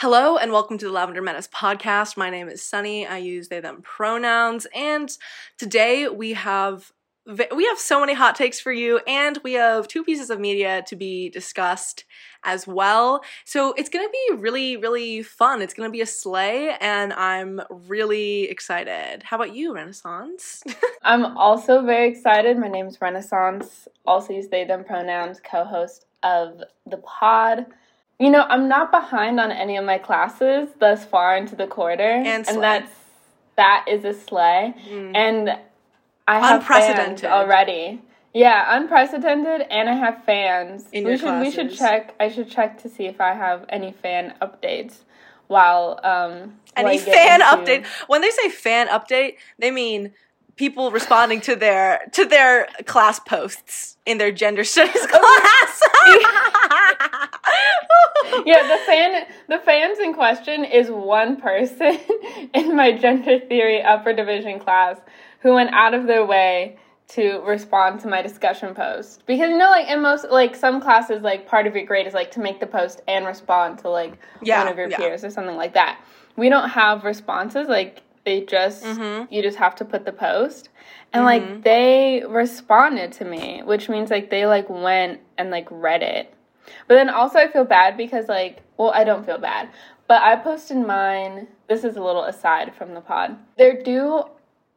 Hello and welcome to the Lavender Menace podcast. My name is Sunny. I use they them pronouns and today we have we have so many hot takes for you and we have two pieces of media to be discussed as well. So it's going to be really really fun. It's going to be a slay and I'm really excited. How about you, Renaissance? I'm also very excited. My name is Renaissance. Also use they them pronouns, co-host of the pod. You know, I'm not behind on any of my classes thus far into the quarter, And slay. that's that is a slay, Mm. and I have Unprecedented. fans already. Yeah, unprecedented, and I have fans. In we your should we should check. I should check to see if I have any fan updates. While um, Any get fan into- update? When they say fan update, they mean people responding to their to their class posts in their gender studies class. yeah, the fan the fans in question is one person in my gender theory upper division class who went out of their way to respond to my discussion post. Because you know like in most like some classes like part of your grade is like to make the post and respond to like Yeah, one of your yeah. peers or something like that. We don't have responses like they just Mhm. you just have to put the post. And Mhm. like they responded to me, which means like they like went and like read it. But then also I feel bad because like well I don't feel bad. But I posted mine this is a little aside from the pod. They're due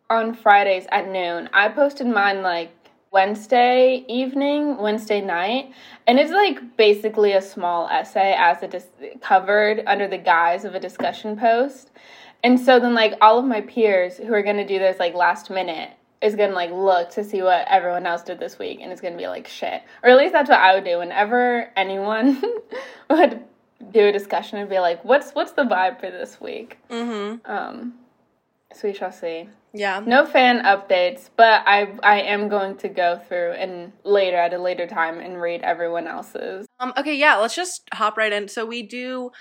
on Fridays at noon. I posted mine like Wednesday evening, Wednesday night, and it's like basically a small essay as it is covered under the guise of a discussion post. And so then like all of my peers who are going to do this like last minute is to like look to see what everyone else did this week and it's to be like shit. Or at least that's what I would do whenever anyone would do a discussion and be like what's what's the vibe for this week? mhm. Um so we shall see. Yeah. No fan updates, but I I am going to go through and later at a later time and read everyone else's. Um, okay, yeah, let's just hop right in. So we do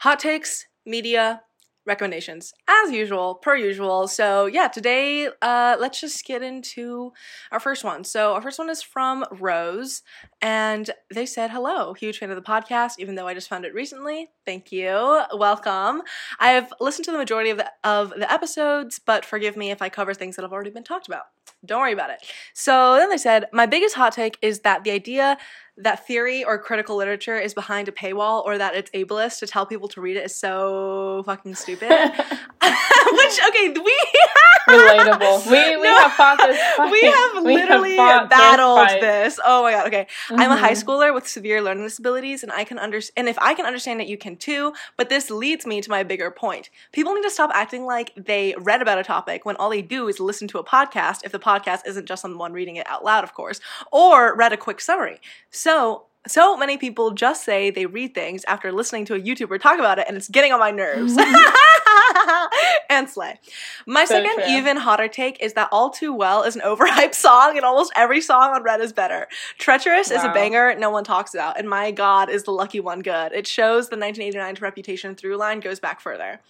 hot takes, media, recommendations, as usual, per usual. So yeah, today uh, let's just get into our first one. So our first one is from Rose, and they said hello, huge fan of the podcast. Even though I just found it recently, thank you, welcome. I have listened to the majority of the of the episodes, but forgive me if I cover things that have already been talked about. Don't worry about it. So then they said, my biggest hot take is that the idea that theory or critical literature is behind a paywall or that it's ableist to tell people to read it is so fucking stupid. Which, okay, we Relatable. We we No. have fought this fight. we have literally fought this battled fight. this. Oh my god. Okay, I'm a high Mhm. schooler with severe learning disabilities, and I can understand. And if I can understand it, you can too. But this leads me to my bigger point. People need to stop acting like they read about a topic when all they do is listen to a podcast. If the podcast isn't just someone reading it out loud, of course, or read a quick summary. So. So many people just say they read things after listening to a YouTuber talk about it, and it's getting on my nerves. and slay. My So second, true. even hotter take is that All Too Well is an overhyped song, and almost every song on Red is better. Treacherous is a banger no one talks about, and my god, is the lucky one good. It shows the 1989 reputation through line goes back further.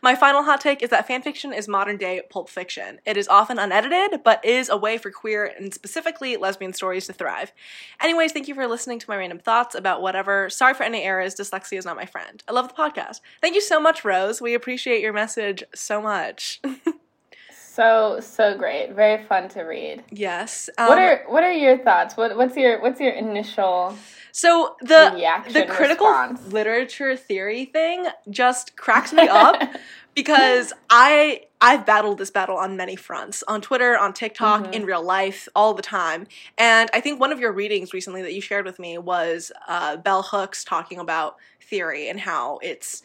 My final hot take is that fanfiction is modern day pulp fiction. It is often unedited, but is a way for queer and specifically lesbian stories to thrive. Anyways, thank you for listening to my random thoughts about whatever. Sorry for any errors. Dyslexia is not my friend. I love the podcast. Thank you so much, Rose. We appreciate your message so much. So so great. Very fun to read. yes. what um, are what are your thoughts? What what's your what's your initial so the reaction the critical response? literature theory thing just cracks me up because I I've battled this battle on many fronts on Twitter, on TikTok, Mhm. in real life, all the time. And I think one of your readings recently that you shared with me was uh, Bell Hooks talking about theory and how it's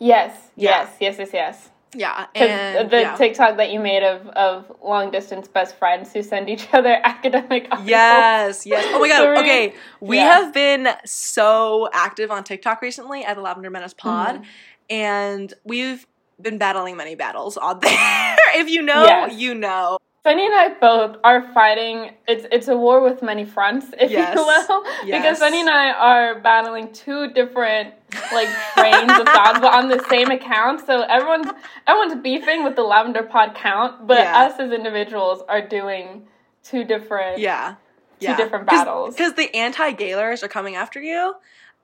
Yes, Yeah. yes, yes, yes, yes. yeah and the yeah. TikTok that you made of of long distance best friends who send each other academic articles. Yes, yes. Oh my god. Okay, we Yeah. have been so active on TikTok recently at the Lavender Menace Pod, Mhm. and we've been battling many battles on there. if you know, Yes. you know. Sunny and I both are fighting. It's it's a war with many fronts, if Yes. you will, Yes. because Sunny and I are battling two different like trains of thoughts, but on the same account. So everyone's everyone's beefing with the Lavender Pod count, but Yeah. us as individuals are doing two different Yeah. two yeah. different battles. Because the anti-gaylers are coming after you.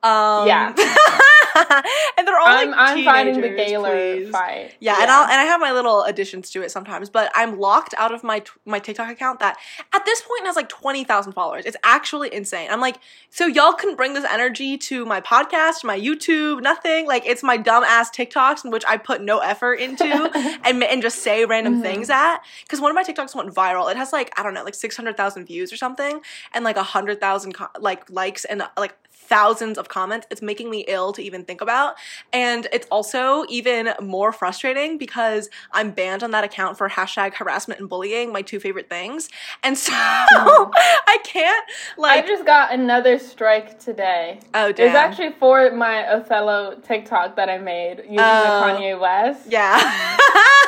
Um, Yeah. and they're all I'm, like I'm fighting the Gaylor please. fight. Yeah, and I'll and I have my little additions to it sometimes, but I'm locked out of my my TikTok account that at this point has like twenty thousand followers. It's actually insane. I'm like, so y'all couldn't bring this energy to my podcast, my YouTube, nothing. Like it's my dumb ass TikToks in which I put no effort into and and just say random Mhm. things at. Because one of my TikToks went viral. It has like I don't know, like six hundred thousand views or something, and like a hundred thousand co- like likes and like thousands of comments. It's making me ill to even think about. And it's also even more frustrating because I'm banned on that account for hashtag harassment and bullying, my two favorite things. And so I can't like I just got another strike today. oh damn. was actually for my Othello TikTok that I made using Oh. the Kanye West. Yeah.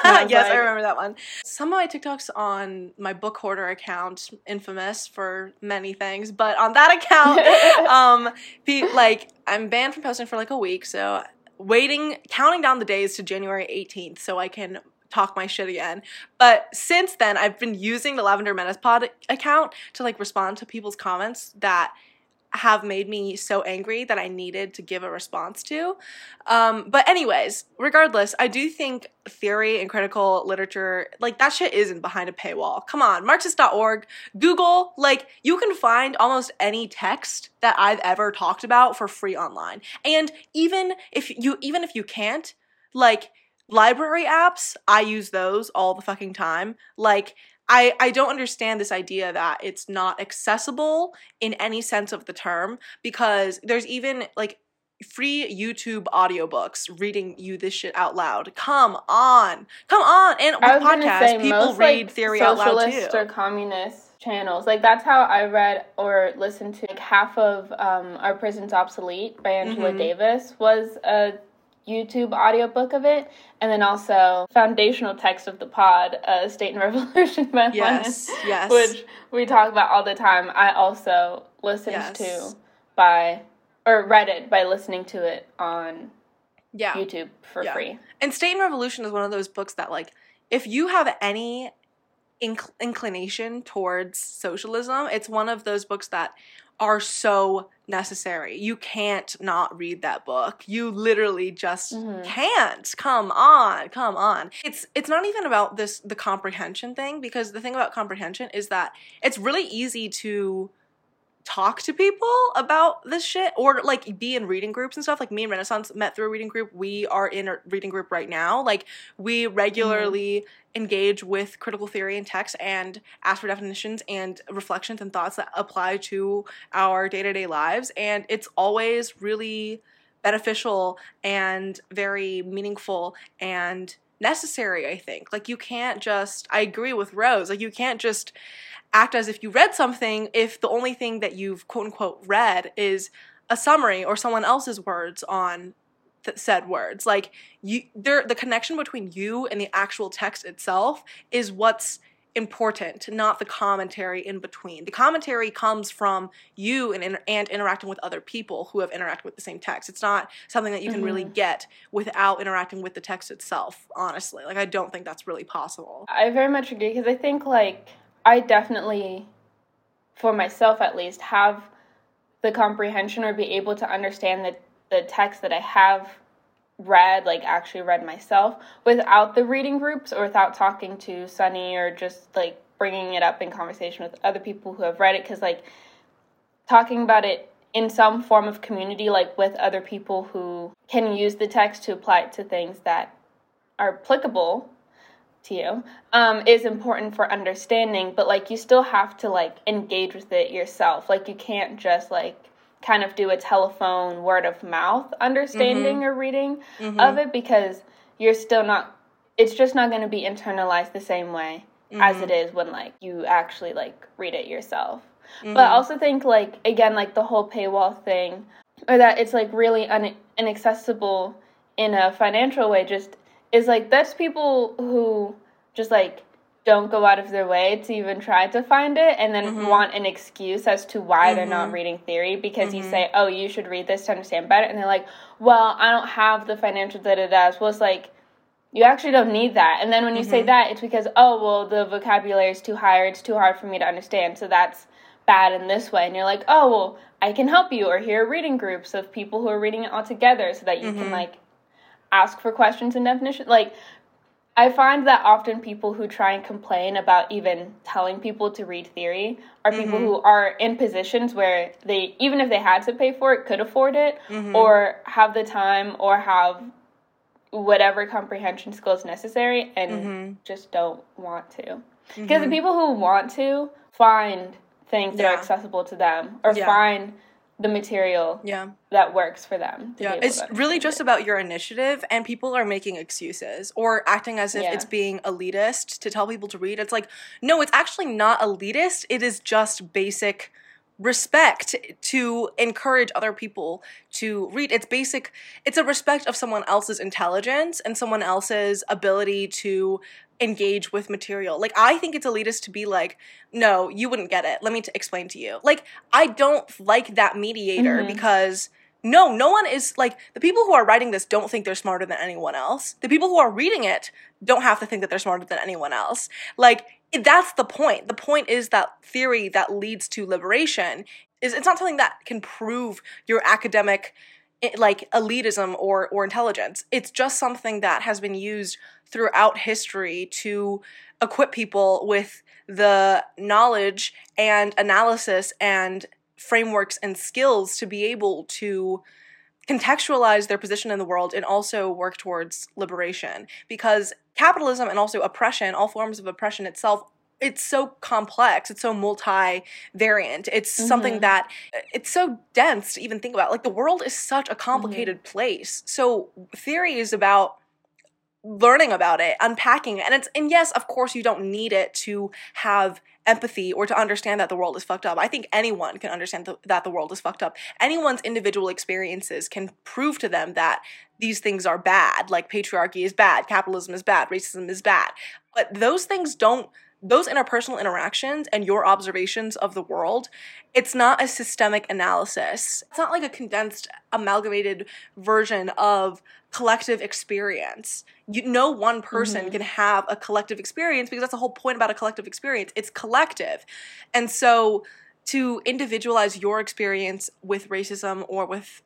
I yes, I remember that one. Some of my TikToks on my book hoarder account, infamous for many things, but on that account, um, be like I'm banned from posting for like a week, so waiting, counting down the days to January 18th, so I can talk my shit again. But since then, I've been using the Lavender Menace Pod account to like respond to people's comments that have made me so angry that I needed to give a response to. Um, but anyways, regardless, I do think theory and critical literature, like that shit isn't behind a paywall. Come on, Marxist.org, Google, like you can find almost any text that I've ever talked about for free online. And even if you even if you can't, like library apps, I use those all the fucking time. Like I, I don't understand this idea that it's not accessible in any sense of the term because there's even like free YouTube audiobooks reading you this shit out loud. Come on. Come on. And with podcasts, say people most read like theory out loud socialist too. or communist channels. Like that's how I read or listened to like half of um, Are Prisons Obsolete by Angela Mhm. Davis was a YouTube audiobook of it, and then also foundational text of the pod, uh, State and Revolution by yes. Lenin, Yes. which we talk about all the time. I also listened Yes. to by or read it by listening to it on yeah. YouTube for Yeah. free. And State and Revolution is one of those books that, like, if you have any inc- inclination towards socialism, it's one of those books that are so necessary. You can't not read that book. You literally just Mhm. can't. Come on, come on. It's it's not even about this the comprehension thing because the thing about comprehension is that it's really easy to talk to people about this shit or like be in reading groups and stuff like me and renaissance met through a reading group we are in a reading group right now like we regularly engage with critical theory and text and ask for definitions and reflections and thoughts that apply to our day-to-day lives. And it's always really beneficial and very meaningful and necessary i think. Like you can't just i agree with rose like you can't just act as if you read something if the only thing that you've quote unquote read is a summary or someone else's words on th- said words. Like you there the connection between you and the actual text itself is what's important not the commentary in between. The commentary comes from you and, inter- and interacting with other people who have interacted with the same text. It's not something that you can really Mhm. get without interacting with the text itself honestly. Like i don't think that's really possible. I very much agree because I think like I definitely, for myself at least, have the comprehension or be able to understand the the text that I have read, like actually read myself, without the reading groups or without talking to Sunny or just like bringing it up in conversation with other people who have read it. Because like talking about it in some form of community, like with other people who can use the text to apply it to things that are applicable to you um, is important for understanding but like you still have to like engage with it yourself like you can't just like kind of do a telephone word of mouth understanding or reading Mhm. of it because you're still not it's just not going to be internalized the same way as Mhm. it is when like you actually like read it yourself but I also think like again like the whole paywall thing or that it's like really un- inaccessible in a financial way just is like that's people who just like don't go out of their way to even try to find it and then Mhm. want an excuse as to why they're not Mhm. reading theory because you Mhm. say oh you should read this to understand better and they're like well i don't have the financial da da da well it's like you actually don't need that and then when you say Mhm. that it's because oh well the vocabulary is too high or it's too hard for me to understand so that's bad in this way and you're like oh well i can help you or here are reading groups of people who are reading it all together so that you mm-hmm. can like ask for questions and definitions like I find that often people who try and complain about even telling people to read theory are mm-hmm. people who are in positions where they, even if they had to pay for it, could afford it, mm-hmm. or have the time, or have whatever comprehension skills necessary, and mm-hmm. just don't want to. Because the mm-hmm. people who want to find things that yeah. are accessible to them, or yeah. find the material yeah. that works for them. Yeah, it's really just it. about your initiative, and people are making excuses or acting as if yeah. it's being elitist to tell people to read. It's like, no, it's actually not elitist. It is just basic respect to encourage other people to read. It's basic, it's a respect of someone else's intelligence and someone else's ability to engage with material. Like I think it's elitist to be like, no, you wouldn't get it. Let me t- explain to you. Like I don't like that mediator mm-hmm. because no, no one is like the people who are writing this don't think they're smarter than anyone else. The people who are reading it don't have to think that they're smarter than anyone else. Like that's the point. The point is that theory that leads to liberation is it's not something that can prove your academic eh, like elitism or or intelligence. It's just something that has been used throughout history to equip people with the knowledge and analysis and frameworks and skills to be able to contextualize their position in the world and also work towards liberation because capitalism and also oppression all forms of oppression itself it's so complex it's so multi-variant it's mm-hmm. something that it's so dense to even think about like the world is such a complicated mm-hmm. place so theory is about learning about it, unpacking it. And it's and yes, of course you don't need it to have empathy or to understand that the world is fucked up. I think anyone can understand the, that the world is fucked up. Anyone's individual experiences can prove to them that these things are bad, like patriarchy is bad, capitalism is bad, racism is bad. But those things don't those interpersonal interactions and your observations of the world, it's not a systemic analysis. It's not like a condensed, amalgamated version of collective experience. You, no one person mm-hmm. can have a collective experience because that's the whole point about a collective experience. It's collective. And so to individualize your experience with racism or with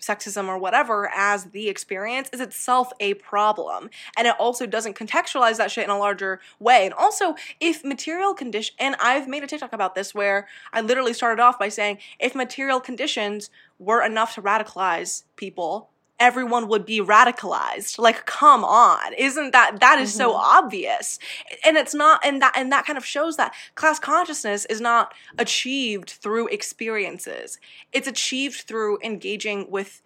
sexism or whatever as the experience is itself a problem. And it also doesn't contextualize that shit in a larger way. And also, if material condition, and I've made a TikTok about this where I literally started off by saying if material conditions were enough to radicalize people, everyone would be radicalized. Like, come on. Isn't that, that is mm-hmm. so obvious. And it's not, and that, and that kind of shows that class consciousness is not achieved through experiences. It's achieved through engaging with,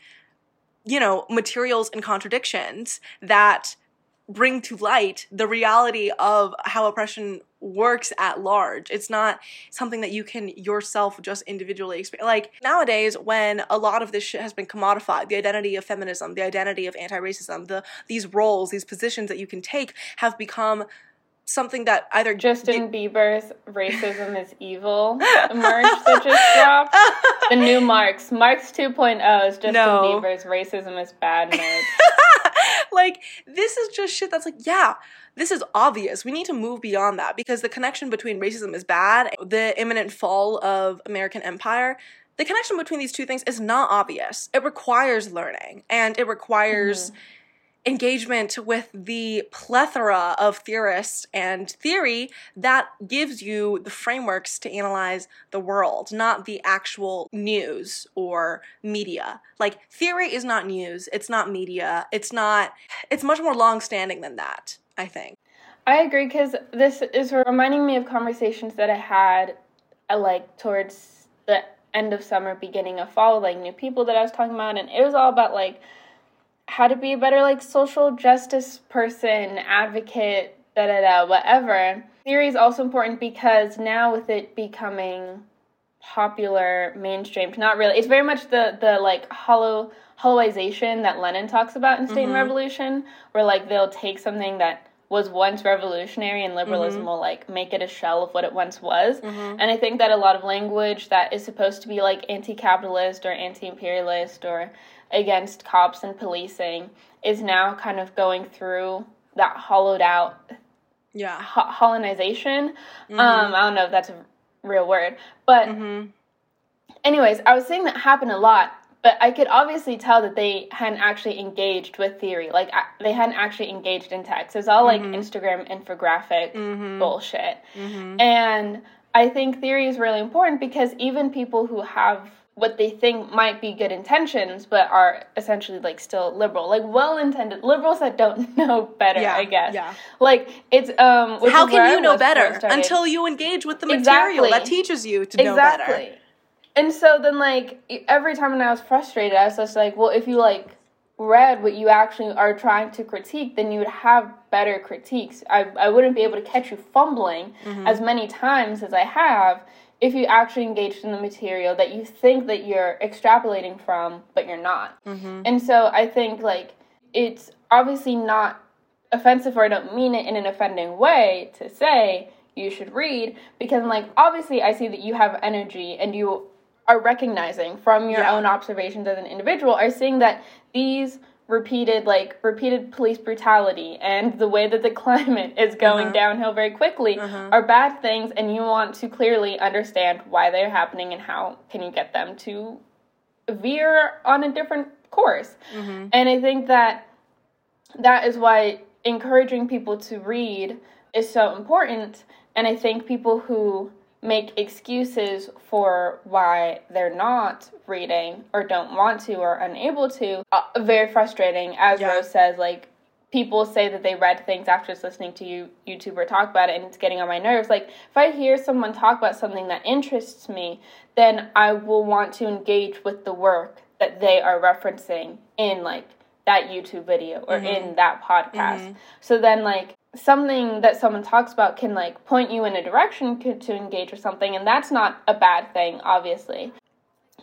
you know, materials and contradictions that bring to light the reality of how oppression works at large. It's not something that you can yourself just individually experience. Like nowadays, when a lot of this shit has been commodified, the identity of feminism, the identity of anti-racism, the these roles, these positions that you can take have become something that either Justin Bieber's "Racism is Evil" merch that just dropped. The new Marx, Marx 2.0 is Justin no. Bieber's "Racism is Bad" merch. like this is just shit that's like yeah this is obvious. We need to move beyond that because the connection between racism is bad. The imminent fall of american empire the connection between these two things is not obvious. It requires learning and it requires mm-hmm engagement with the plethora of theorists and theory that gives you the frameworks to analyze the world, not the actual news or media. Like, theory is not news, it's not media, it's not, it's much more long standing than that, I think. I agree because this is reminding me of conversations that I had uh, like towards the end of summer, beginning of fall, like new people that I was talking about, and it was all about like how to be a better like social justice person, advocate, da da da, whatever. Theory is also important because now with it becoming popular, mainstream, not really. It's very much the the like hollow hollowization that Lenin talks about in State mm-hmm. and Revolution, where like they'll take something that was once revolutionary and liberalism mm-hmm. will like make it a shell of what it once was. Mm-hmm. And I think that a lot of language that is supposed to be like anti-capitalist or anti-imperialist or against cops and policing is now kind of going through that hollowed out yeah ho- holonization mm-hmm. um i don't know if that's a real word. But Mm-hmm. anyways, I was seeing that happen a lot, but I could obviously tell that they hadn't actually engaged with theory. Like I- they hadn't actually engaged in text. It was all like Mhm. Instagram infographic Mm-hmm. bullshit. Mm-hmm. And I think theory is really important because even people who have what they think might be good intentions but are essentially like still liberal, like well-intended liberals that don't know better, Yeah, I guess. yeah. Like it's um which How is where can I you know was before I better until you engage with the material Exactly. that teaches you to know better? exactly. And so then like every time when I was frustrated, I was just like, well, if you like read what you actually are trying to critique, then you would have better critiques. I I wouldn't be able to catch you fumbling Mm-hmm. as many times as I have if you actually engaged in the material that you think that you're extrapolating from, but you're not. Mm-hmm. And so I think like it's obviously not offensive or I don't mean it in an offending way to say you should read because like obviously I see that you have energy and you are recognizing from your Yeah. own observations as an individual are seeing that these repeated like repeated police brutality and the way that the climate is going Uh-huh. downhill very quickly Uh-huh. are bad things and you want to clearly understand why they're happening and how can you get them to veer on a different course. Mm-hmm. And I think that that is why encouraging people to read is so important. And I think people who make excuses for why they're not reading or don't want to or unable to uh, very frustrating. As Yeah. rose says like people say that they read things after just listening to you youtuber talk about it and it's getting on my nerves. Like if i hear someone talk about something that interests me then i will want to engage with the work that they are referencing in like that youtube video or in that podcast. So then like something that someone talks about can like point you in a direction to, to engage with something and that's not a bad thing obviously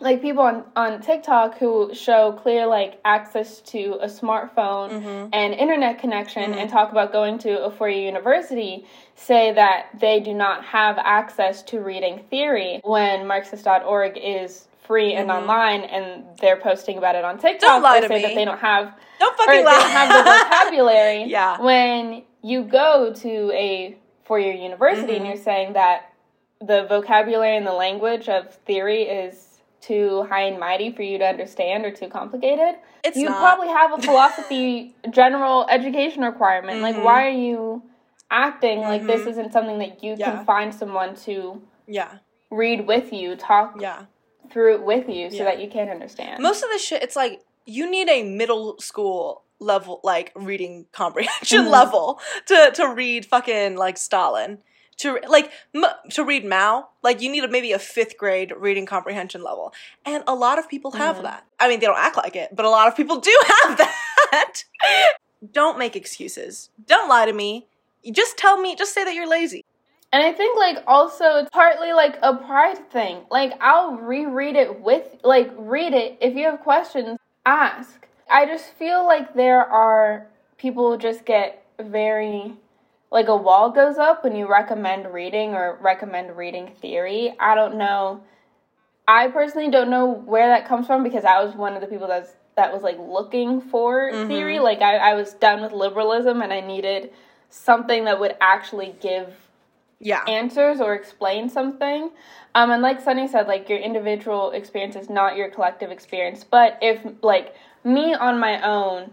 like people on, on TikTok who show clear like access to a smartphone mm-hmm. and internet connection and mm-hmm. talk about going to a four year university say that they do not have access to reading theory when Marxist.org is free and mm-hmm. online and they're posting about it on TikTok. Don't lie they to say me. that they don't have Don't fucking they don't have the vocabulary Yeah. when you go to a four year university and Mhm. you're saying that the vocabulary and the language of theory is too high and mighty for you to understand or too complicated, It's you not. probably have a philosophy general education requirement. Like, Mhm. why are you acting like this Mhm. isn't something that you Yeah. can find someone to yeah, read with you, talk yeah. through it with you so Yeah. that you can understand? Most of the shit, it's like you need a middle school level, like reading comprehension Mhm. level to to read fucking like Stalin. To like m- to read Mao, like you need a, maybe a fifth grade reading comprehension level, and a lot of people have Mhm. that. I mean, they don't act like it, but a lot of people do have that. don't make excuses. Don't lie to me. You just tell me. Just say that you're lazy. And I think like also it's partly like a pride thing. Like I'll reread it with like read it if you have questions, ask. I just feel like there are people just get very like a wall goes up when you recommend reading or recommend reading theory. I don't know. I personally don't know where that comes from because I was one of the people that's that was like looking for Mhm. theory. Like I, I was done with liberalism and I needed something that would actually give Yeah. answers or explain something. Um, and like Sunny said, like your individual experience is not your collective experience. But if like me on my own,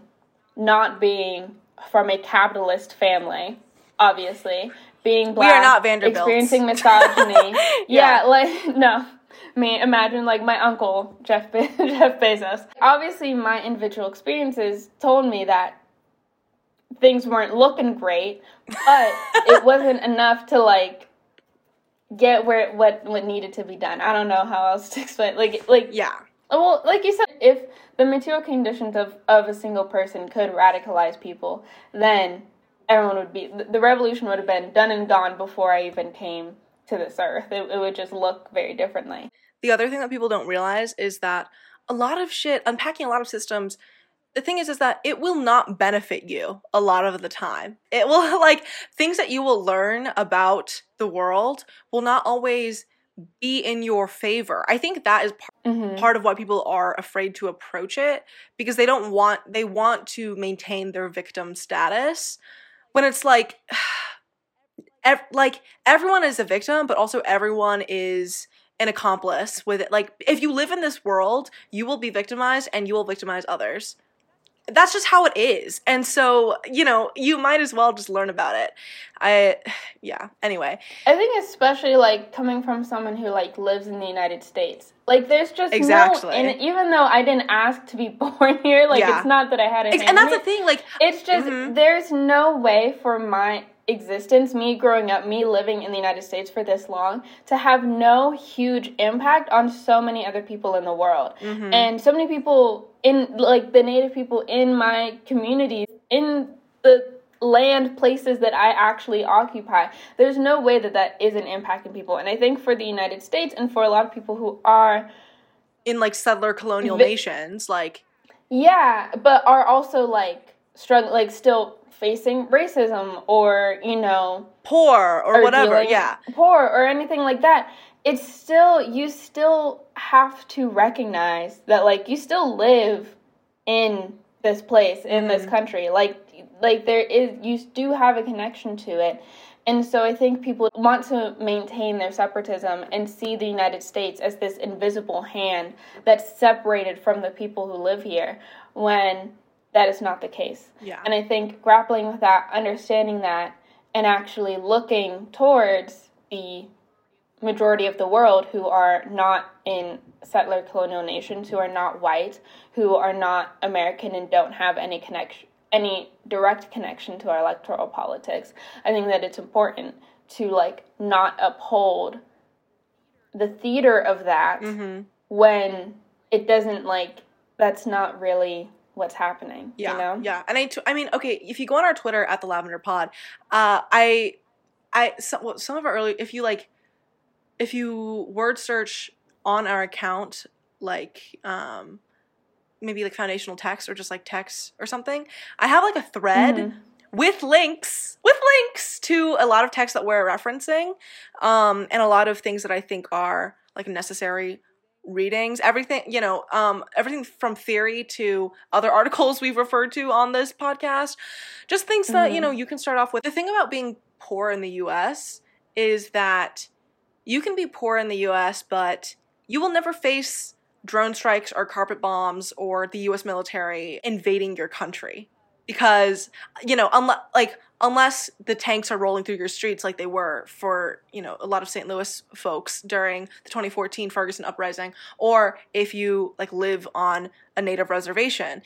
not being from a capitalist family, obviously being black, we are not Vanderbilts. experiencing misogyny. Yeah. yeah. like no. Me imagine like my uncle Jeff Be- Jeff Bezos. Obviously, my individual experiences told me that things weren't looking great, but it wasn't enough to like get where what what needed to be done. I don't know how else to explain. Like like yeah. well, like you said, if the material conditions of of a single person could radicalize people, then everyone would be the- revolution would have been done and gone before I even came to this earth. It, it would just look very differently. the other thing that people don't realize is that a lot of shit unpacking a lot of systems the thing is is that it will not benefit you a lot of the time it will like things that you will learn about the world will not always be in your favor i think that is part, Mm-hmm. part of why people are afraid to approach it because they don't want they want to maintain their victim status when it's like ev- like everyone is a victim, but also everyone is an accomplice with it. Like if you live in this world, you will be victimized and you will victimize others. That's just how it is. And so, you know, you might as well just learn about it. I yeah, anyway. I think especially like coming from someone who like lives in the United States. Like there's just Exactly. no and even though I didn't ask to be born here, like Yeah. it's not that I had a And that's the thing like It's just Mhm. there's no way for my existence, me growing up, me living in the United States for this long, to have no huge impact on so many other people in the world. Mhm. And so many people in like the native people in my community in the land places that I actually occupy. There's no way that that isn't impacting people. And I think for the United States and for a lot of people who are in like settler colonial Vi- nations, like Yeah, but are also like struggling, like still facing racism or you know poor or, or whatever. Yeah. poor or anything like that. It's still you still have to recognize that like you still live in this place in this Mhm. country. Like like there is you do have a connection to it. And so I think people want to maintain their separatism and see the United States as this invisible hand that's separated from the people who live here when that is not the case. Yeah. And I think grappling with that, understanding that, and actually looking towards the majority of the world who are not in settler colonial nations, who are not white, who are not American and don't have any connection any direct connection to our electoral politics. I think that it's important to like not uphold the theater of that hmm when it doesn't like that's not really what's happening. Yeah, You know? yeah, and I, t- I mean, okay, if you go on our Twitter at the Lavender Pod, uh, I, I, some, well, some of our early, if you like, if you word search on our account, like, um, maybe like foundational text or just like text or something, I have like a thread Mhm. with links, with links to a lot of texts that we're referencing, um, and a lot of things that I think are like necessary readings everything you know um everything from theory to other articles we've referred to on this podcast just things that you Mhm. know you can start off with the thing about being poor in the US is that you can be poor in the US but you will never face drone strikes or carpet bombs or the US military invading your country because you know unless like unless the tanks are rolling through your streets like they were for you know a lot of St. Louis folks during the 2014 Ferguson uprising or if you like live on a native reservation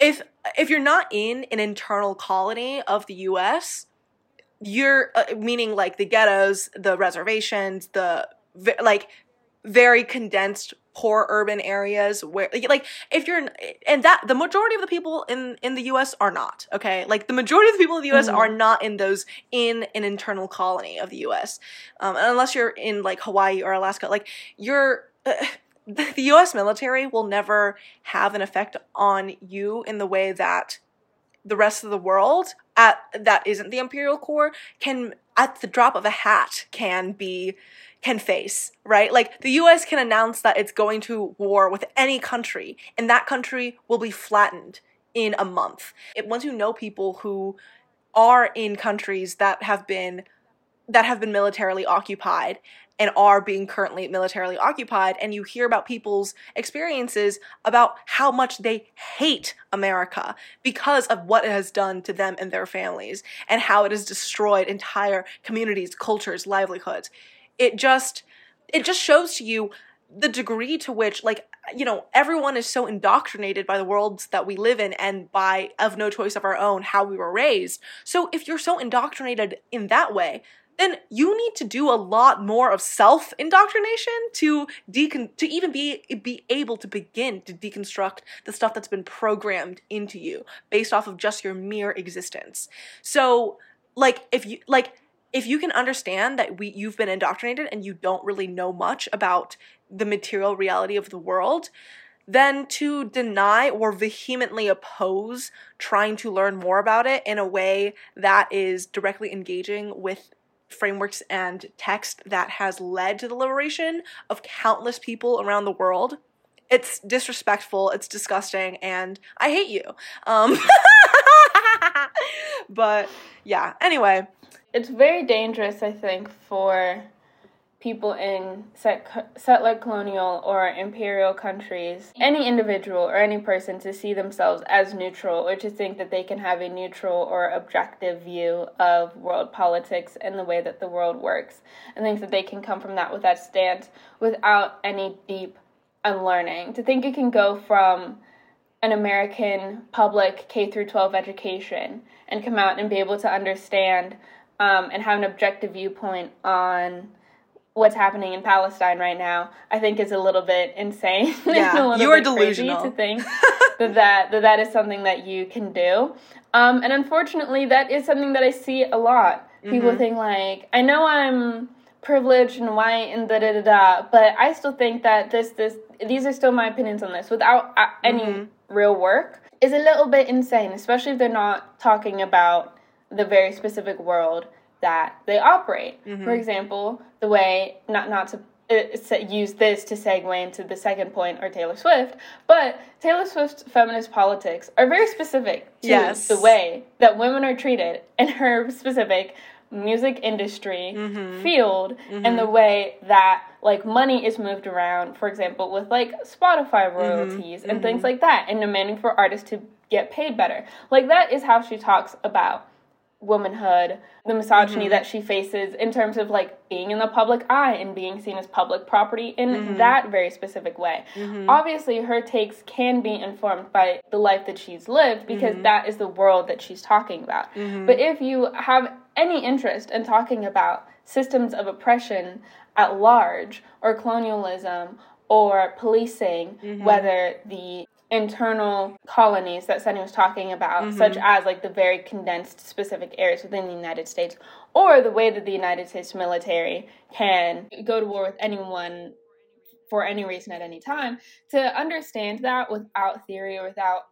if if you're not in an internal colony of the US you're uh, meaning like the ghettos the reservations the like very condensed poor urban areas where like if you're and that the majority of the people in in the US are not okay like the majority of the people in the US Mhm. are not in those in an internal colony of the US um, unless you're in like Hawaii or Alaska like you're uh, the, the US military will never have an effect on you in the way that the rest of the world at that isn't the imperial core can at the drop of a hat can be can face right like the US can announce that it's going to war with any country and that country will be flattened in a month it, once you know people who are in countries that have been that have been militarily occupied and are being currently militarily occupied and you hear about people's experiences about how much they hate America because of what it has done to them and their families and how it has destroyed entire communities, cultures, livelihoods. It just it just shows to you the degree to which like you know everyone is so indoctrinated by the worlds that we live in and by of no choice of our own how we were raised. So if you're so indoctrinated in that way, then you need to do a lot more of self indoctrination to decon- to even be be able to begin to deconstruct the stuff that's been programmed into you based off of just your mere existence. So, like if you like if you can understand that we you've been indoctrinated and you don't really know much about the material reality of the world, then to deny or vehemently oppose trying to learn more about it in a way that is directly engaging with frameworks and text that has led to the liberation of countless people around the world. It's disrespectful, it's disgusting, and I hate you. Um, but yeah, anyway, it's very dangerous, I think, for people in set, settler colonial or imperial countries, any individual or any person to see themselves as neutral or to think that they can have a neutral or objective view of world politics and the way that the world works, and think that they can come from that with that stance without any deep unlearning. To think it can go from an American public K through 12 education and come out and be able to understand um, and have an objective viewpoint on what's happening in Palestine right now, I think is a little bit insane. Yeah, you are delusional to think that, that that that is something that you can do. Um, and unfortunately, that is something that I see a lot. People mm-hmm. think like, I know I'm privileged and white and da da da da, but I still think that this this these are still my opinions on this without uh, any mm-hmm. real work is a little bit insane, especially if they're not talking about the very specific world that they operate. Mm-hmm. For example, the way not not to uh, use this to segue into the second point or Taylor Swift, but Taylor Swift's feminist politics are very specific to yes. the way that women are treated in her specific music industry mm-hmm. field mm-hmm. and the way that like money is moved around for example with like spotify mm-hmm. royalties and things mm-hmm. like that and demanding for artists to get paid better like that is how she talks about womanhood, the misogyny mm-hmm. that she faces in terms of like being in the public eye and being seen as public property in mm-hmm. that very specific way. Mm-hmm. Obviously, her takes can be informed by the life that she's lived because mm-hmm. that is the world that she's talking about. Mm-hmm. But if you have any interest in talking about systems of oppression at large or colonialism or policing, mm-hmm. whether the internal colonies that Sunny was talking about, mm-hmm. such as like the very condensed specific areas within the United States, or the way that the United States military can go to war with anyone for any reason at any time, to understand that without theory or without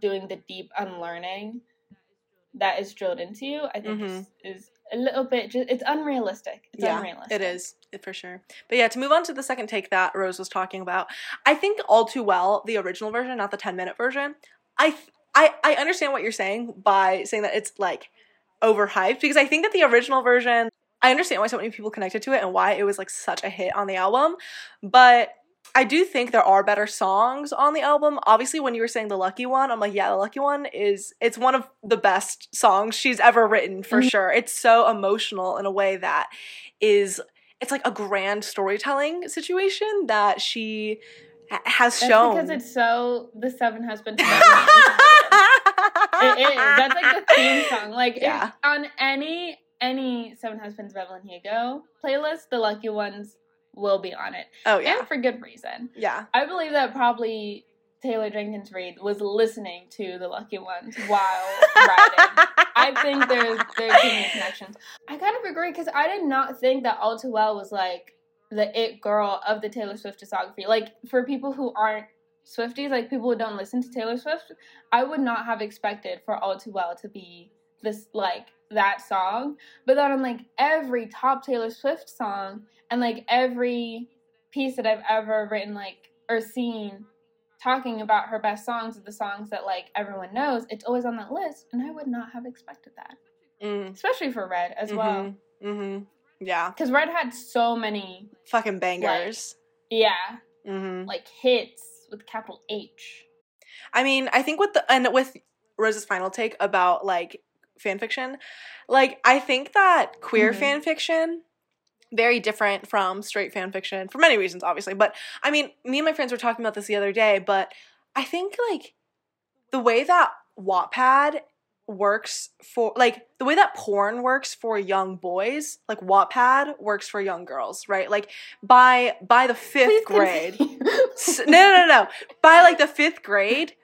doing the deep unlearning that is drilled into you, I think mm-hmm. is, is a little bit just it's unrealistic. It's yeah, unrealistic. It is for sure. But yeah, to move on to the second take that Rose was talking about, I think all too well the original version, not the ten minute version. I I I understand what you're saying by saying that it's like overhyped because I think that the original version. I understand why so many people connected to it and why it was like such a hit on the album, but I do think there are better songs on the album. Obviously, when you were saying the lucky one, I'm like, yeah, the lucky one is it's one of the best songs she's ever written for mm-hmm. sure. It's so emotional in a way that is it's like a grand storytelling situation that she has That's shown because it's so the seven husbands. it is. That's like the theme song. Like yeah. on any any Seven Husbands of Evelyn Hugo playlist, the lucky ones will be on it. Oh yeah, and for good reason. Yeah, I believe that probably Taylor Jenkins Reid was listening to the Lucky Ones while writing. I think there's there's many connections. I kind of agree because I did not think that All Too Well was like the it girl of the Taylor Swift discography. Like for people who aren't Swifties, like people who don't listen to Taylor Swift, I would not have expected for All Too Well to be this like that song. But then on like every top Taylor Swift song and like every piece that I've ever written like or seen talking about her best songs of the songs that like everyone knows, it's always on that list, and I would not have expected that, mm. especially for Red as mm-hmm. well. Mm-hmm. Yeah, because Red had so many fucking bangers. Like, yeah, mm-hmm. like hits with capital H. I mean, I think with the and with Rose's final take about like fan fiction, like I think that queer mm-hmm. fan fiction very different from straight fan fiction for many reasons, obviously. But I mean, me and my friends were talking about this the other day, but I think like the way that Wattpad works for like the way that porn works for young boys, like Wattpad works for young girls, right? Like by by the fifth Please grade, no, no, no, no, by like the fifth grade,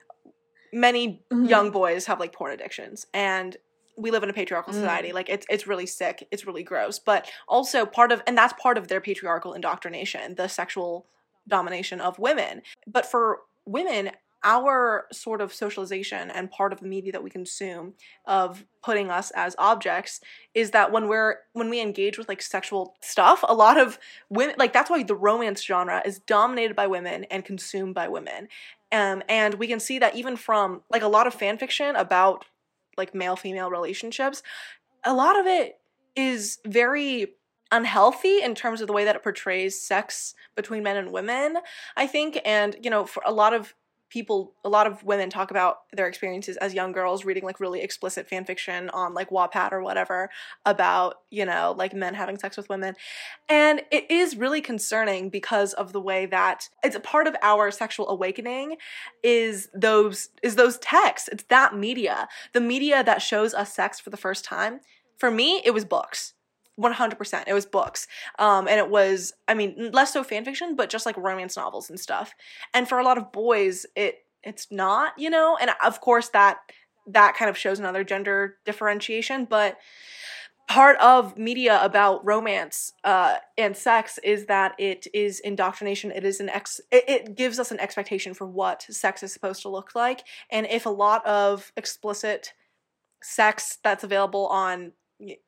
many mm-hmm. young boys have like porn addictions, and we live in a patriarchal mm. society. Like it's it's really sick. It's really gross. But also part of and that's part of their patriarchal indoctrination, the sexual domination of women. But for women, our sort of socialization and part of the media that we consume of putting us as objects is that when we're when we engage with like sexual stuff a lot of women like that's why the romance genre is dominated by women and consumed by women um, and we can see that even from like a lot of fan fiction about like male female relationships, a lot of it is very unhealthy in terms of the way that it portrays sex between men and women, I think. And, you know, for a lot of people a lot of women talk about their experiences as young girls reading like really explicit fan fiction on like Wattpad or whatever about, you know, like men having sex with women. And it is really concerning because of the way that it's a part of our sexual awakening is those is those texts. It's that media. The media that shows us sex for the first time. For me, it was books 100% it was books. Um, and it was i mean less so fan fiction but just like romance novels and stuff. And for a lot of boys it it's not you know? And of course that that kind of shows another gender differentiation but part of media about romance uh, and sex is that it is indoctrination. It is an ex it, it gives us an expectation for what sex is supposed to look like. And if a lot of explicit sex that's available on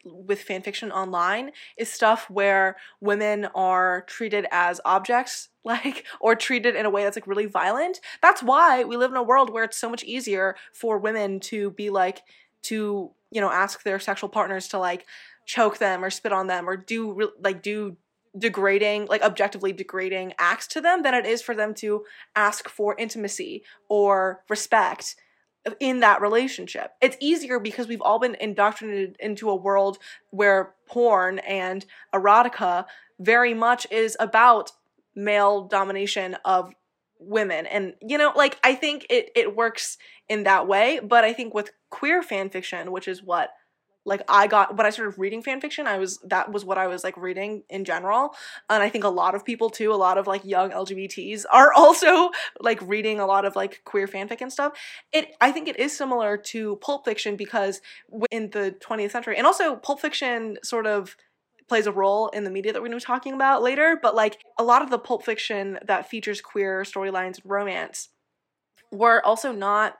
with fan fiction online is stuff where women are treated as objects like or treated in a way that's like really violent. That's why we live in a world where it's so much easier for women to be like to you know ask their sexual partners to like choke them or spit on them or do like do degrading like objectively degrading acts to them than it is for them to ask for intimacy or respect in that relationship. It's easier because we've all been indoctrinated into a world where porn and erotica very much is about male domination of women and you know like i think it it works in that way but i think with queer fan fiction which is what like I got when I started reading fan fiction, I was that was what I was like reading in general. And I think a lot of people too, a lot of like young LGBTs are also like reading a lot of like queer fanfic and stuff. It I think it is similar to pulp fiction because in the 20th century and also pulp fiction sort of plays a role in the media that we're going to be talking about later, but like a lot of the pulp fiction that features queer storylines and romance were also not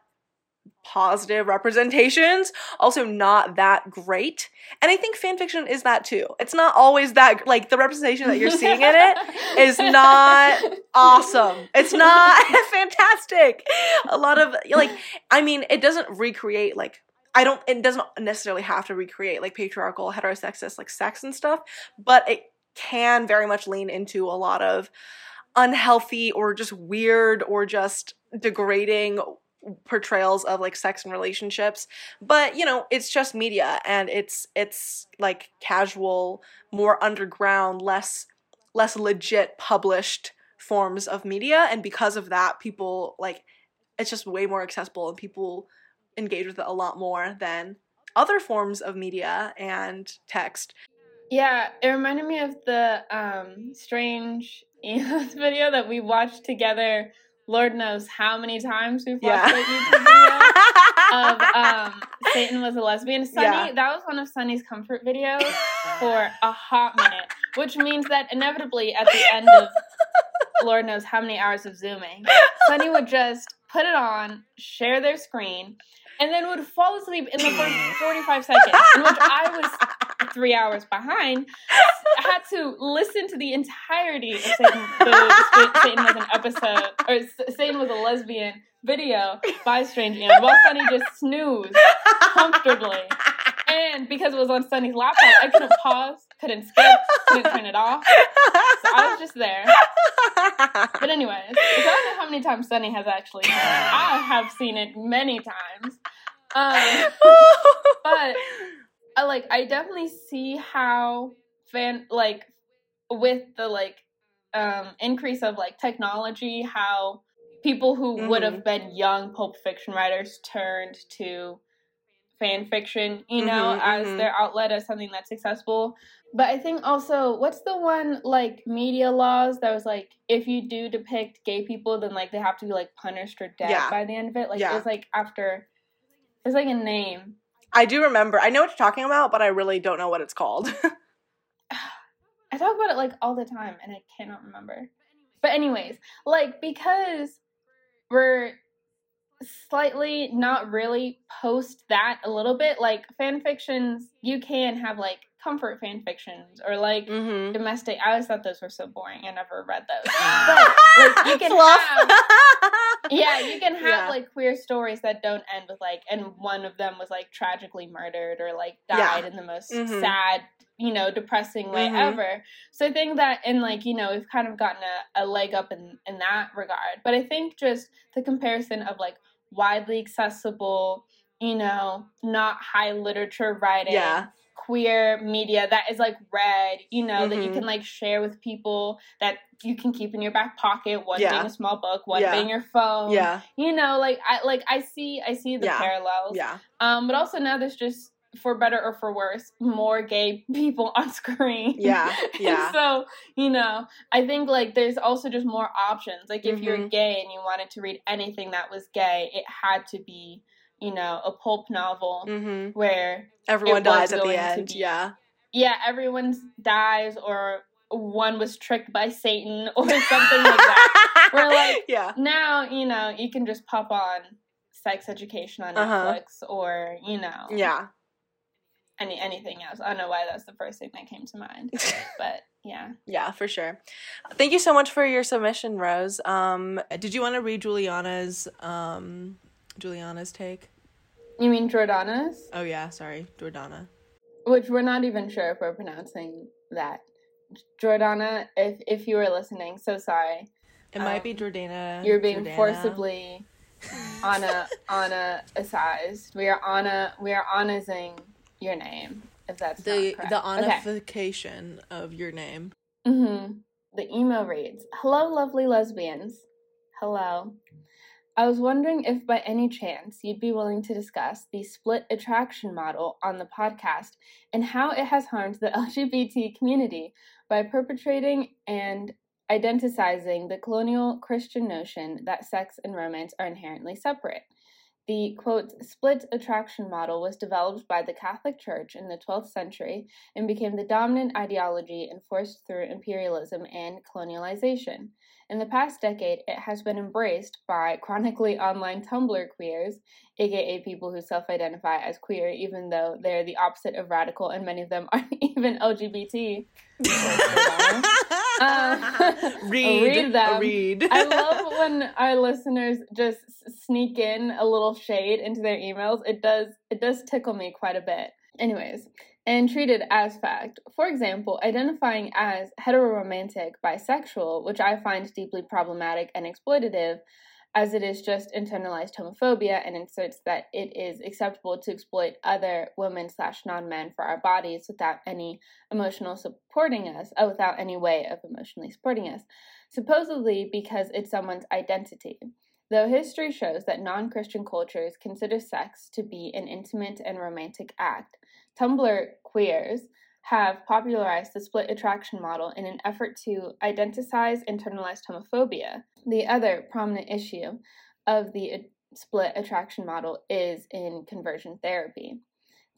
positive representations. Also not that great. And i think fan fiction is that too. It's not always that like the representation that you're seeing in it is not awesome. It's not fantastic. A lot of like i mean it doesn't recreate like I don't it doesn't necessarily have to recreate like patriarchal heterosexist like sex and stuff, but it can very much lean into a lot of unhealthy or just weird or just degrading portrayals of like sex and relationships but you know it's just media and it's it's like casual more underground less less legit published forms of media and because of that people like it's just way more accessible and people engage with it a lot more than other forms of media and text. Yeah it reminded me of the um strange video that we watched together Lord knows how many times we've watched yeah. that YouTube video of um, Satan was a lesbian. Sunny, yeah. that was one of Sunny's comfort videos for a hot minute, which means that inevitably at the end of Lord knows how many hours of zooming, Sunny would just put it on, share their screen, and then would fall asleep in the first 45 seconds, in which I was three hours behind. Had to listen to the entirety of Satan, the, Satan was an episode, or Satan was a lesbian video by Strange Aeons while Sunny just snoozed comfortably. And because it was on Sunny's laptop, I couldn't pause, couldn't skip, couldn't turn it off. So I was just there. But anyways, I don't know how many times Sunny has actually seen it. I have seen it many times. Um, but I like I definitely see how fan like with the like um increase of like technology how people who mm-hmm. would have been young pulp fiction writers turned to fan fiction, you know, mm-hmm, as mm-hmm. their outlet as something that's accessible. But I think also, what's the one like media laws that was like, if you do depict gay people, then like they have to be like punished or dead yeah. by the end of it? Like yeah. it's like after, it's like a name. I do remember. I know what you're talking about, but I really don't know what it's called. I talk about it like all the time and I cannot remember. But anyways, like because we're slightly not really post that a little bit like fan fictions you can have like comfort fan fictions or like Mm-hmm. domestic. I always thought those were so boring. I never read those. But like, you can have yeah, you can have Yeah. like queer stories that don't end with like, and one of them was like tragically murdered or like Yeah. died in the most Mhm. sad, you know, depressing way Mhm. ever. So I think that, and like, you know, we've kind of gotten a, a leg up in, in that regard. But I think just the comparison of like widely accessible, you know, not high literature writing yeah. Queer media that is like read, you know, that you Mhm. can like share with people that you can keep in your back pocket, one Yeah. being a small book, one Yeah. being your phone. Yeah. You know, like I like I see I see the Yeah. parallels. Yeah. Um but also now there's just for better or for worse, more gay people on screen. Yeah. Yeah. so, you know, I think like there's also just more options. Like if you're Mhm. gay and you wanted to read anything that was gay, it had to be, you know, a pulp novel Mm-hmm. where Everyone dies at the end. be- Yeah. yeah, everyone dies or one was tricked by Satan or something like that. We're like- yeah. Now, you know, you can just pop on sex education on Uh-huh. Netflix or, you know, Yeah. any anything else. I don't know why that's the first thing that came to mind. But yeah. Yeah, for sure. Thank you so much for your submission, Rose. Um, did you want to read Juliana's um, Juliana's take? You mean Jordana's? Oh yeah, sorry, Jordana. Which we're not even sure if we're pronouncing that. Jordana, if if you were listening, so sorry. It might Um, be Jordana. You're being Jordana. forcibly Anna Anna assized. We are Anna we are honazing your name, if that's the the correct. Okay. onification of your name. Mm-hmm. The email reads Hello, lovely lesbians. Hello. I was wondering if by any chance you'd be willing to discuss the split attraction model on the podcast and how it has harmed the LGBT community by perpetrating and identicizing the colonial Christian notion that sex and romance are inherently separate. The quote, split attraction model was developed by the Catholic Church in the 12th century and became the dominant ideology enforced through imperialism and colonialization. In the past decade, it has been embraced by chronically online Tumblr queers, aka people who self identify as queer, even though they're the opposite of radical and many of them aren't even LGBT. Uh, read, read them. read. I love when our listeners just sneak in a little shade into their emails. It does it does tickle me quite a bit. Anyways, and treated as fact. For example, identifying as heteroromantic bisexual, which I find deeply problematic and exploitative, as it is just internalized homophobia and inserts that it is acceptable to exploit other women slash non men for our bodies without any emotional supporting us, oh, without any way of emotionally supporting us, supposedly because it's someone's identity. Though history shows that non Christian cultures consider sex to be an intimate and romantic act, Tumblr queers have popularized the split attraction model in an effort to identicize internalized homophobia. The other prominent issue of the split attraction model is in conversion therapy.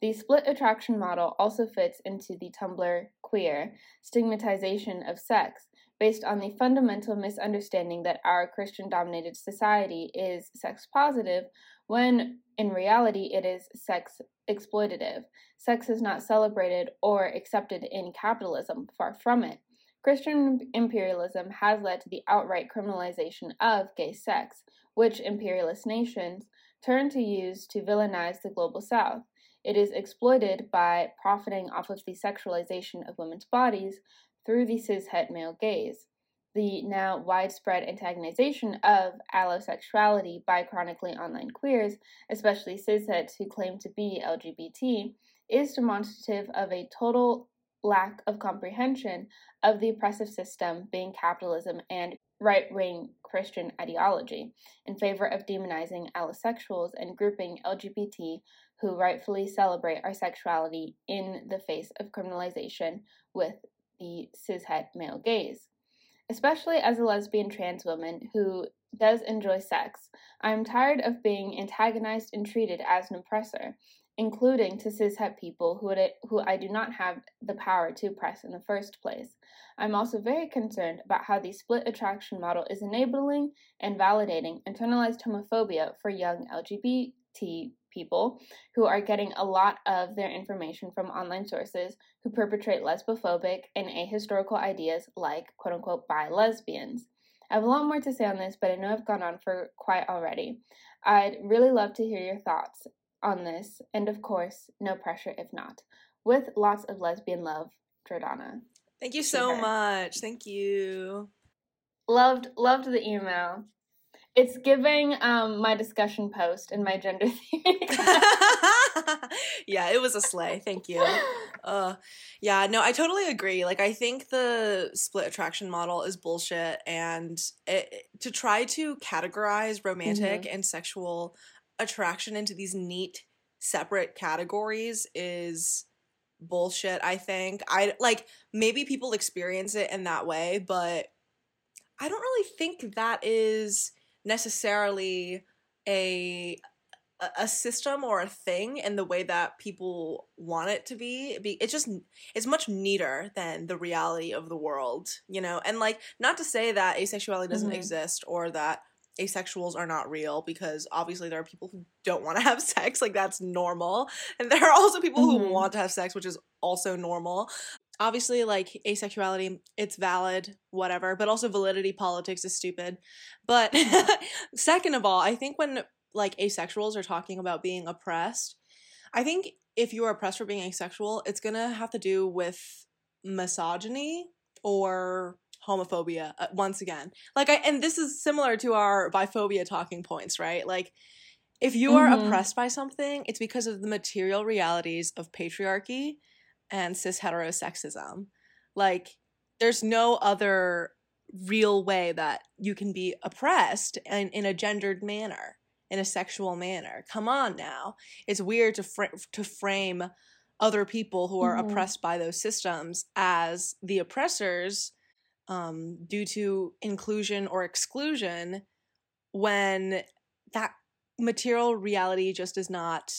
The split attraction model also fits into the Tumblr queer stigmatization of sex, based on the fundamental misunderstanding that our Christian dominated society is sex positive, when in reality it is sex exploitative. Sex is not celebrated or accepted in capitalism, far from it. Christian imperialism has led to the outright criminalization of gay sex, which imperialist nations turn to use to villainize the global south. It is exploited by profiting off of the sexualization of women's bodies through the cishet male gaze. The now widespread antagonization of allosexuality by chronically online queers, especially cishets who claim to be LGBT, is demonstrative of a total lack of comprehension of the oppressive system being capitalism and right wing Christian ideology in favor of demonizing allosexuals and grouping LGBT who rightfully celebrate our sexuality in the face of criminalization with the cishet male gaze. Especially as a lesbian trans woman who does enjoy sex, I am tired of being antagonized and treated as an oppressor, including to cishet people who, would, who I do not have the power to oppress in the first place. I'm also very concerned about how the split attraction model is enabling and validating internalized homophobia for young LGBT people who are getting a lot of their information from online sources who perpetrate lesbophobic and ahistorical ideas like quote unquote bi lesbians. I have a lot more to say on this, but I know I've gone on for quite already. I'd really love to hear your thoughts on this, and of course, no pressure if not. With lots of lesbian love, Jordana. Thank you so much. Thank you. Loved loved the email. It's giving um, my discussion post and my gender theory. yeah, it was a slay. Thank you. Uh, yeah, no, I totally agree. Like, I think the split attraction model is bullshit, and it, to try to categorize romantic mm-hmm. and sexual attraction into these neat, separate categories is bullshit. I think I like maybe people experience it in that way, but I don't really think that is necessarily a a system or a thing in the way that people want it to be. It's just it's much neater than the reality of the world, you know. And like not to say that asexuality doesn't mm-hmm. exist or that asexuals are not real because obviously there are people who don't want to have sex like that's normal and there are also people mm-hmm. who want to have sex which is also normal obviously like asexuality it's valid whatever but also validity politics is stupid. But second of all i think when like asexuals are talking about being oppressed i think if you're oppressed for being asexual it's gonna have to do with misogyny or homophobia uh, once again. Like i and this is similar to our biphobia talking points right? Like if you are mm-hmm. oppressed by something it's because of the material realities of patriarchy and cis heterosexism. Like, there's no other real way that you can be oppressed in, in a gendered manner, in a sexual manner. Come on now. It's weird to, fr- to frame other people who are mm-hmm. oppressed by those systems as the oppressors um, due to inclusion or exclusion when that material reality just is not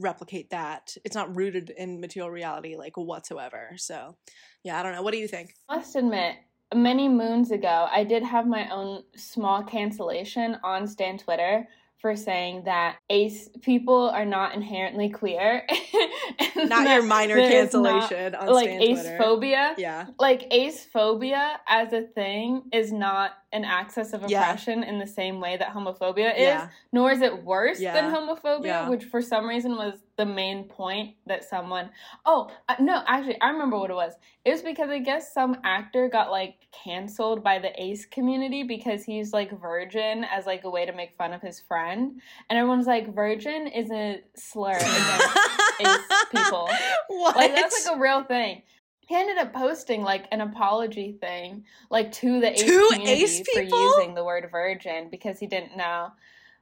replicate that. It's not rooted in material reality like whatsoever. So, yeah, I don't know. What do you think? I must admit, many moons ago, I did have my own small cancellation on Stan Twitter for saying that ace people are not inherently queer. not your minor cancellation not, on like ace phobia. Yeah. Like ace phobia as a thing is not an axis of oppression yeah. in the same way that homophobia is, yeah. nor is it worse yeah. than homophobia, which for some reason was the main point that someone. Oh, uh, no, actually, I remember what it was. It was because I guess some actor got like canceled by the ace community because he's like virgin as like a way to make fun of his friend. And everyone's like, virgin is a slur against ace people. What? Like, that's like a real thing he ended up posting like an apology thing, like to the ace to community ace for using the word virgin because he didn't know.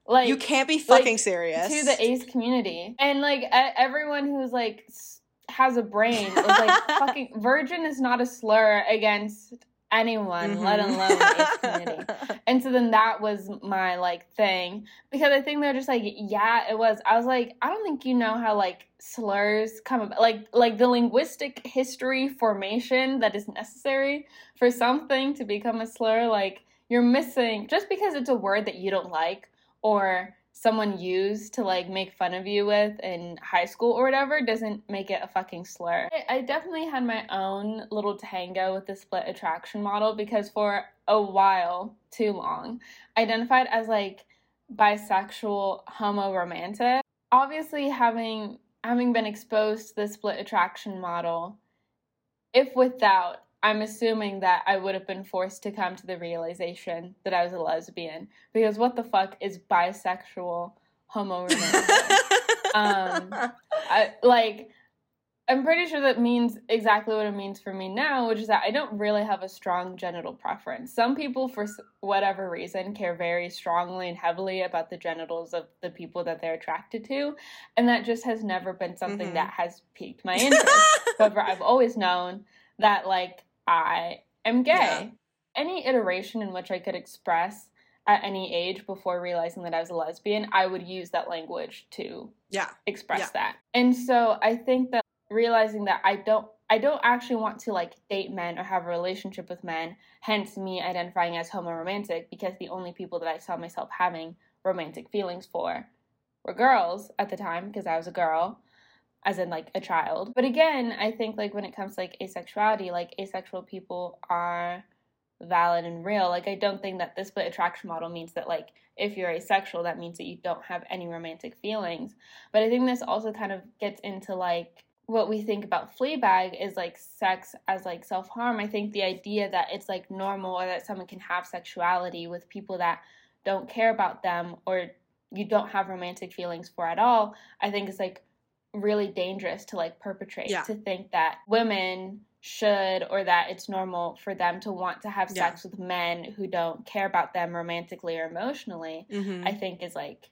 Like you can't be fucking like, serious to the ace community, and like everyone who's like has a brain is like fucking virgin is not a slur against anyone, mm-hmm. let alone the ace community. and so then that was my like thing because I think they're just like, yeah, it was. I was like, I don't think you know how like slurs come about, like like the linguistic history formation that is necessary for something to become a slur. Like you're missing just because it's a word that you don't like or someone used to like make fun of you with in high school or whatever doesn't make it a fucking slur. I definitely had my own little tango with the split attraction model because for a while, too long, identified as like bisexual, homo romantic. Obviously having having been exposed to the split attraction model, if without I'm assuming that I would have been forced to come to the realization that I was a lesbian because what the fuck is bisexual homo um, I, like I'm pretty sure that means exactly what it means for me now, which is that I don't really have a strong genital preference. Some people, for whatever reason, care very strongly and heavily about the genitals of the people that they're attracted to, and that just has never been something mm-hmm. that has piqued my interest. However, I've always known that, like, I am gay. Yeah. Any iteration in which I could express at any age before realizing that I was a lesbian, I would use that language to yeah express yeah. that. And so I think that realizing that I don't I don't actually want to like date men or have a relationship with men, hence me identifying as homo romantic because the only people that I saw myself having romantic feelings for were girls at the time because I was a girl, as in like a child. But again, I think like when it comes to like asexuality, like asexual people are valid and real. Like I don't think that the split attraction model means that like if you're asexual, that means that you don't have any romantic feelings. But I think this also kind of gets into like what we think about Fleabag is like sex as like self harm. I think the idea that it's like normal or that someone can have sexuality with people that don't care about them or you don't have romantic feelings for at all, I think is like really dangerous to like perpetrate. Yeah. To think that women should or that it's normal for them to want to have Yeah. sex with men who don't care about them romantically or emotionally, Mm-hmm. I think is like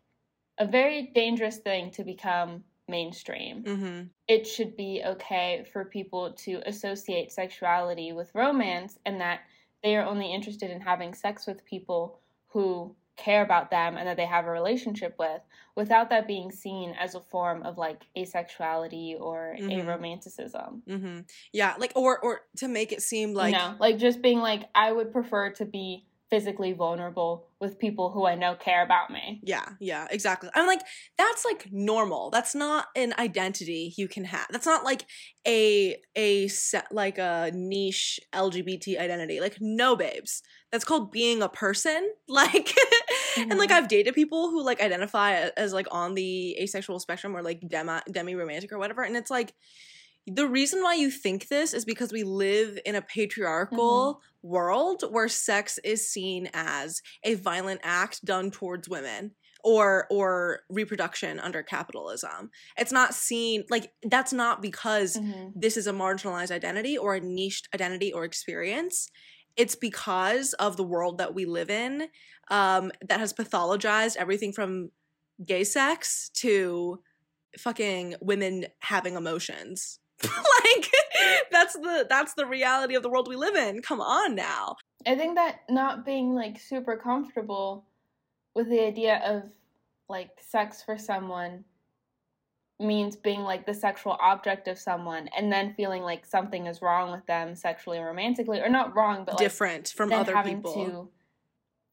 a very dangerous thing to become mainstream mm-hmm. it should be okay for people to associate sexuality with romance and that they are only interested in having sex with people who care about them and that they have a relationship with without that being seen as a form of like asexuality or Mhm. aromanticism. Mm-hmm. Yeah, like or or to make it seem like know, like just being like I would prefer to be physically vulnerable with people who I know care about me. Yeah, yeah, exactly. I'm like, that's like normal. That's not an identity you can have. That's not like a a set like a niche LGBT identity. Like, no, babes. That's called being a person. Like, and like Mhm. I've dated people who like identify as like on the asexual spectrum or like demi demi romantic or whatever, and it's like. The reason why you think this is because we live in a patriarchal world where sex is seen as a violent act done towards women or or reproduction under capitalism. It's not seen like that's not because Mhm. this is a marginalized identity or a niched identity or experience. It's because of the world that we live in um, that has pathologized everything from gay sex to fucking women having emotions. like that's the that's the reality of the world we live in. Come on now. I think that not being like super comfortable with the idea of like sex for someone means being like the sexual object of someone and then feeling like something is wrong with them sexually or romantically or not wrong but like Different from other people.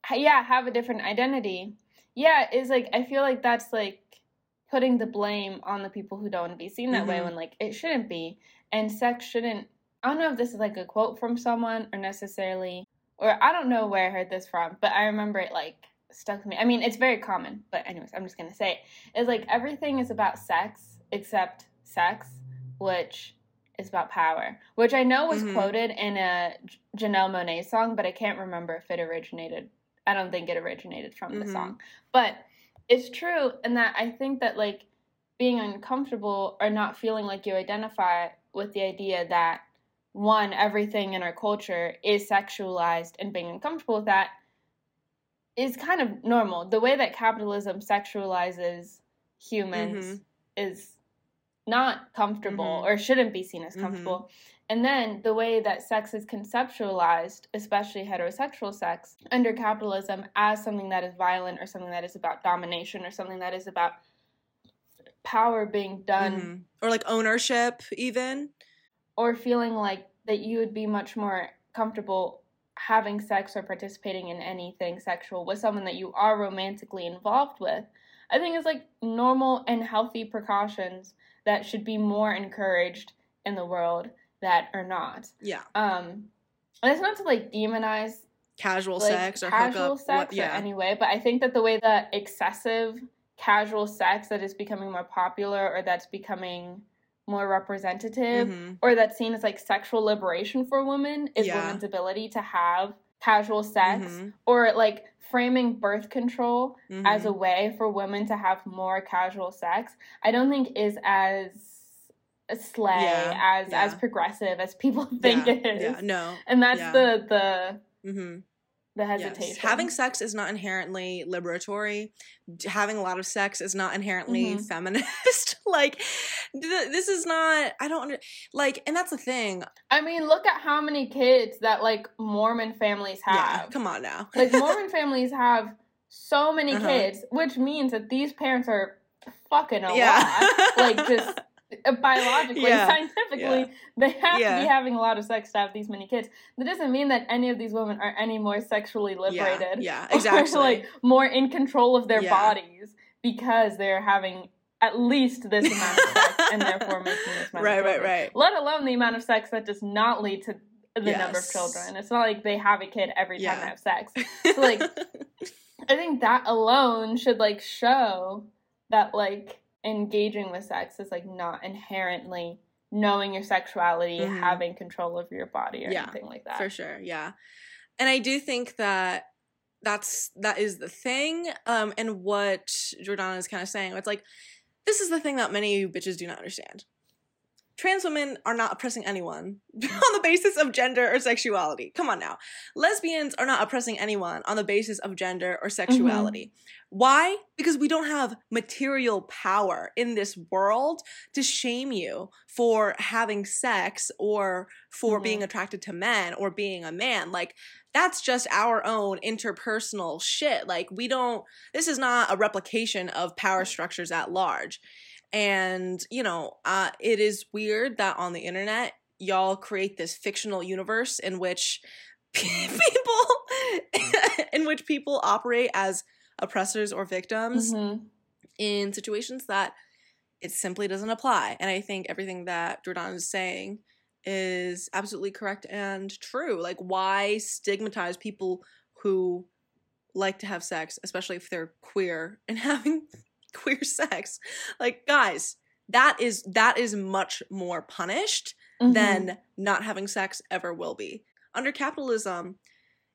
to yeah have a different identity yeah is like i feel like that's like putting the blame on the people who don't want to be seen that way Mhm. when like it shouldn't be and sex shouldn't i don't know if this is like a quote from someone or necessarily or i don't know where i heard this from but i remember it like stuck with me i mean it's very common but anyways i'm just gonna say it is like everything is about sex except sex which is about power which i know was Mhm. quoted in a Janelle Monáe song but i can't remember if it originated i don't think it originated from the Mhm. song but it's true And that i think that like being uncomfortable or not feeling like you identify with the idea that one everything in our culture is sexualized and being uncomfortable with that is kind of normal the way that capitalism sexualizes humans is not comfortable Mhm. or shouldn't be seen as Mhm. comfortable and then the way that sex is conceptualized especially heterosexual sex under capitalism as something that is violent or something that is about domination or something that is about power being done Mhm. or like ownership even. or feeling like that you would be much more comfortable having sex or participating in anything sexual with someone that you are romantically involved with i think is like normal and healthy precautions that should be more encouraged in the world that are not Yeah. um and it's not to like demonize Casual like sex or casual hookup. sex yeah. or anyway but i think that the way that excessive casual sex that is becoming more popular or that's becoming more representative Mhm. or that's seen as like sexual liberation for women is Yeah. women's ability to have casual sex Mhm. or like framing birth control as Mhm. a way for women to have more casual sex i don't think is as slay Yeah, as as progressive as people think yeah, it is Yeah, no. and that's yeah. the the the Yes. hesitation Having sex is not inherently liberatory. Having a lot of sex is not inherently Mhm. feminist. like, th- this is not. I don't under, like, and that's the thing. I mean, look at how many kids that like Mormon families Yeah, have. come on now. like Mormon families have so many Uh-huh. kids, which means that these parents are fucking a Yeah. lot. Like just biologically, Yeah. scientifically, they have to be having a lot of sex to have these many kids. That doesn't mean that any of these women are any more sexually liberated. Yeah, or, exactly. like more in control of their Yeah. bodies because they're having at least this amount of sex and therefore making this amount Right, of right, right. Let alone the amount of sex that does not lead to the number of children. It's not like they have a kid every time Yeah. they have sex. So, like, I think that alone should like show that like engaging with sex is like not inherently knowing your sexuality, Mhm. having control over your body or Yeah, anything like that. for sure yeah and i do think that that's that is the thing um and what jordana is kind of saying it's like this is the thing that many bitches do not understand trans women are not oppressing anyone on the basis of gender or sexuality come on now lesbians are not oppressing anyone on the basis of gender or sexuality why because we don't have material power in this world to shame you for having sex or for Mhm. being attracted to men or being a man. Like, that's just our own interpersonal shit. Like, we don't, this is not a replication of power structures at large. And, you know, uh, it is weird that on the internet, y'all create this fictional universe in which people, in which people operate as oppressors or victims Mhm. in situations that it simply doesn't apply. And I think everything that Jordan is saying is absolutely correct and true. Like, why stigmatize people who like to have sex, especially if they're queer and having queer sex? Like, guys, that is that is much more punished Mhm. than not having sex ever will be. Under capitalism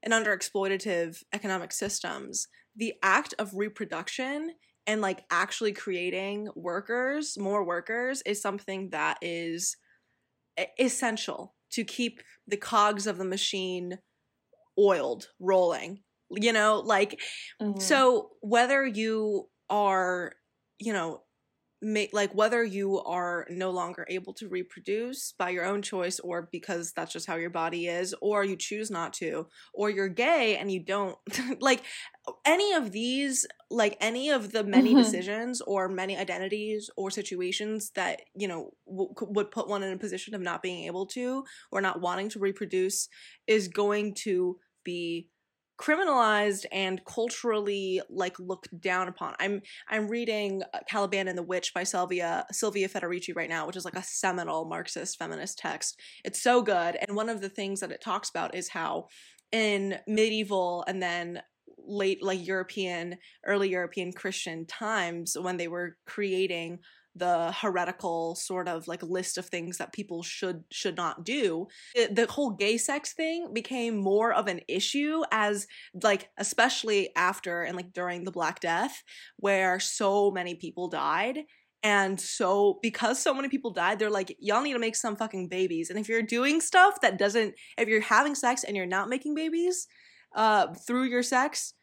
and under exploitative economic systems, the act of reproduction and like actually creating workers, more workers, is something that is essential to keep the cogs of the machine oiled, rolling. You know, like Mhm. so whether you are, you know, make like whether you are no longer able to reproduce by your own choice or because that's just how your body is or you choose not to or you're gay and you don't like any of these like any of the many Mhm. decisions or many identities or situations that you know w- would put one in a position of not being able to or not wanting to reproduce is going to be criminalized and culturally like looked down upon. I'm I'm reading uh, Caliban and the Witch by Sylvia Sylvia Federici right now, which is like a seminal Marxist feminist text. It's so good, and one of the things that it talks about is how in medieval and then late like European, early European Christian times when they were creating the heretical sort of like list of things that people should should not do it, the whole gay sex thing became more of an issue as like especially after and like during the black death where so many people died. And so because so many people died they're like y'all need to make some fucking babies. And if you're doing stuff that doesn't if you're having sex and you're not making babies uh through your sex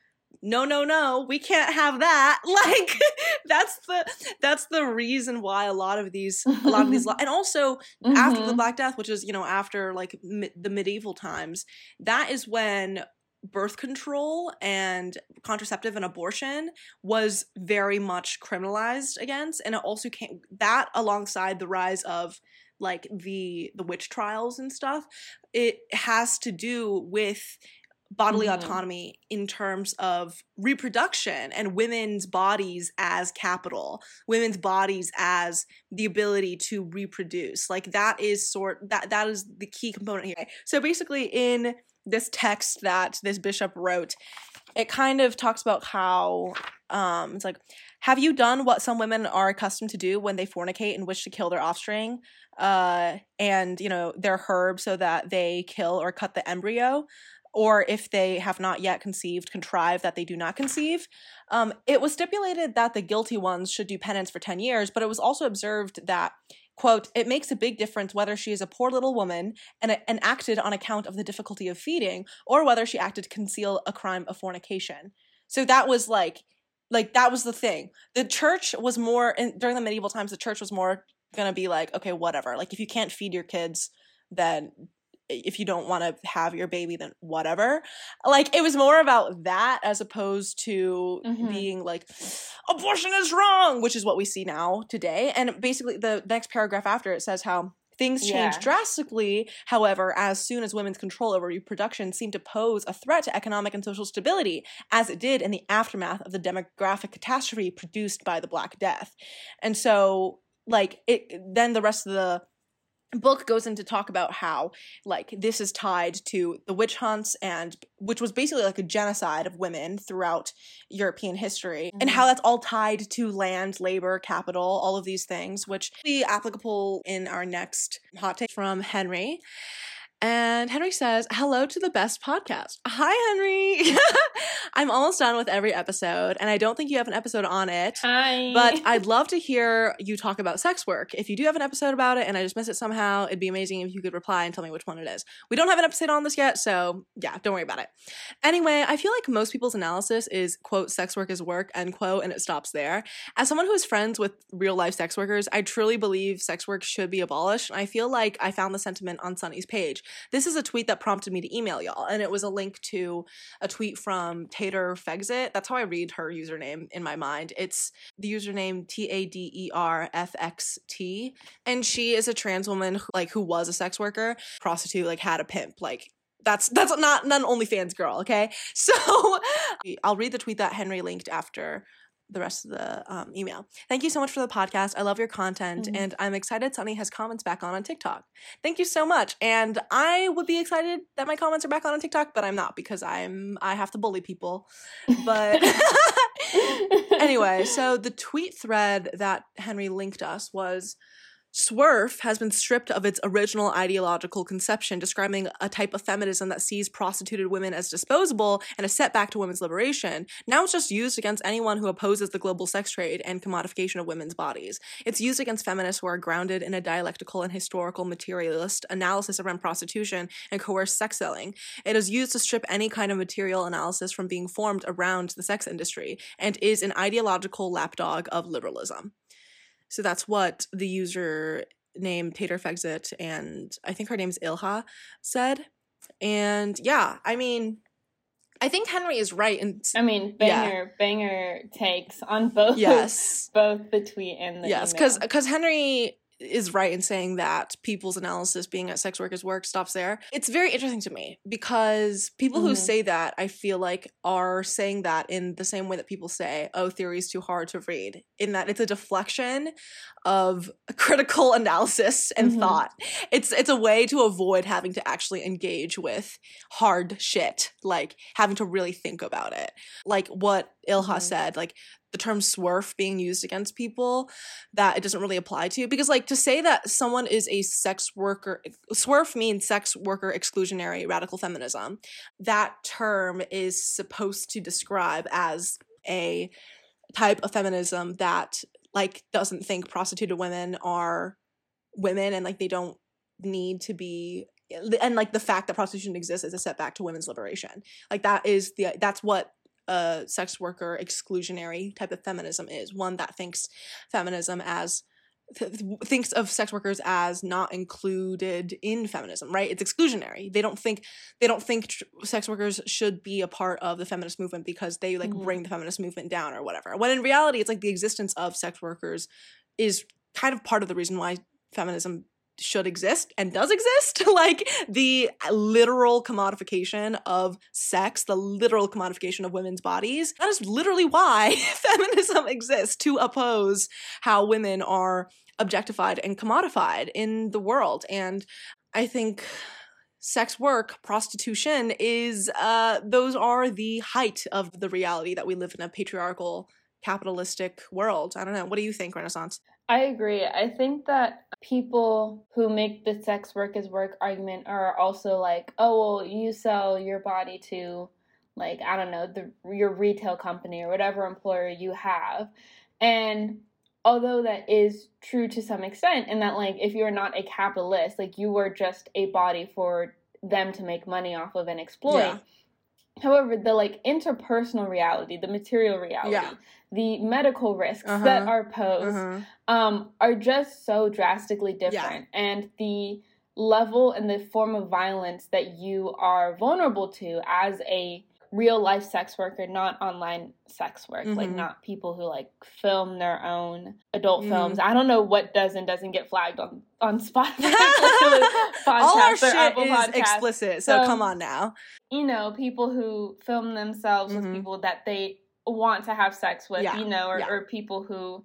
no no no we can't have that like that's the that's the reason why a lot of these a lot of these and also after the Mhm. black death which is you know after like mi- the medieval times that is when birth control and contraceptive and abortion was very much criminalized against and it also came that alongside the rise of like the the witch trials and stuff it has to do with bodily Mhm. autonomy in terms of reproduction and women's bodies as capital women's bodies as the ability to reproduce. Like that is sort that that is the key component here. So basically in this text that this bishop wrote it kind of talks about how um it's like have you done what some women are accustomed to do when they fornicate and wish to kill their offspring? Uh and you know their herb so that they kill or cut the embryo or if they have not yet conceived, contrive that they do not conceive. Um, it was stipulated that the guilty ones should do penance for 10 years, but it was also observed that, quote, it makes a big difference whether she is a poor little woman and, and acted on account of the difficulty of feeding, or whether she acted to conceal a crime of fornication. So that was like, like that was the thing. The church was more, in, during the medieval times, the church was more gonna be like, okay, whatever. Like if you can't feed your kids, then if you don't want to have your baby then whatever like it was more about that as opposed to Mhm. being like abortion is wrong which is what we see now today and basically the next paragraph after it says how Things changed Yeah. drastically, however, as soon as women's control over reproduction seemed to pose a threat to economic and social stability, as it did in the aftermath of the demographic catastrophe produced by the Black Death. And so, like, it then the rest of the book goes into talk about how like this is tied to the witch hunts and which was basically like a genocide of women throughout European history and Mhm. how that's all tied to land, labor, capital, all of these things which will be applicable in our next hot take from Henry. And Henry says, Hello to the best podcast. Hi, Henry. I'm almost done with every episode, and I don't think you have an episode on it. Hi. But I'd love to hear you talk about sex work. If you do have an episode about it and I just missed it somehow, it'd be amazing if you could reply and tell me which one it is. We don't have an episode on this yet, so yeah, don't worry about it. Anyway, I feel like most people's analysis is quote sex work is work end quote and it stops there. As someone who is friends with real life sex workers, I truly believe sex work should be abolished. And I feel like I found the sentiment on Sunny's page. This is a tweet that prompted me to email y'all, and it was a link to a tweet from Tater Fexit. That's how I read her username in my mind. It's the username T A D E R F X T, and she is a trans woman who, like who was a sex worker, prostitute, like had a pimp, like. That's that's not not an OnlyFans girl, okay? So I'll read the tweet that Henry linked after the rest of the um, email. Thank you so much for the podcast. I love your content, Mhm. and I'm excited Sunny has comments back on on TikTok. Thank you so much. And I would be excited that my comments are back on on TikTok, but I'm not because I'm I have to bully people. But anyway, so the tweet thread that Henry linked us was Swerf has been stripped of its original ideological conception, describing a type of feminism that sees prostituted women as disposable and a setback to women's liberation. Now it's just used against anyone who opposes the global sex trade and commodification of women's bodies. It's used against feminists who are grounded in a dialectical and historical materialist analysis around prostitution and coerced sex selling. It is used to strip any kind of material analysis from being formed around the sex industry and is an ideological lapdog of liberalism. So that's what the user name Tater Fexit and I think her name's Ilha said. And yeah, I mean, I think Henry is right. And I mean, Yeah. banger, banger takes on both. yes, both the tweet and the yes, because because Henry is right in saying that people's analysis being at sex workers' work stops there. It's very interesting to me because people who Mhm. say that I feel like are saying that in the same way that people say, "Oh, theory is too hard to read," in that it's a deflection of critical analysis and Mhm. thought. It's it's a way to avoid having to actually engage with hard shit, like having to really think about it. Like what Ilha Mhm. said, like the term swerf being used against people that it doesn't really apply to because like to say that someone is a sex worker swerf means sex worker exclusionary radical feminism that term is supposed to describe as a type of feminism that like doesn't think prostituted women are women and like they don't need to be eh, and like the fact that prostitution exists is a setback to women's liberation. Like that is the that's what a sex worker exclusionary type of feminism is one that thinks feminism as th- th- thinks of sex workers as not included in feminism right it's exclusionary they don't think they don't think tr- sex workers should be a part of the feminist movement because they like Mhm. bring the feminist movement down or whatever when in reality it's like the existence of sex workers is kind of part of the reason why feminism should exist and does exist like the literal commodification of sex the literal commodification of women's bodies. That is literally why feminism exists to oppose how women are objectified and commodified in the world. And i think sex work prostitution is uh those are the height of the reality that we live in a patriarchal capitalistic world. I don't know. What do you think renaissance I agree. I think that people who make the sex work is work argument are also like, oh, well, you sell your body to, like, I don't know, the your retail company or whatever employer you have, and although that is true to some extent, in that like if you're not a capitalist, like you were just a body for them to make money off of and exploit. Yeah. However, the like interpersonal reality, the material reality, Yeah. The medical risks Uh-huh. that are posed Uh-huh. um, are just so drastically different. And the level and the form of violence that you are vulnerable to as a real life sex worker, not online sex work. Like Mhm. not people who like film their own adult Mhm. films. I don't know what does and doesn't get flagged on on Spotify. All our shit Apple is Podcasts. explicit, so, So- come on now. You know, people who film themselves Mhm. with people that they want to have sex with, Yeah, you know, or, yeah. or people who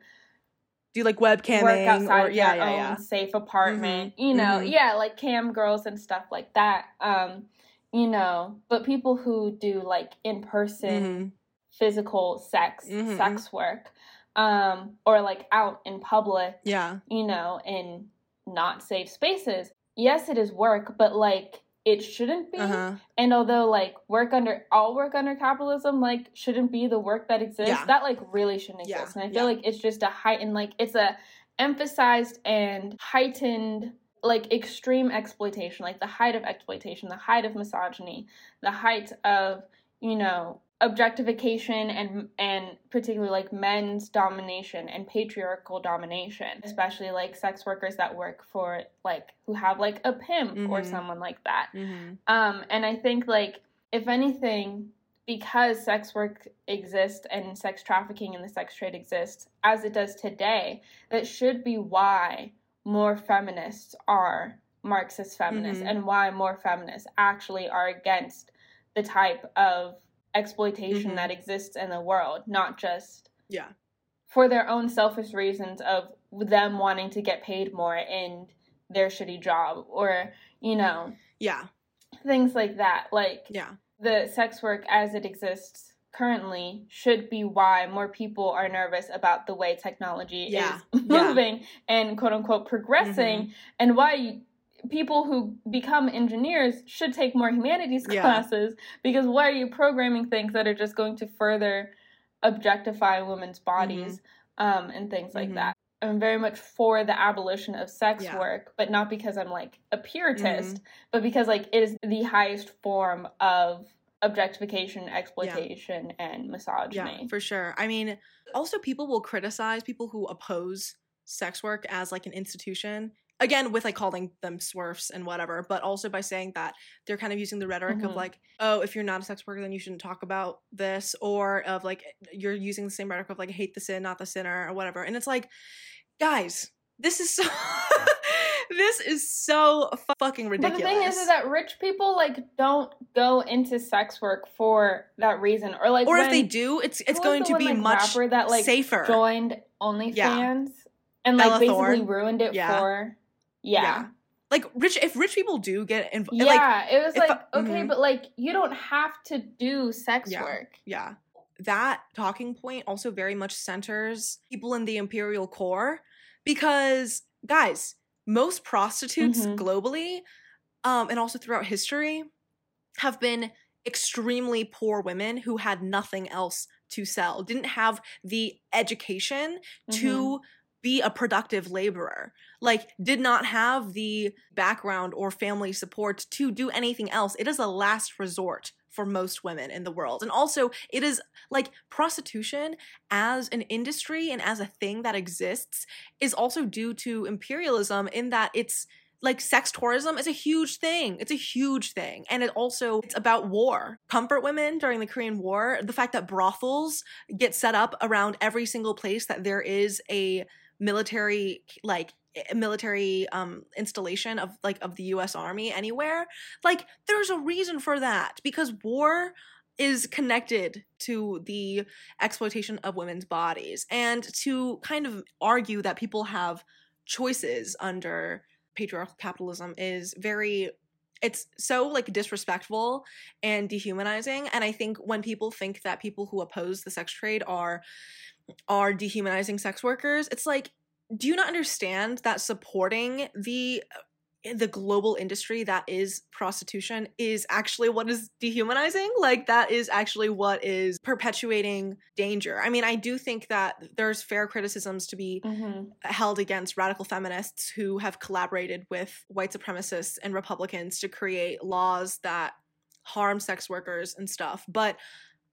Do like webcamming work outside or yeah, their own yeah. safe apartment. Mhm, You know, mhm. yeah, like cam girls and stuff like that. Um, you know, but people who do like in person Mhm. physical sex, Mhm. sex work, um, or like out in public, Yeah. you know, in not safe spaces. Yes, it is work, but like it shouldn't be. Uh-huh. And although like work under all work under capitalism like shouldn't be the work that exists, Yeah. that like really shouldn't Yeah, exist. And I feel yeah. like it's just a heightened like it's a emphasized and heightened like extreme exploitation, like the height of exploitation, the height of misogyny, the height of, you know, objectification and and particularly like men's domination and patriarchal domination especially like sex workers that work for like who have like a pimp or Mhm. someone like that Mhm. um, and I think like if anything, because sex work exists and sex trafficking and the sex trade exists as it does today, that should be why more feminists are Marxist feminists Mhm. and why more feminists actually are against the type of exploitation Mhm. that exists in the world, not just Yeah. for their own selfish reasons of them wanting to get paid more in their shitty job or, you know, Yeah. things like that. Like Yeah. the sex work as it exists currently should be why more people are nervous about the way technology Yeah. is Yeah. Mm-hmm. moving and quote unquote progressing and why people who become engineers should take more humanities Yeah. classes because why are you programming things that are just going to further objectify women's bodies um, and things like Mhm. that I'm very much for the abolition of sex Yeah. work, but not because I'm like a puritist, Mm-hmm. but because like it is the highest form of objectification, exploitation, and misogyny. Yeah, for sure. I mean, also people will criticize people who oppose sex work as like an institution. Again, with like calling them swerfs and whatever, but also by saying that they're kind of using the rhetoric of Mhm. like, oh, if you're not a sex worker, then you shouldn't talk about this, or of like you're using the same rhetoric of like hate the sin, not the sinner, or whatever. And it's like, guys, this is so this is so fu- fucking But ridiculous. the thing is, is that rich people like don't go into sex work for that reason, or like or if they do, it's it's going to one, be like, much that like safer. joined OnlyFans Yeah. and like Bella basically Thorne. ruined it Yeah. for yeah. like rich if rich people do get involved Yeah, like it was like I- okay, mhm. but like you don't have to do sex Yeah. work. yeah that talking point also very much centers people in the imperial core because guys most prostitutes Mhm. globally um and also throughout history have been extremely poor women who had nothing else to sell didn't have the education Mm-hmm. to be a productive laborer like did not have the background or family support to do anything else it is a last resort for most women in the world and also it is like prostitution as an industry and as a thing that exists is also due to imperialism in that it's like sex tourism is a huge thing. It's a huge thing. And it also it's about war. Comfort women during the Korean War, the fact that brothels get set up around every single place that there is a military like military um installation of like of the US army anywhere. Like there's a reason for that because war is connected to the exploitation of women's bodies and to kind of argue that people have choices under patriarchal capitalism is very it's so like disrespectful and dehumanizing and i think when people think that people who oppose the sex trade are are dehumanizing sex workers it's like do you not understand that supporting the the global industry that is prostitution is actually what is dehumanizing like that is actually what is perpetuating danger i mean i do think that there's fair criticisms to be Mm-hmm. held against radical feminists who have collaborated with white supremacists and Republicans to create laws that harm sex workers and stuff. But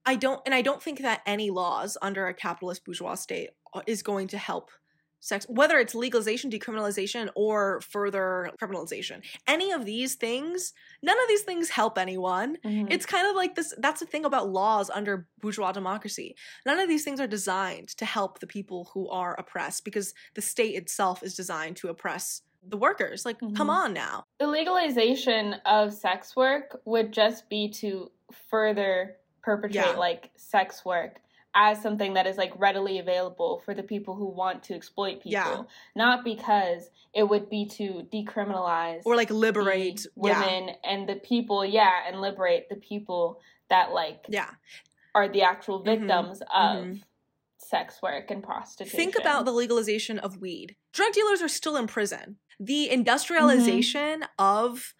I don't, and I don't think that any laws under a capitalist bourgeois state is going to help sex whether it's legalization decriminalization or further criminalization. Any of these things none of these things help anyone. Mhm. it's kind of like this that's the thing about laws under bourgeois democracy. None of these things are designed to help the people who are oppressed because the state itself is designed to oppress the workers. Like come Mhm. on now. The legalization of sex work would just be to further perpetrate Yeah. like sex work as something that is like readily available for the people who want to exploit people Yeah. not because it would be to decriminalize or like liberate yeah women and the people yeah and liberate the people that like yeah are the actual Mhm, victims of mhm. sex work and prostitution Think about the legalization of weed. Drug dealers are still in prison. The industrialization of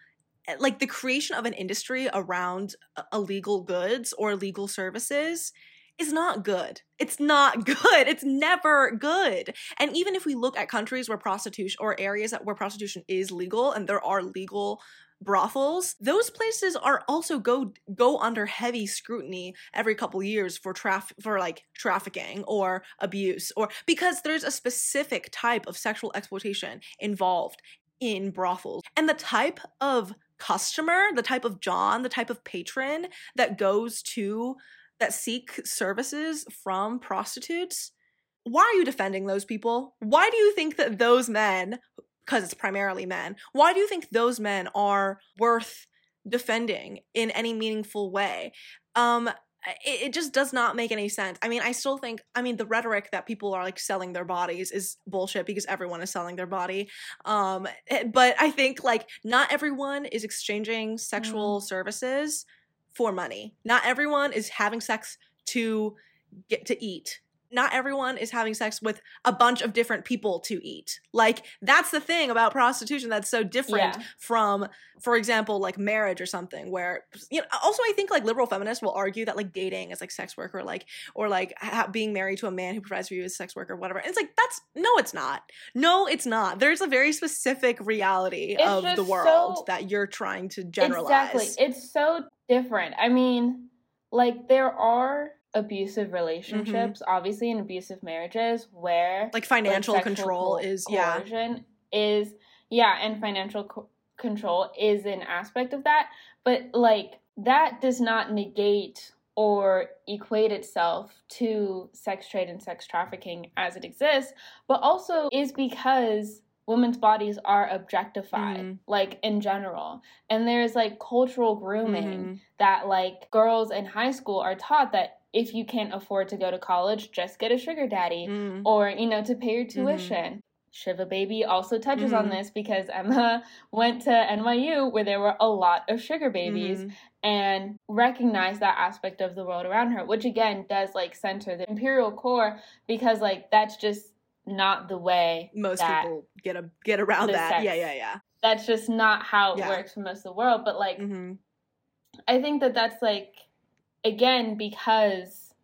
like the creation of an industry around uh, illegal goods or illegal services is not good. It's not good. It's never good. And even if we look at countries where prostitution or areas that where prostitution is legal and there are legal brothels those places are also go go under heavy scrutiny every couple years for traf for like trafficking or abuse or because there's a specific type of sexual exploitation involved in brothels and the type of customer the type of john the type of patron that goes to that seek services from prostitutes why are you defending those people why do you think that those men because it's primarily men. Why do you think those men are worth defending in any meaningful way? Um, it, it just does not make any sense. I mean, I still think, I mean, the rhetoric that people are like selling their bodies is bullshit because everyone is selling their body. Um, eh, but I think like not everyone is exchanging sexual services for money. Not everyone is having sex to get to eat not everyone is having sex with a bunch of different people to eat. Like that's the thing about prostitution that's so different Yeah. from for example like marriage or something where you know also I think like liberal feminists will argue that like dating is like sex work or like or like ha- being married to a man who provides for you as sex work or whatever. And it's like that's no it's not. No it's not. There's a very specific reality It's of the world so- that you're trying to generalize. Exactly. It's so different. I mean, like there are abusive relationships, obviously in abusive marriages where Mm-hmm. like financial sexual control co- is yeah. is yeah, and financial co- control is an aspect of that, but like that does not negate or equate itself to sex trade and sex trafficking as it exists, but also is because women's bodies are objectified Mhm. like in general and there's like cultural grooming Mhm. that like girls in high school are taught that if you can't afford to go to college just get a sugar daddy Mm. or you know to pay your tuition shiva baby also touches on Mhm. this because emma went to nyu where there were a lot of sugar babies Mhm. and recognized that aspect of the world around her which again does like center the imperial core because like that's just not the way most people get a get around that. sex- Yeah, yeah, yeah. that's just not how it Yeah. works for most of the world but like hmm I think that that's like again because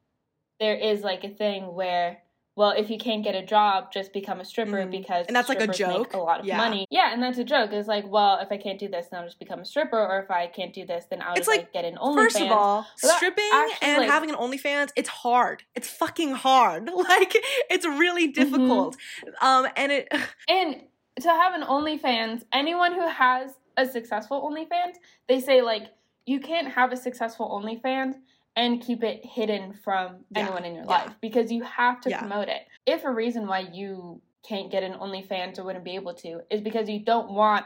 there is like a thing where well if you can't get a job just become a stripper Mhm. because And that's like a joke? a lot of Yeah. money yeah and that's a joke it's like well if I can't do this then I'll just become a stripper or if I can't do this then I'll It's just like, like, get an OnlyFans First of all, that stripping actually, and like- having an OnlyFans, it's hard. It's fucking hard. Like it's really Mm-hmm. difficult. Um and it and to have an OnlyFans anyone who has a successful OnlyFans they say like you can't have a successful OnlyFans and keep it hidden from Yeah, anyone in your yeah. life because you have to Yeah. promote it. If a reason why you can't get an OnlyFans or wouldn't be able to is because you don't want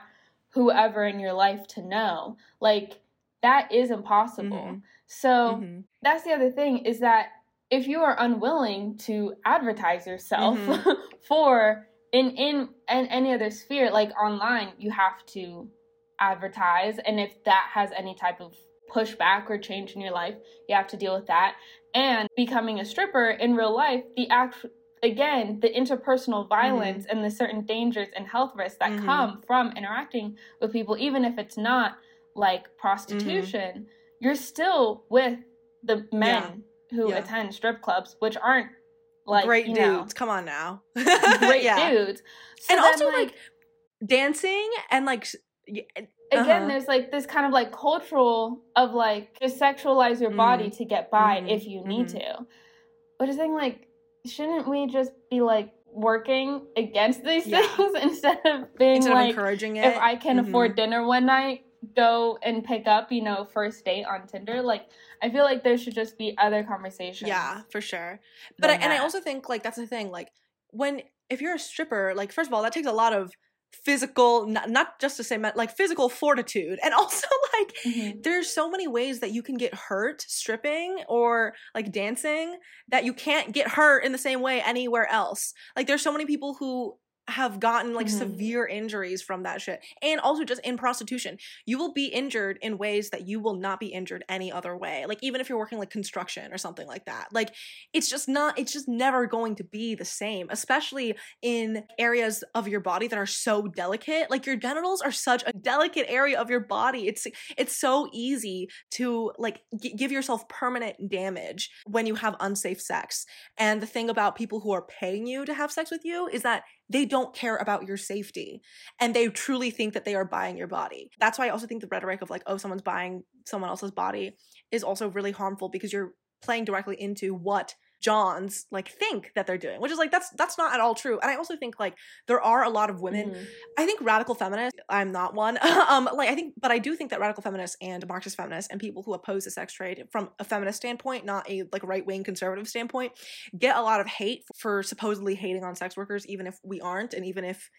whoever in your life to know, like that is impossible. Mhm. So Mhm. that's the other thing is that if you are unwilling to advertise yourself Mhm. for in in in any other sphere like online you have to advertise and if that has any type of pushback or change in your life you have to deal with that and becoming a stripper in real life the act again the interpersonal violence and the certain dangers and health risks that Mhm. come from interacting with people even if it's not like prostitution you're still with the men who Yeah. attend strip clubs which aren't like great dudes. know, Come on now. great Yeah. dudes. So And then, also like dancing and like again, uh-huh. there's like this kind of like cultural of like just sexualize your body Mhm. to get by Mhm. if you need Mhm. to. But I think like shouldn't we just be like working against these Yeah. things instead of being Instead like of encouraging it. if I can afford dinner one night, go and pick up, you know, first date on Tinder. Like I feel like there should just be other conversations. Yeah, for sure. But I, and I also think like that's the thing. Like when if you're a stripper, like first of all, that takes a lot of physical, not, not just to say like physical fortitude, and also like Mhm. there's so many ways that you can get hurt stripping or like dancing that you can't get hurt in the same way anywhere else. Like there's so many people who have gotten like Mhm. severe injuries from that shit. And also just in prostitution, you will be injured in ways that you will not be injured any other way. Like even if you're working like construction or something like that. Like it's just not it's just never going to be the same, especially in areas of your body that are so delicate. Like your genitals are such a delicate area of your body. It's it's so easy to like g- give yourself permanent damage when you have unsafe sex. And the thing about people who are paying you to have sex with you is that they don't care about your safety and they truly think that they are buying your body. That's why I also think the rhetoric of like, oh, someone's buying someone else's body is also really harmful because you're playing directly into what Johns like think that they're doing, which is like that's that's not at all true. And I also think like there are a lot of women Mhm. I think radical feminists, I'm not one. um, like I think, but I do think that radical feminists and Marxist feminists and people who oppose the sex trade from a feminist standpoint, not a like right wing conservative standpoint, get a lot of hate for supposedly hating on sex workers, even if we aren't, and even if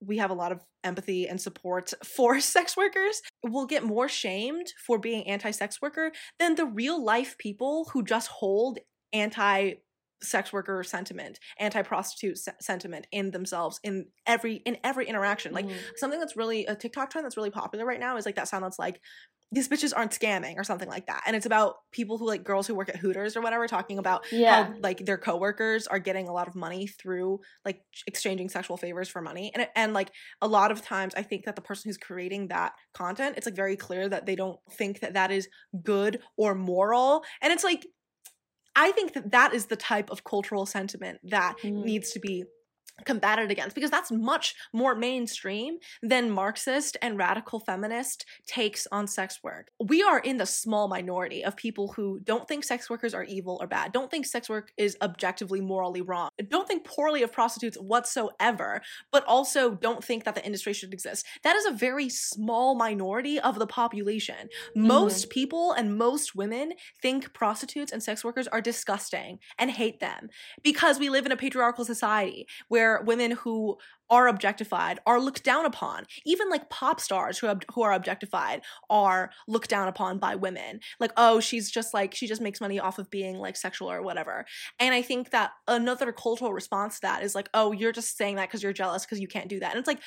we have a lot of empathy and support for sex workers will get more shamed for being anti-sex worker than the real life people who just hold anti sex worker sentiment anti-prostitute se- sentiment in themselves in every in every interaction like Mhm. something that's really a TikTok trend that's really popular right now is like that sound that's like these bitches aren't scamming or something like that. And it's about people who like girls who work at Hooters or whatever talking about yeah. how like their coworkers are getting a lot of money through like exchanging sexual favors for money. And and like a lot of times I think that the person who's creating that content, it's like very clear that they don't think that that is good or moral. And it's like I think that that is the type of cultural sentiment that Mhm. needs to be combated against because that's much more mainstream than Marxist and radical feminist takes on sex work. We are in the small minority of people who don't think sex workers are evil or bad, don't think sex work is objectively morally wrong, don't think poorly of prostitutes whatsoever, but also don't think that the industry should exist. That is a very small minority of the population. Mm-hmm. Most people and most women think prostitutes and sex workers are disgusting and hate them because we live in a patriarchal society where women who are objectified are looked down upon. Even like pop stars who who are objectified are looked down upon by women. Like, oh, she's just like she just makes money off of being like sexual or whatever. And I think that another cultural response to that is like, oh, you're just saying that because you're jealous because you can't do that. And it's like,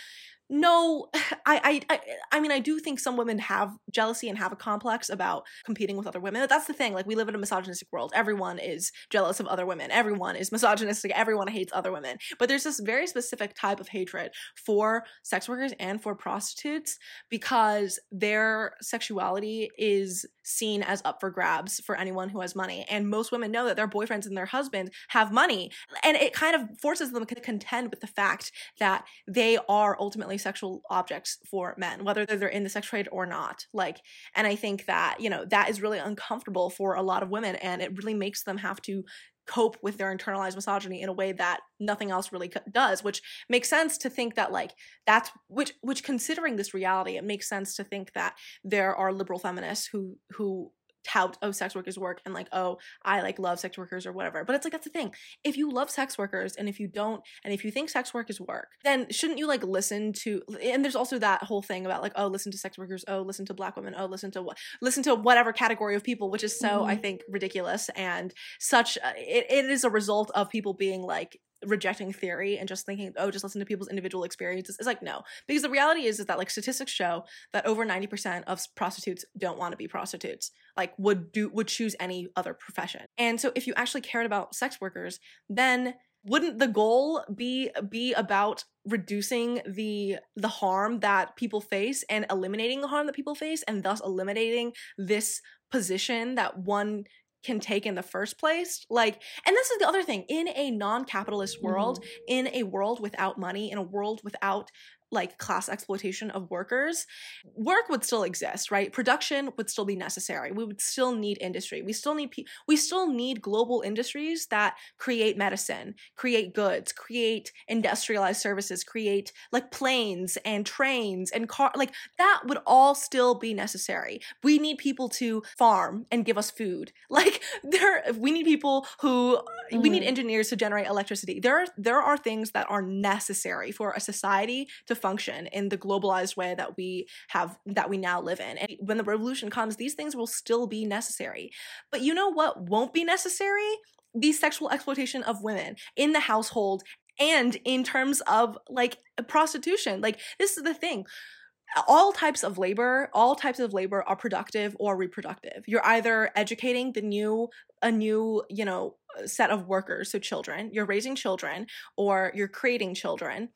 no, I, I, I, mean, I do think some women have jealousy and have a complex about competing with other women. But that's the thing. Like, we live in a misogynistic world. Everyone is jealous of other women. Everyone is misogynistic. Everyone hates other women. But there's this very specific type of hatred for sex workers and for prostitutes because their sexuality is seen as up for grabs for anyone who has money. And most women know that their boyfriends and their husbands have money. And it kind of forces them to contend with the fact that they are ultimately sexual objects for men, whether they're in the sex trade or not. Like, and I think that, you know, that is really uncomfortable for a lot of women and it really makes them have to cope with their internalized misogyny in a way that nothing else really does which makes sense to think that like that's which which considering this reality it makes sense to think that there are liberal feminists who who tout oh sex workers work and like oh i like love sex workers or whatever. But it's like that's the thing. If you love sex workers and if you don't and if you think sex work is work then shouldn't you like listen to and there's also that whole thing about like oh listen to sex workers. Oh listen to black women. Oh listen to what listen to whatever category of people which is so i Mhm. think ridiculous and such uh, it, it is a result of people being like rejecting theory and just thinking oh just listen to people's individual experiences it's like no. Because the reality is is that like statistics show that over 90% of prostitutes don't want to be prostitutes like would do would choose any other profession. And so if you actually cared about sex workers then wouldn't the goal be be about reducing the the harm that people face and eliminating the harm that people face and thus eliminating this position that one can take in the first place like and this is the other thing in a non-capitalist world mm-hmm. in a world without money in a world without like class exploitation of workers, work would still exist, right? Production would still be necessary. We would still need industry. We still need pe- we still need global industries that create medicine, create goods, create industrialized services, create like planes and trains and car like that would all still be necessary. We need people to farm and give us food. Like there we need people who mm. we need mm. engineers to generate electricity. There are there are things that are necessary for a society to function in the globalized way that we have that we now live in. And when the revolution comes, these things will still be necessary. But you know what won't be necessary? The sexual exploitation of women in the household and in terms of like prostitution. Like this is the thing all types of labor all types of labor are productive or reproductive you're either educating the new a new you know set of workers so children you're raising children or you're creating children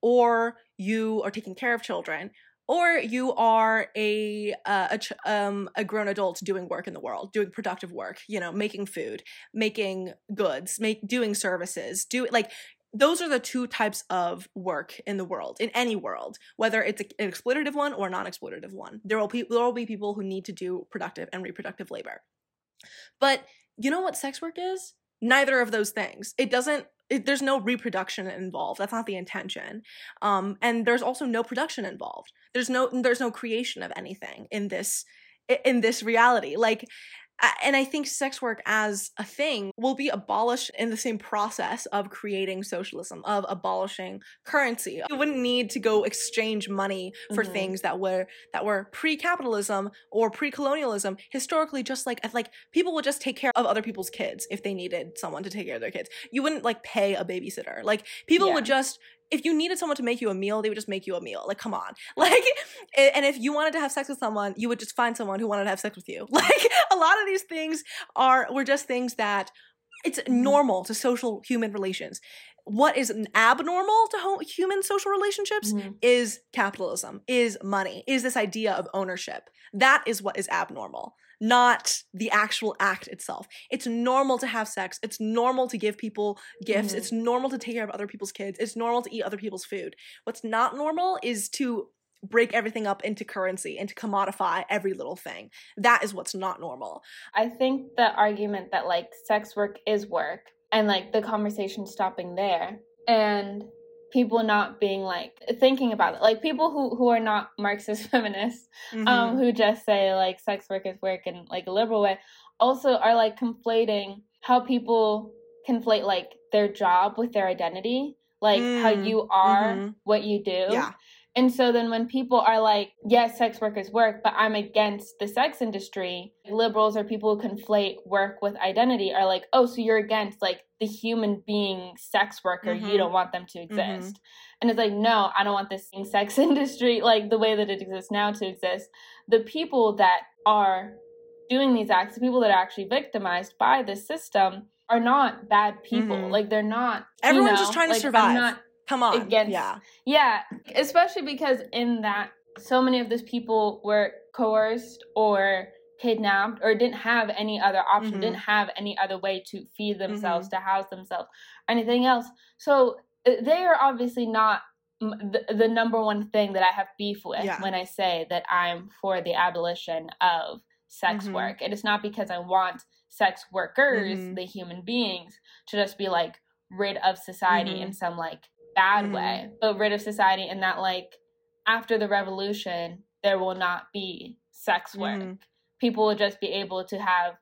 or you are taking care of children or you are a uh, a, ch- um, a grown adult doing work in the world doing productive work you know making food making goods make doing services do like those are the two types of work in the world in any world whether it's an exploitative one or a non-exploitative one. There will, pe- there will be people who need to do productive and reproductive labor. But you know what sex work is? Neither of those things. It doesn't it, there's no reproduction involved. That's not the intention. Um, and there's also no production involved. There's no there's no creation of anything in this in this reality. Like and I think sex work as a thing will be abolished in the same process of creating socialism, of abolishing currency. You wouldn't need to go exchange money for mm-hmm. things that were that were pre-capitalism or pre-colonialism. Historically, just like like people would just take care of other people's kids if they needed someone to take care of their kids. You wouldn't like pay a babysitter. Like people yeah. would just if you needed someone to make you a meal, they would just make you a meal. Like, come on. Like, and if you wanted to have sex with someone, you would just find someone who wanted to have sex with you. Like, a lot of these things are, were just things that it's mm-hmm. normal to social human relations. What is abnormal to human social relationships mm-hmm. is capitalism, is money, is this idea of ownership. That is what is abnormal not the actual act itself. It's normal to have sex. It's normal to give people gifts. Mm-hmm. It's normal to take care of other people's kids. It's normal to eat other people's food. What's not normal is to break everything up into currency and to commodify every little thing. That is what's not normal. I think the argument that like sex work is work and like the conversation stopping there and people not being like thinking about it like people who who are not marxist feminists um, mm-hmm. um who just say like sex work is work in like a liberal way also are like conflating how people conflate like their job with their identity like mm. how you are mm-hmm. what you do yeah and so then when people are like, yes, sex workers work, but I'm against the sex industry, liberals or people who conflate work with identity are like, oh, so you're against like the human being sex worker. Mm-hmm. You don't want them to mm-hmm. exist. Mm-hmm. And it's like, no, I don't want this sex industry like the way that it exists now to exist. The people that are doing these acts, the people that are actually victimized by this system are not bad people. Mm-hmm. Like they're not. Everyone's you know, just trying to like, survive. not, Come on. Against, yeah. Yeah. Especially because in that, so many of those people were coerced or kidnapped or didn't have any other option, mm-hmm. didn't have any other way to feed themselves, mm-hmm. to house themselves, anything else. So uh, they are obviously not the, the number one thing that I have beef with yeah. when I say that I'm for the abolition of sex mm-hmm. work. It is not because I want sex workers, mm-hmm. the human beings, to just be like rid of society in mm-hmm. some like bad mm-hmm. way, but rid of society in that like after the revolution there will not be sex work. Mm-hmm. People will just be able to have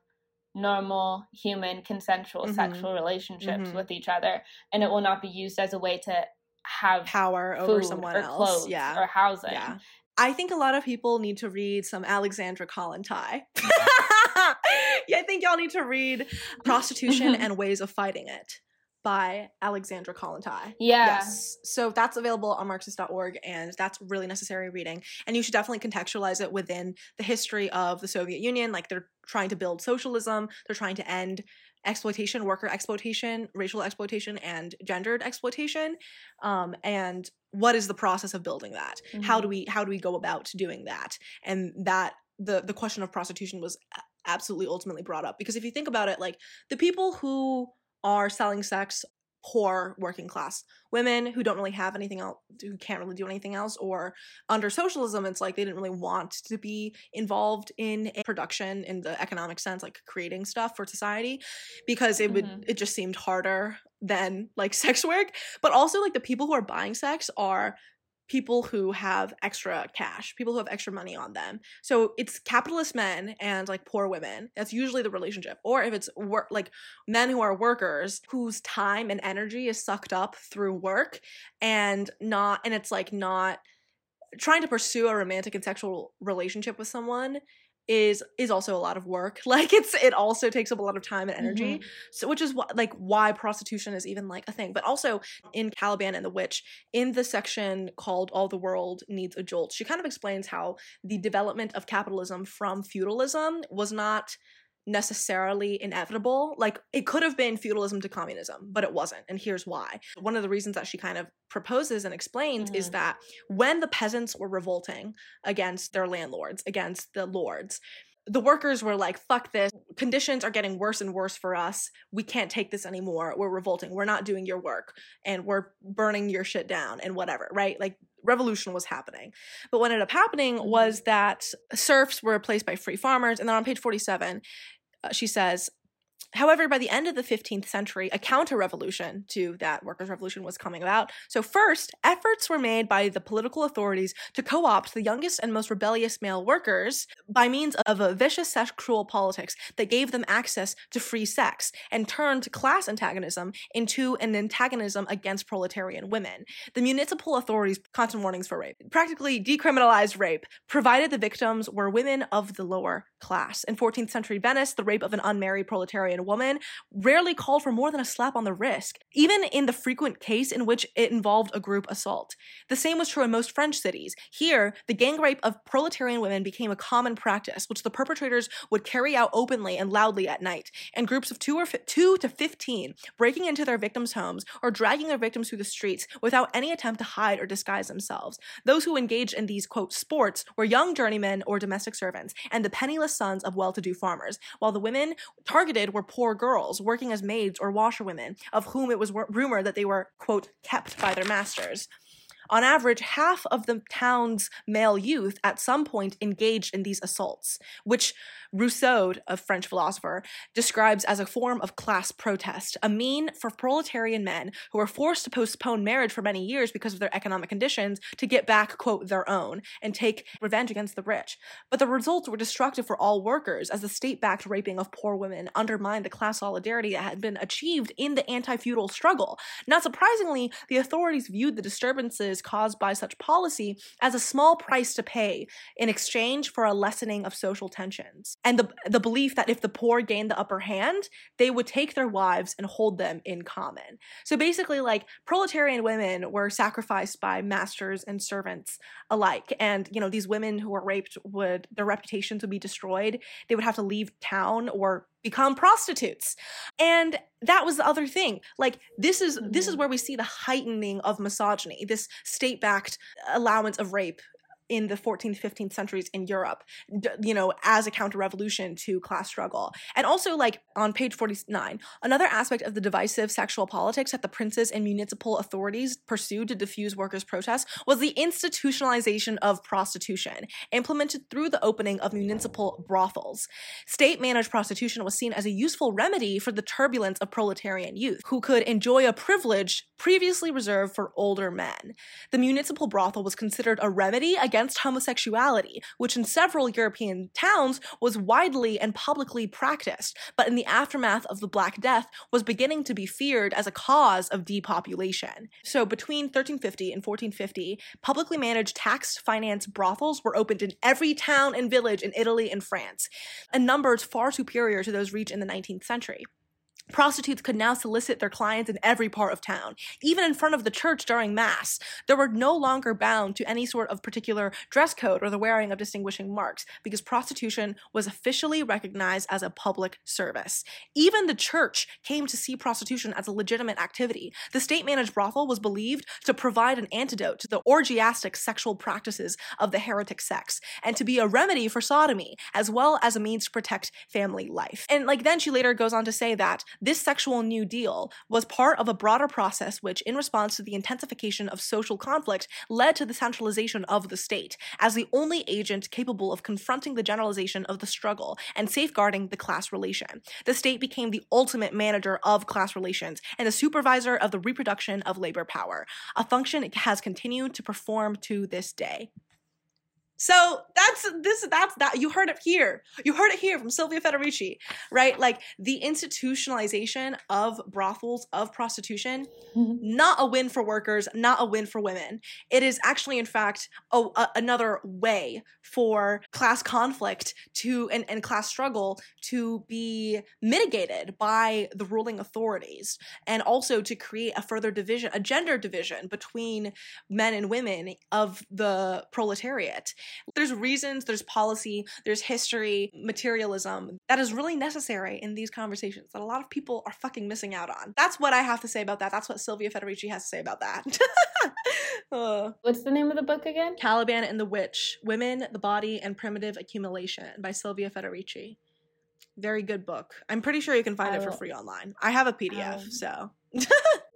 normal human consensual mm-hmm. sexual relationships mm-hmm. with each other and it will not be used as a way to have power over someone or else clothes yeah. or housing. Yeah. I think a lot of people need to read some Alexandra Kollontai. yeah, I think y'all need to read Prostitution and Ways of Fighting It by Alexandra Kollontai. Yeah. Yes. So that's available on Marxist.org and that's really necessary reading. And you should definitely contextualize it within the history of the Soviet Union. Like they're trying to build socialism, they're trying to end exploitation, worker exploitation, racial exploitation, and gendered exploitation. Um, and what is the process of building that? Mm-hmm. How do we how do we go about doing that? And that the the question of prostitution was absolutely ultimately brought up because if you think about it, like the people who are selling sex poor working class women who don't really have anything else, who can't really do anything else, or under socialism, it's like they didn't really want to be involved in production in the economic sense, like creating stuff for society, because it would mm-hmm. it just seemed harder than like sex work. But also like the people who are buying sex are people who have extra cash, people who have extra money on them. So it's capitalist men and like poor women. That's usually the relationship. Or if it's work like men who are workers whose time and energy is sucked up through work and not and it's like not trying to pursue a romantic and sexual relationship with someone is is also a lot of work. Like it's it also takes up a lot of time and energy. Mm-hmm. so which is wh- like why prostitution is even like a thing. But also in caliban and the witch in the section called all the world needs a jolt she kind of explains how the development of capitalism from feudalism was not necessarily inevitable. Like it could have been feudalism to communism, but it wasn't. And here's why. One of the reasons that she kind of proposes and explains mm-hmm. is that when the peasants were revolting against their landlords, against the lords, the workers were like, fuck this. Conditions are getting worse and worse for us. We can't take this anymore. We're revolting. We're not doing your work and we're burning your shit down and whatever, right? Like revolution was happening. But what ended up happening mm-hmm. was that serfs were replaced by free farmers. And then on page 47, uh, Uh, she says, However, by the end of the 15th century, a counter revolution to that workers' revolution was coming about. So, first, efforts were made by the political authorities to co opt the youngest and most rebellious male workers by means of a vicious sexual politics that gave them access to free sex and turned class antagonism into an antagonism against proletarian women. The municipal authorities, constant warnings for rape, practically decriminalized rape, provided the victims were women of the lower class. In 14th century Venice, the rape of an unmarried proletarian woman rarely called for more than a slap on the wrist, even in the frequent case in which it involved a group assault. The same was true in most French cities. Here, the gang rape of proletarian women became a common practice, which the perpetrators would carry out openly and loudly at night, in groups of two or fi- two to fifteen, breaking into their victims' homes or dragging their victims through the streets without any attempt to hide or disguise themselves. Those who engaged in these quote sports were young journeymen or domestic servants, and the penniless sons of well-to-do farmers, while the women targeted were poor girls working as maids or washerwomen, of whom it was rumored that they were, quote, kept by their masters. On average, half of the town's male youth at some point engaged in these assaults, which Rousseau, a French philosopher, describes as a form of class protest, a mean for proletarian men who were forced to postpone marriage for many years because of their economic conditions to get back, quote, their own and take revenge against the rich. But the results were destructive for all workers as the state backed raping of poor women undermined the class solidarity that had been achieved in the anti feudal struggle. Not surprisingly, the authorities viewed the disturbances caused by such policy as a small price to pay in exchange for a lessening of social tensions. And the, the belief that if the poor gained the upper hand, they would take their wives and hold them in common. So basically, like proletarian women were sacrificed by masters and servants alike. And, you know, these women who were raped would, their reputations would be destroyed. They would have to leave town or become prostitutes. And that was the other thing. Like this is this is mm-hmm. where we see the heightening of misogyny, this state-backed allowance of rape in the 14th 15th centuries in europe you know as a counter-revolution to class struggle. And also like on page 49 another aspect of the divisive sexual politics that the princes and municipal authorities pursued to diffuse workers protests was the institutionalization of prostitution implemented through the opening of municipal brothels. State managed prostitution was seen as a useful remedy for the turbulence of proletarian youth who could enjoy a privilege previously reserved for older men. The municipal brothel was considered a remedy against against homosexuality, which in several European towns was widely and publicly practiced, but in the aftermath of the Black Death was beginning to be feared as a cause of depopulation. So between 1350 and 1450, publicly managed tax financed brothels were opened in every town and village in Italy and France, and numbers far superior to those reached in the 19th century. Prostitutes could now solicit their clients in every part of town, even in front of the church during Mass. They were no longer bound to any sort of particular dress code or the wearing of distinguishing marks, because prostitution was officially recognized as a public service. Even the church came to see prostitution as a legitimate activity. The state managed brothel was believed to provide an antidote to the orgiastic sexual practices of the heretic sects, and to be a remedy for sodomy, as well as a means to protect family life. And like then she later goes on to say that this sexual New Deal was part of a broader process which, in response to the intensification of social conflict, led to the centralization of the state as the only agent capable of confronting the generalization of the struggle and safeguarding the class relation. The state became the ultimate manager of class relations and the supervisor of the reproduction of labor power, a function it has continued to perform to this day. So that's this that's that you heard it here. You heard it here from Silvia Federici, right? Like the institutionalization of brothels of prostitution, mm-hmm. not a win for workers, not a win for women. It is actually in fact a, a, another way for class conflict to and, and class struggle to be mitigated by the ruling authorities and also to create a further division, a gender division between men and women of the proletariat there's reasons, there's policy, there's history, materialism that is really necessary in these conversations that a lot of people are fucking missing out on. That's what I have to say about that. That's what Silvia Federici has to say about that. What's the name of the book again? Caliban and the Witch Women, the Body, and Primitive Accumulation by Silvia Federici. Very good book. I'm pretty sure you can find it for free online. I have a PDF, um, so.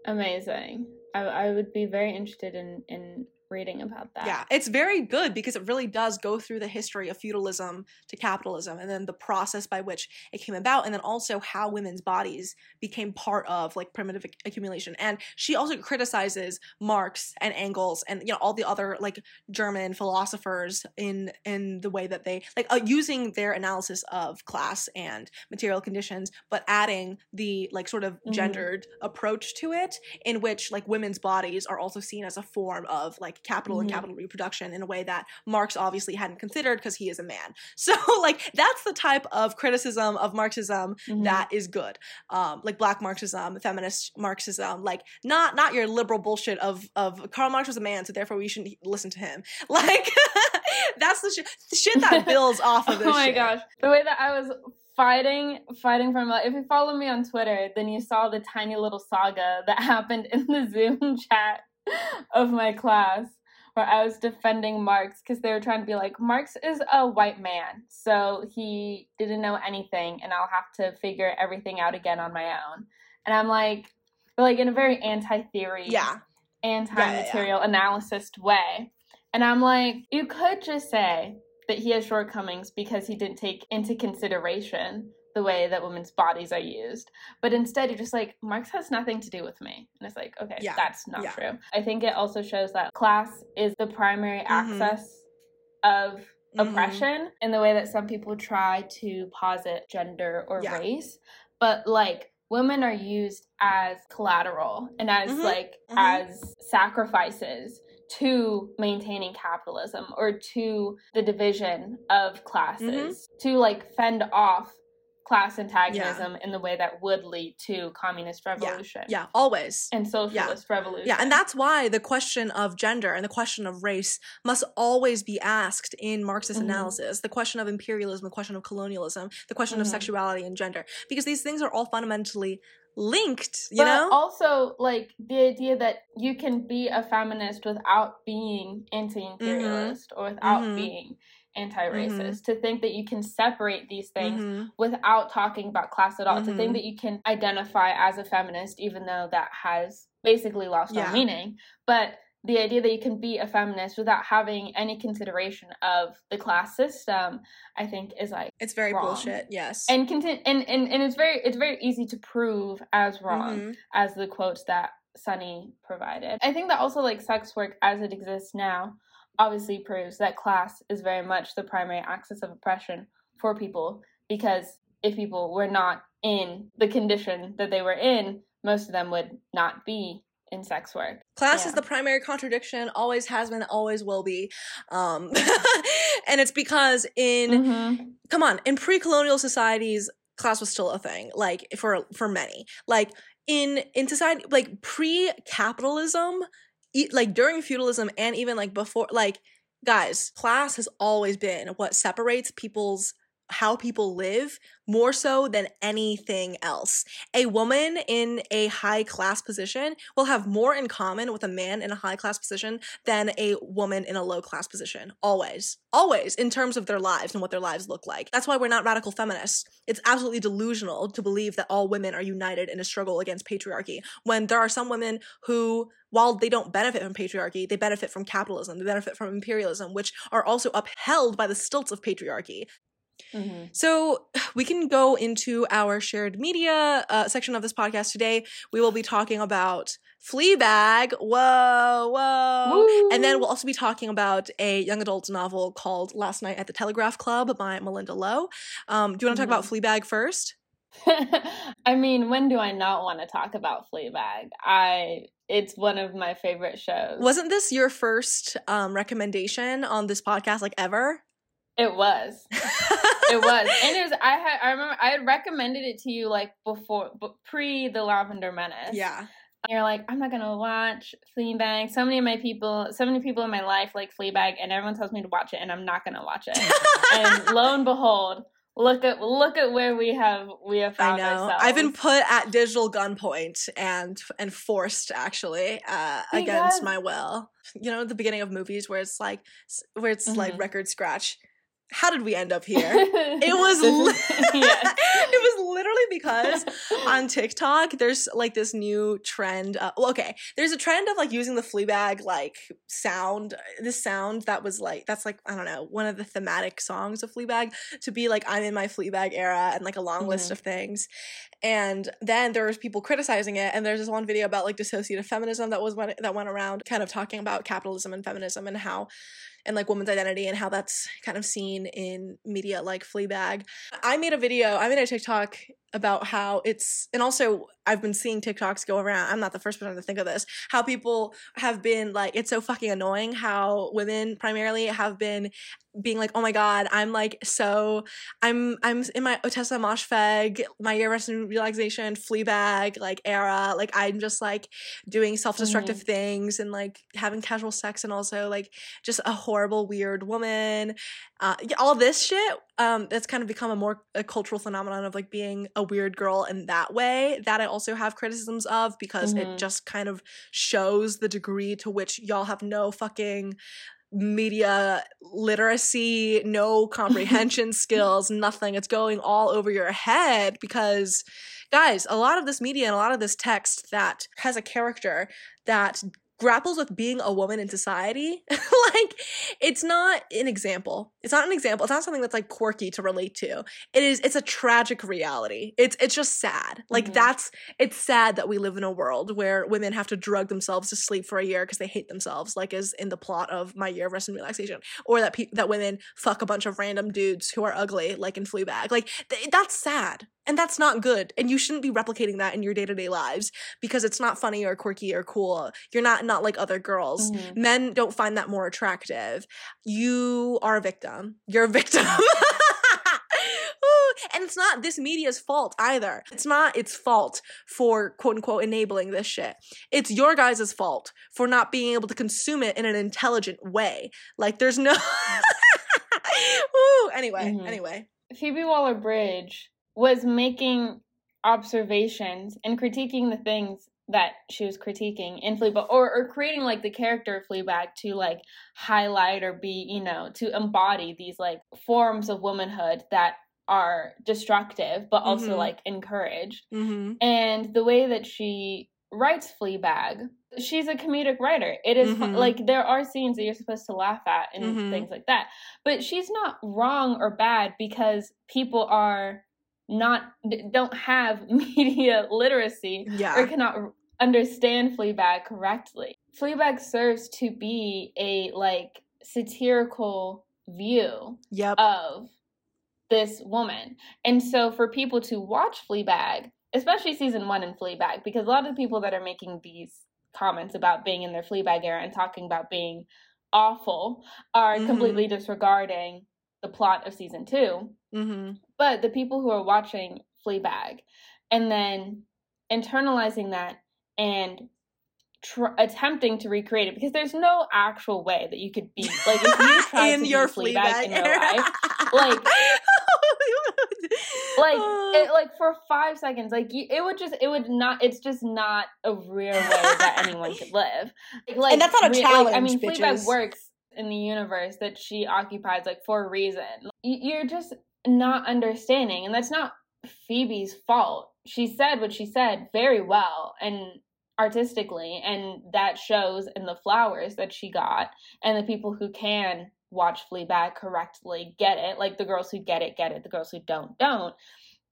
amazing. I, I would be very interested in in reading about that. Yeah, it's very good because it really does go through the history of feudalism to capitalism and then the process by which it came about and then also how women's bodies became part of like primitive accumulation. And she also criticizes Marx and Engels and you know all the other like German philosophers in in the way that they like uh, using their analysis of class and material conditions but adding the like sort of mm-hmm. gendered approach to it in which like women's bodies are also seen as a form of like capital mm-hmm. and capital reproduction in a way that Marx obviously hadn't considered because he is a man. So like that's the type of criticism of Marxism mm-hmm. that is good. Um, like black Marxism, feminist Marxism, like not not your liberal bullshit of of Karl Marx was a man, so therefore we shouldn't listen to him. Like that's the, sh- the shit that builds off of this. oh my shit. gosh, the way that I was fighting fighting for my if you follow me on twitter then you saw the tiny little saga that happened in the zoom chat of my class where I was defending Marx because they were trying to be like, Marx is a white man, so he didn't know anything, and I'll have to figure everything out again on my own. And I'm like, but like in a very anti-theory, yeah, anti-material yeah, yeah, yeah. analysis way. And I'm like, you could just say that he has shortcomings because he didn't take into consideration the way that women's bodies are used. But instead, you're just like, Marx has nothing to do with me. And it's like, okay, yeah. that's not yeah. true. I think it also shows that class is the primary mm-hmm. axis of mm-hmm. oppression in the way that some people try to posit gender or yeah. race. But like, women are used as collateral and as mm-hmm. like mm-hmm. as sacrifices to maintaining capitalism or to the division of classes mm-hmm. to like fend off class antagonism yeah. in the way that would lead to communist revolution. Yeah, yeah always. And socialist yeah. revolution. Yeah, and that's why the question of gender and the question of race must always be asked in Marxist mm-hmm. analysis. The question of imperialism, the question of colonialism, the question mm-hmm. of sexuality and gender, because these things are all fundamentally linked, you but know? Also, like the idea that you can be a feminist without being anti-imperialist mm-hmm. or without mm-hmm. being anti-racist mm-hmm. to think that you can separate these things mm-hmm. without talking about class at all mm-hmm. to think mm-hmm. that you can identify as a feminist even though that has basically lost yeah. all meaning but the idea that you can be a feminist without having any consideration of the class system i think is like it's very wrong. bullshit yes and, conti- and and and it's very it's very easy to prove as wrong mm-hmm. as the quotes that sunny provided i think that also like sex work as it exists now obviously proves that class is very much the primary axis of oppression for people because if people were not in the condition that they were in, most of them would not be in sex work. Class yeah. is the primary contradiction, always has been, always will be. Um, and it's because in, mm-hmm. come on, in pre colonial societies, class was still a thing, like for, for many. Like in, in society, like pre capitalism, like during feudalism and even like before like guys class has always been what separates people's how people live more so than anything else. A woman in a high class position will have more in common with a man in a high class position than a woman in a low class position. Always. Always in terms of their lives and what their lives look like. That's why we're not radical feminists. It's absolutely delusional to believe that all women are united in a struggle against patriarchy when there are some women who while they don't benefit from patriarchy, they benefit from capitalism, they benefit from imperialism, which are also upheld by the stilts of patriarchy. Mm-hmm. So we can go into our shared media uh, section of this podcast today. We will be talking about Fleabag. Whoa, whoa. Woo. And then we'll also be talking about a young adult novel called Last Night at the Telegraph Club by Malinda Lo. Um, do you want to talk mm-hmm. about Fleabag first? I mean, when do I not want to talk about Fleabag? I it's one of my favorite shows. Wasn't this your first um, recommendation on this podcast, like ever? It was. it was, and it was. I had. I remember I had recommended it to you like before, but pre the Lavender Menace. Yeah. And you're like, I'm not gonna watch Fleabag. So many of my people, so many people in my life like Fleabag, and everyone tells me to watch it, and I'm not gonna watch it. and lo and behold, look at look at where we have we have found I know. Ourselves. I've been put at digital gunpoint and and forced actually uh, against my will. You know, the beginning of movies where it's like where it's mm-hmm. like record scratch how did we end up here? It was li- it was literally because on TikTok there's like this new trend. Uh, well, okay, there's a trend of like using the Fleabag like sound, this sound that was like that's like I don't know one of the thematic songs of Fleabag to be like I'm in my Fleabag era and like a long mm-hmm. list of things. And then there was people criticizing it, and there's this one video about like dissociative feminism that was went, that went around, kind of talking about capitalism and feminism and how and like women's identity and how that's kind of seen in media like Fleabag. I made a video, I made a TikTok about how it's and also I've been seeing TikToks go around. I'm not the first person to think of this. How people have been like it's so fucking annoying how women primarily have been being like, "Oh my god, I'm like so I'm I'm in my Ottessa Moshfegh, my year rest and relaxation, Fleabag like era. Like I'm just like doing self-destructive mm-hmm. things and like having casual sex and also like just a horrible weird woman. Uh all this shit um that's kind of become a more a cultural phenomenon of like being a weird girl in that way that I also have criticisms of because mm-hmm. it just kind of shows the degree to which y'all have no fucking media literacy, no comprehension skills, nothing. It's going all over your head because guys, a lot of this media and a lot of this text that has a character that grapples with being a woman in society like it's not an example. It's not an example. It's not something that's like quirky to relate to. It is it's a tragic reality. It's it's just sad. Like mm-hmm. that's it's sad that we live in a world where women have to drug themselves to sleep for a year because they hate themselves like is in the plot of my year of rest and relaxation or that pe- that women fuck a bunch of random dudes who are ugly like in Fleabag. Like th- that's sad and that's not good. And you shouldn't be replicating that in your day-to-day lives because it's not funny or quirky or cool. You're not not like other girls. Mm-hmm. Men don't find that more attractive. You are a victim. You're a victim. and it's not this media's fault either. It's not its fault for quote unquote enabling this shit. It's your guys' fault for not being able to consume it in an intelligent way. Like there's no Ooh, anyway, mm-hmm. anyway. Phoebe Waller Bridge was making observations and critiquing the things that she was critiquing in Fleabag, or, or creating like the character of Fleabag to like highlight or be, you know, to embody these like forms of womanhood that are destructive but also mm-hmm. like encouraged. Mm-hmm. And the way that she writes Fleabag, she's a comedic writer. It is mm-hmm. like there are scenes that you're supposed to laugh at and mm-hmm. things like that. But she's not wrong or bad because people are not don't have media literacy yeah. or cannot understand Fleabag correctly. Fleabag serves to be a like satirical view yep. of this woman. And so for people to watch Fleabag, especially season 1 in Fleabag because a lot of the people that are making these comments about being in their Fleabag era and talking about being awful are mm-hmm. completely disregarding the plot of season 2 mm-hmm. But the people who are watching Fleabag and then internalizing that and tr- attempting to recreate it because there's no actual way that you could be like if you try in to your Fleabag, Fleabag in your life, like like it, like for five seconds like you, it would just it would not it's just not a real way that anyone could live like, and that's not a re- challenge like, i mean bitches. fleabag works in the universe that she occupies like for a reason You- you're just not understanding and that's not phoebe's fault she said what she said very well and artistically and that shows in the flowers that she got and the people who can watch Fleabag correctly get it. Like the girls who get it, get it. The girls who don't, don't.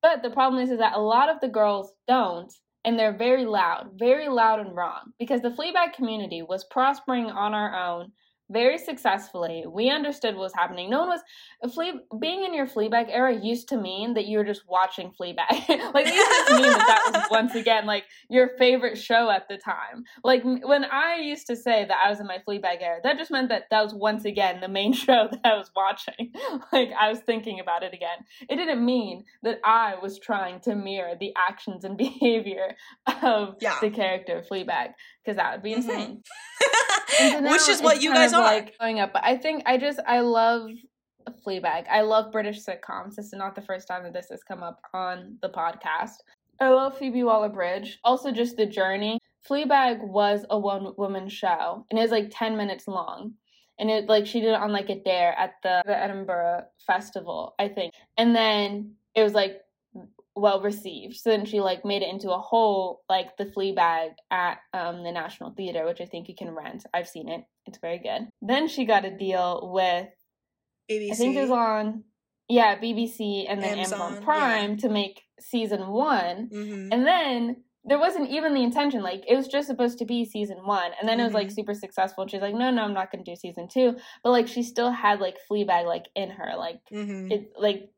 But the problem is, is that a lot of the girls don't, and they're very loud, very loud and wrong. Because the Fleabag community was prospering on our own very successfully. We understood what was happening. No one was flea being in your Fleabag era used to mean that you were just watching Fleabag. like it used to mean that that was once again like your favorite show at the time. Like when I used to say that I was in my Fleabag era, that just meant that that was once again the main show that I was watching. like I was thinking about it again. It didn't mean that I was trying to mirror the actions and behavior of Yeah. the character Fleabag because that would be Mhm. insane. And so now Which is what you guys are. like going up. But I think I just I love Fleabag. I love British sitcoms. This is not the first time that this has come up on the podcast. I love Phoebe Waller Bridge. Also, just the journey. Fleabag was a one woman show, and it was like ten minutes long. And it like she did it on like a dare at the, the Edinburgh Festival, I think. And then it was like well received. So then she like made it into a whole like the Fleabag at um, the National Theater, which I think you can rent. I've seen it. It's very good. Then she got a deal with ABC. I think it was on yeah BBC and then Amazon, Amazon, Prime to make season one, Mhm. and then. There wasn't even the intention. Like it was just supposed to be season one, and then it was like Mhm. super successful. And she's like, "No, no, I'm not going to do season two. But like, she still had like Fleabag like in her. Like Mhm. it like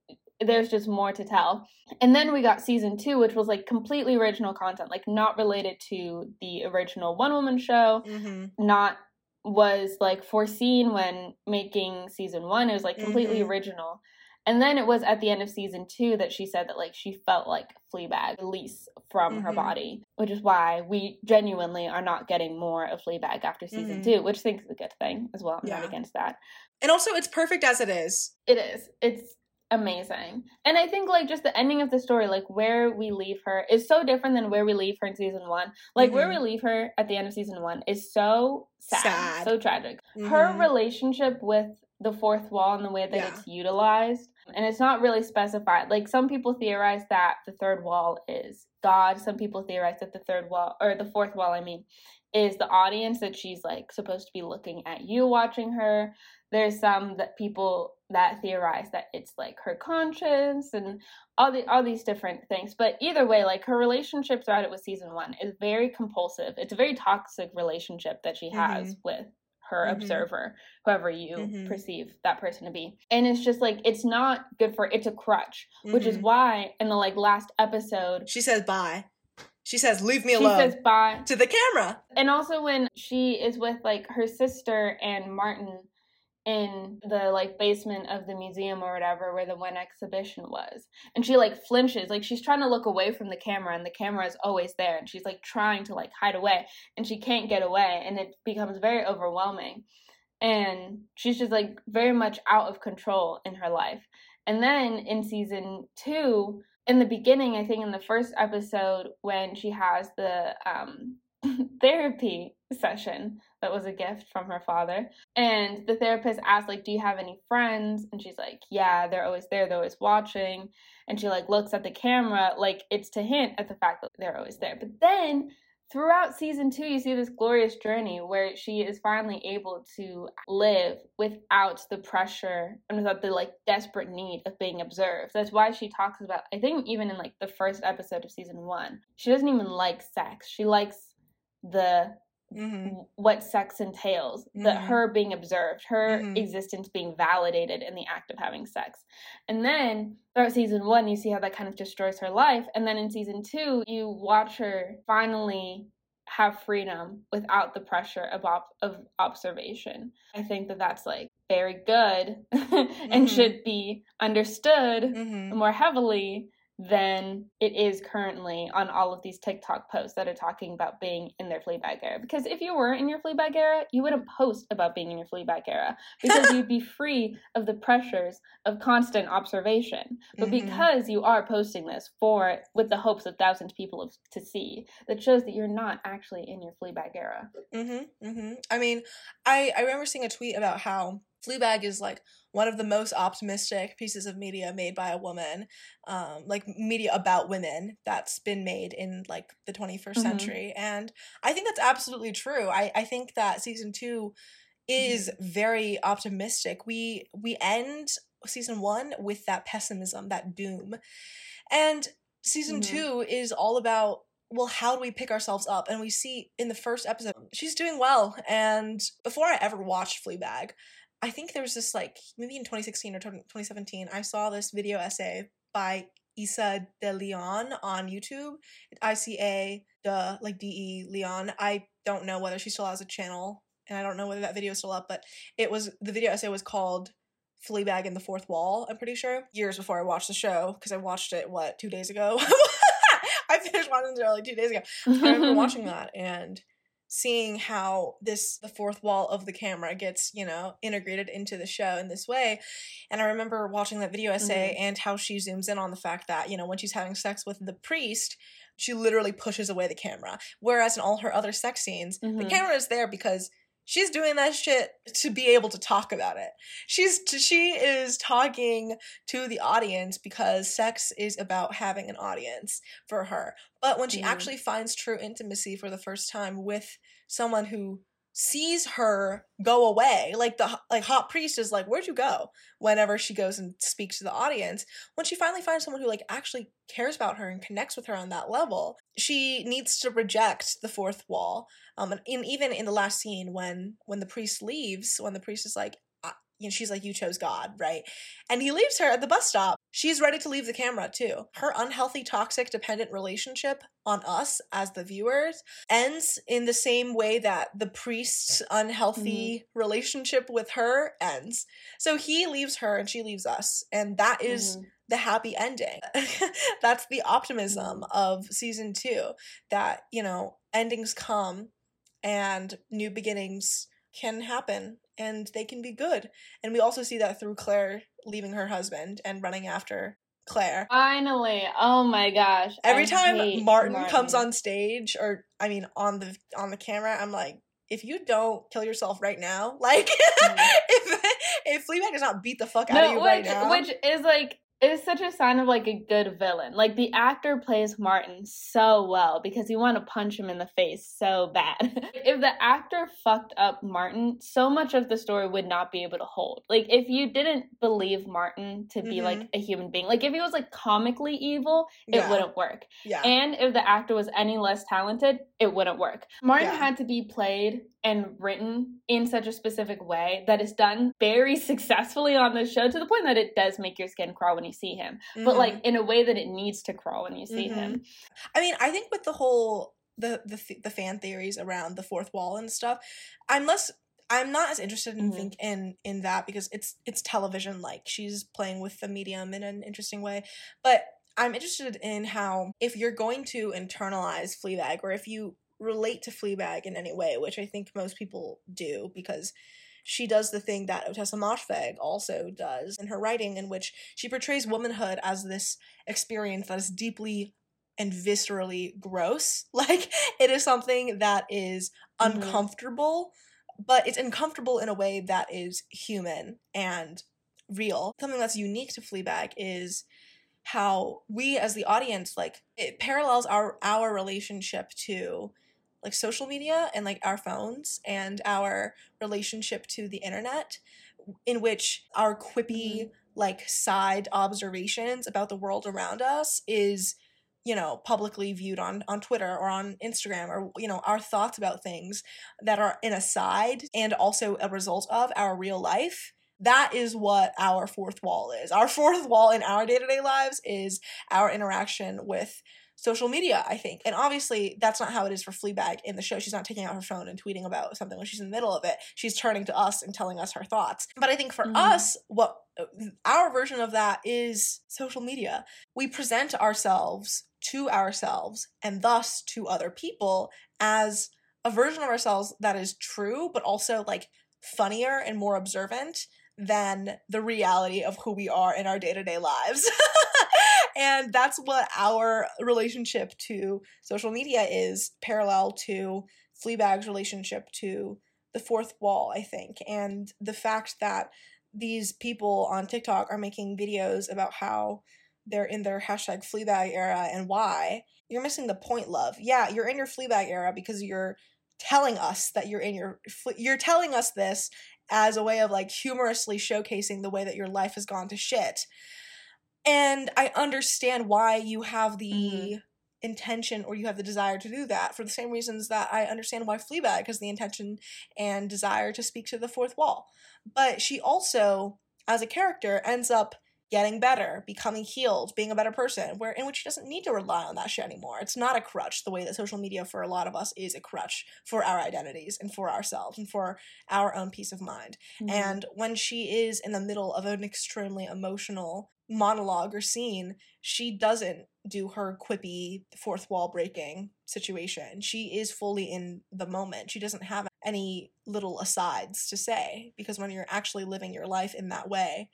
there's just more to tell and then we got season two which was like completely original content like not related to the original one woman show Mhm. not was like foreseen when making season one it was like completely Mhm. original and then it was at the end of season two that she said that like she felt like Fleabag release from her Mhm. body, which is why we genuinely are not getting more of Fleabag after season Mhm. two, which I think is a good thing as well. I'm Yeah. not against that. And also, it's perfect as it is. It is. It's amazing. And I think like just the ending of the story, like where we leave her is so different than where we leave her in season one. Like where we leave her at the end of season one is so sad, Sad. so tragic. Her Mhm. relationship with the fourth wall and the way that Yeah. it's utilized. And it's not really specified. Like some people theorize that the third wall is God. Some people theorize that the third wall or the fourth wall, I mean, is the audience that she's like supposed to be looking at you watching her. There's some that people that theorize that it's like her conscience and all the all these different things. But either way, like her relationship throughout it with season one is very compulsive. It's a very toxic relationship that she has with her Mhm. observer, whoever you Mhm. perceive that person to be. And it's just like it's not good for it's a crutch, which is Mhm. why in the like last episode She says bye. She says, leave me alone." she says bye to the camera. and also when she is with like her sister and Martin in the like basement of the museum or whatever where the one exhibition was. And she like flinches like she's trying to look away from the camera and the camera is always there and she's like trying to like hide away and she can't get away and it becomes very overwhelming. And she's just like very much out of control in her life. And then in season 2 in the beginning i think in the first episode when she has the um therapy session that was a gift from her father. And the therapist asked like do you have any friends? And she's like yeah they're always there they're always watching. And she like looks at the camera like it's to hint at the fact that they're always there. But then throughout season two you see this glorious journey where she is finally able to live without the pressure and without the like desperate need of being observed. That's why she talks about i think even in like the first episode of season one she doesn't even like sex. She likes the Mhm. what sex entails that Mhm. her being observed her Mhm. existence being validated in the act of having sex and then throughout season one you see how that kind of destroys her life and then in season two you watch her finally have freedom without the pressure of, op- of observation i think that that's like very good and Mhm. should be understood Mhm. more heavily than it is currently on all of these TikTok posts that are talking about being in their Fleabag era. Because if you were in your Fleabag era, you wouldn't post about being in your Fleabag era because you'd be free of the pressures of constant observation. But mm-hmm. because you are posting this for with the hopes of thousands of people to see, that shows that you're not actually in your Fleabag era. Mm-hmm. Mm-hmm. I mean, I I remember seeing a tweet about how Fleabag is like one of the most optimistic pieces of media made by a woman, um, like media about women that's been made in like the 21st mm-hmm. century. And I think that's absolutely true. I, I think that season two is mm-hmm. very optimistic. We we end season one with that pessimism, that doom. And season mm-hmm. two is all about well, how do we pick ourselves up? And we see in the first episode, she's doing well. And before I ever watched Fleabag, I think there was this like maybe in 2016 or 2017, I saw this video essay by Isa de Leon on YouTube. I C A de like D E Leon. I don't know whether she still has a channel, and I don't know whether that video is still up. But it was the video essay was called "Fleabag in the Fourth Wall." I'm pretty sure years before I watched the show because I watched it what two days ago. I finished watching it like two days ago. I remember watching that and seeing how this the fourth wall of the camera gets you know integrated into the show in this way and i remember watching that video essay mm-hmm. and how she zooms in on the fact that you know when she's having sex with the priest she literally pushes away the camera whereas in all her other sex scenes mm-hmm. the camera is there because she's doing that shit to be able to talk about it. She's she is talking to the audience because sex is about having an audience for her. But when she mm. actually finds true intimacy for the first time with someone who sees her go away like the like hot priest is like where'd you go? whenever she goes and speaks to the audience. When she finally finds someone who like actually cares about her and connects with her on that level she needs to reject the fourth wall um and even in the last scene when when the priest leaves when the priest is like you know, she's like, you chose God, right? And he leaves her at the bus stop. She's ready to leave the camera too. Her unhealthy, toxic, dependent relationship on us as the viewers ends in the same way that the priest's unhealthy mm-hmm. relationship with her ends. So he leaves her and she leaves us. And that is mm-hmm. the happy ending. That's the optimism mm-hmm. of season two that, you know, endings come and new beginnings can happen and they can be good. And we also see that through Claire leaving her husband and running after Claire. Finally. Oh my gosh. Every I time Martin, Martin comes on stage or I mean on the on the camera, I'm like if you don't kill yourself right now, like mm. if if Fleabag does not beat the fuck out of you which, right now, which is like it's such a sign of like a good villain. Like the actor plays Martin so well because you want to punch him in the face so bad. if the actor fucked up Martin, so much of the story would not be able to hold. Like if you didn't believe Martin to be mm-hmm. like a human being, like if he was like comically evil, it yeah. wouldn't work. Yeah. And if the actor was any less talented, it wouldn't work. Martin yeah. had to be played and written in such a specific way that is done very successfully on the show to the point that it does make your skin crawl when you see him mm-hmm. but like in a way that it needs to crawl when you see mm-hmm. him i mean i think with the whole the, the the fan theories around the fourth wall and stuff i'm less i'm not as interested in mm-hmm. think in in that because it's it's television like she's playing with the medium in an interesting way but I'm interested in how if you're going to internalize Fleabag or if you relate to Fleabag in any way, which I think most people do because she does the thing that Ottessa Moshfegh also does in her writing, in which she portrays womanhood as this experience that is deeply and viscerally gross. Like it is something that is mm-hmm. uncomfortable, but it's uncomfortable in a way that is human and real. Something that's unique to Fleabag is how we as the audience like it parallels our our relationship to like social media and like our phones and our relationship to the internet in which our quippy mm-hmm. like side observations about the world around us is you know publicly viewed on on Twitter or on Instagram or you know our thoughts about things that are an aside and also a result of our real life that is what our fourth wall is our fourth wall in our day-to-day lives is our interaction with social media, I think. And obviously, that's not how it is for Fleabag in the show. She's not taking out her phone and tweeting about something when she's in the middle of it. She's turning to us and telling us her thoughts. But I think for Mhm. us, what our version of that is social media. We present ourselves to ourselves and thus to other people as a version of ourselves that is true, but also like funnier and more observant than the reality of who we are in our day to day lives. and that's what our relationship to social media is parallel to Fleabag's relationship to the fourth wall, I think. And the fact that these people on TikTok are making videos about how they're in their hashtag Fleabag era and why, you're missing the point, love. Yeah, you're in your Fleabag era because you're telling us that you're in your you're telling us this as a way of like humorously showcasing the way that your life has gone to shit. And I understand why you have the Mhm. intention or you have the desire to do that for the same reasons that I understand why Fleabag has the intention and desire to speak to the fourth wall. But she also, as a character, ends up getting better, becoming healed, being a better person, where in which she doesn't need to rely on that shit anymore. It's not a crutch the way that social media for a lot of us is a crutch for our identities and for ourselves and for our own peace of mind. Mhm. And when she is in the middle of an extremely emotional monologue or scene, she doesn't do her quippy fourth wall breaking situation. She is fully in the moment. She doesn't have any little asides to say because when you're actually living your life in that way,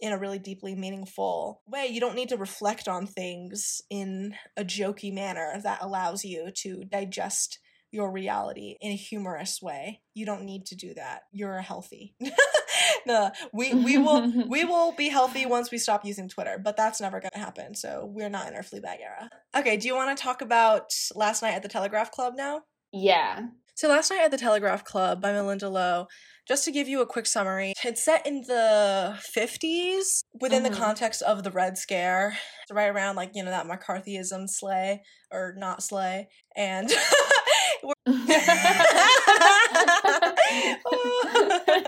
in a really deeply meaningful way, you don't need to reflect on things in a jokey manner that allows you to digest your reality in a humorous way. You don't need to do that. You're healthy. no, we we will we will be healthy once we stop using Twitter, but that's never going to happen. So we're not in our Fleabag era. Okay, do you want to talk about last night at the Telegraph Club now? yeah. So last night at the Telegraph Club by Malinda Lo, just to give you a quick summary, it's set in the 50s within Mhm. the context of the Red Scare. It's right around like, you know, that McCarthyism slay or not slay. And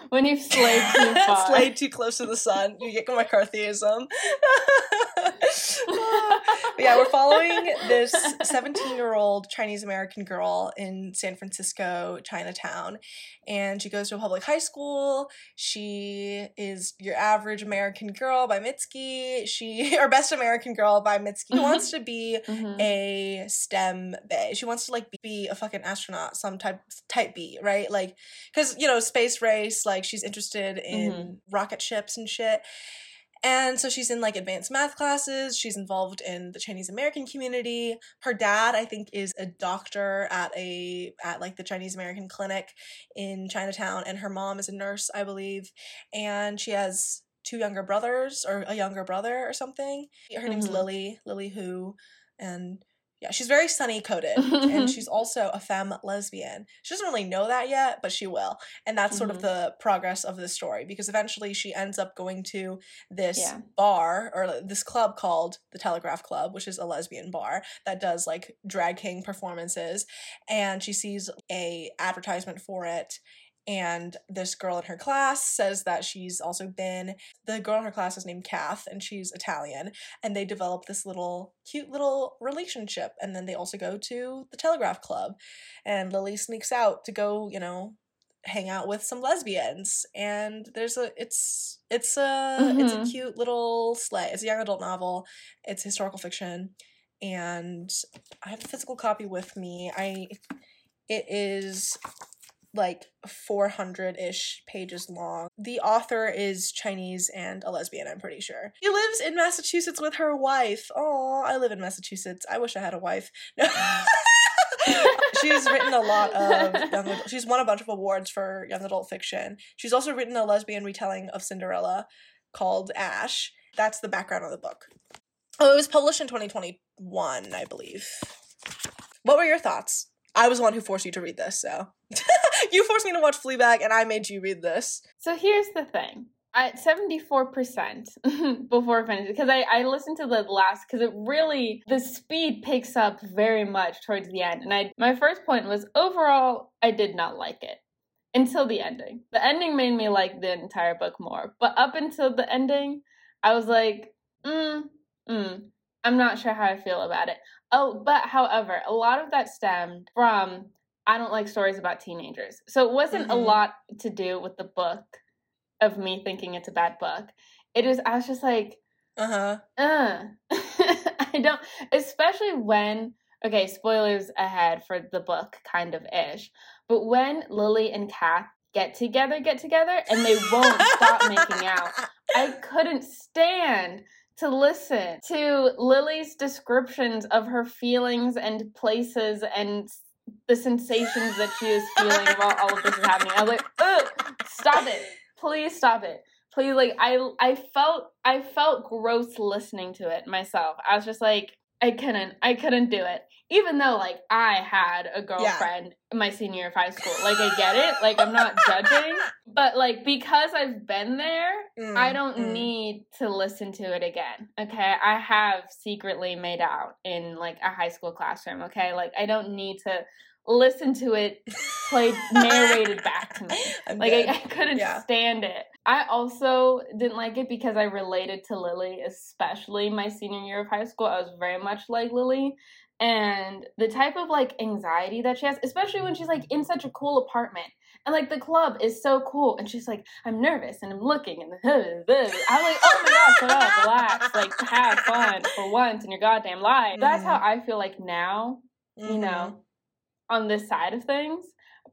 when you've slayed too far. Slayed too close to the sun. You get McCarthyism. Yeah, we're following this 17 year old Chinese American girl in San Francisco, Chinatown. And she goes to a public high school. She is your average American girl by Mitski. She, or best American girl by Mitski, wants to be Mhm. a STEM bay. She wants to like be a fucking astronaut, some type type B, right? Like, because you know, space race. Like, she's interested in rocket ships and shit. And so she's in like advanced math classes. She's involved in the Chinese American community. Her dad, I think, is a doctor at a at like the Chinese American clinic in Chinatown, and her mom is a nurse, I believe. And she has two younger brothers or a younger brother or something. Her name's Mhm. Lily, Lily Hu, and yeah, she's very sunny coated, and she's also a femme lesbian. She doesn't really know that yet, but she will, and that's sort of Mhm. the progress of the story because eventually she ends up going to this Yeah. bar or this club called the Telegraph Club, which is a lesbian bar that does like drag king performances, and she sees a advertisement for it. And this girl in her class says that she's also been. The girl in her class is named Kath, and she's Italian and they develop this little cute little relationship and then they also go to the telegraph club and lily sneaks out to go you know hang out with some lesbians and there's a it's it's a it's a Mhm. cute little slay it's a young adult novel it's historical fiction and i have a physical copy with me i it is like 400-ish pages long. The author is Chinese and a lesbian, I'm pretty sure. She lives in Massachusetts with her wife. Oh, I live in Massachusetts. I wish I had a wife. No. she's written a lot of young adult, she's won a bunch of awards for young adult fiction. She's also written a lesbian retelling of Cinderella called Ash. That's the background of the book. Oh, it was published in 2021, I believe. What were your thoughts? I was the one who forced you to read this, so you forced me to watch Fleabag, and I made you read this. So here's the thing. At 74% before finishing, because I, I listened to the last, because it really, the speed picks up very much towards the end. And I, my first point was overall, I did not like it until the ending. The ending made me like the entire book more. But up until the ending, I was like, mm, Mm, I'm not sure how I feel about it. Oh, but however, a lot of that stemmed from I don't like stories about teenagers. So it wasn't Mhm. a lot to do with the book of me thinking it's a bad book. It is I was just like, Uh-huh. uh I don't especially when okay, spoilers ahead for the book kind of ish. But when Lily and Kath get together, get together, and they won't stop making out. I couldn't stand to listen to Lily's descriptions of her feelings and places and the sensations that she is feeling while all of this is happening. I was like, Ugh, stop it. Please stop it. Please like I I felt I felt gross listening to it myself. I was just like I couldn't I couldn't do it. Even though like I had a girlfriend my senior year of high school. Like I get it. Like I'm not judging. But like because I've been there, Mm, I don't mm. need to listen to it again. Okay. I have secretly made out in like a high school classroom. Okay. Like I don't need to listen to it played narrated back to me. I'm Like. I, I couldn't Yeah. stand it. I also didn't like it because I related to Lily, especially my senior year of high school. I was very much like Lily. And the type of like anxiety that she has, especially when she's like in such a cool apartment. And like the club is so cool. And she's like, I'm nervous and I'm looking and I'm like, oh my gosh, shut up, relax, like have fun for once in your goddamn life. That's how mm-hmm. I feel like now you know, mm-hmm. On this side of things.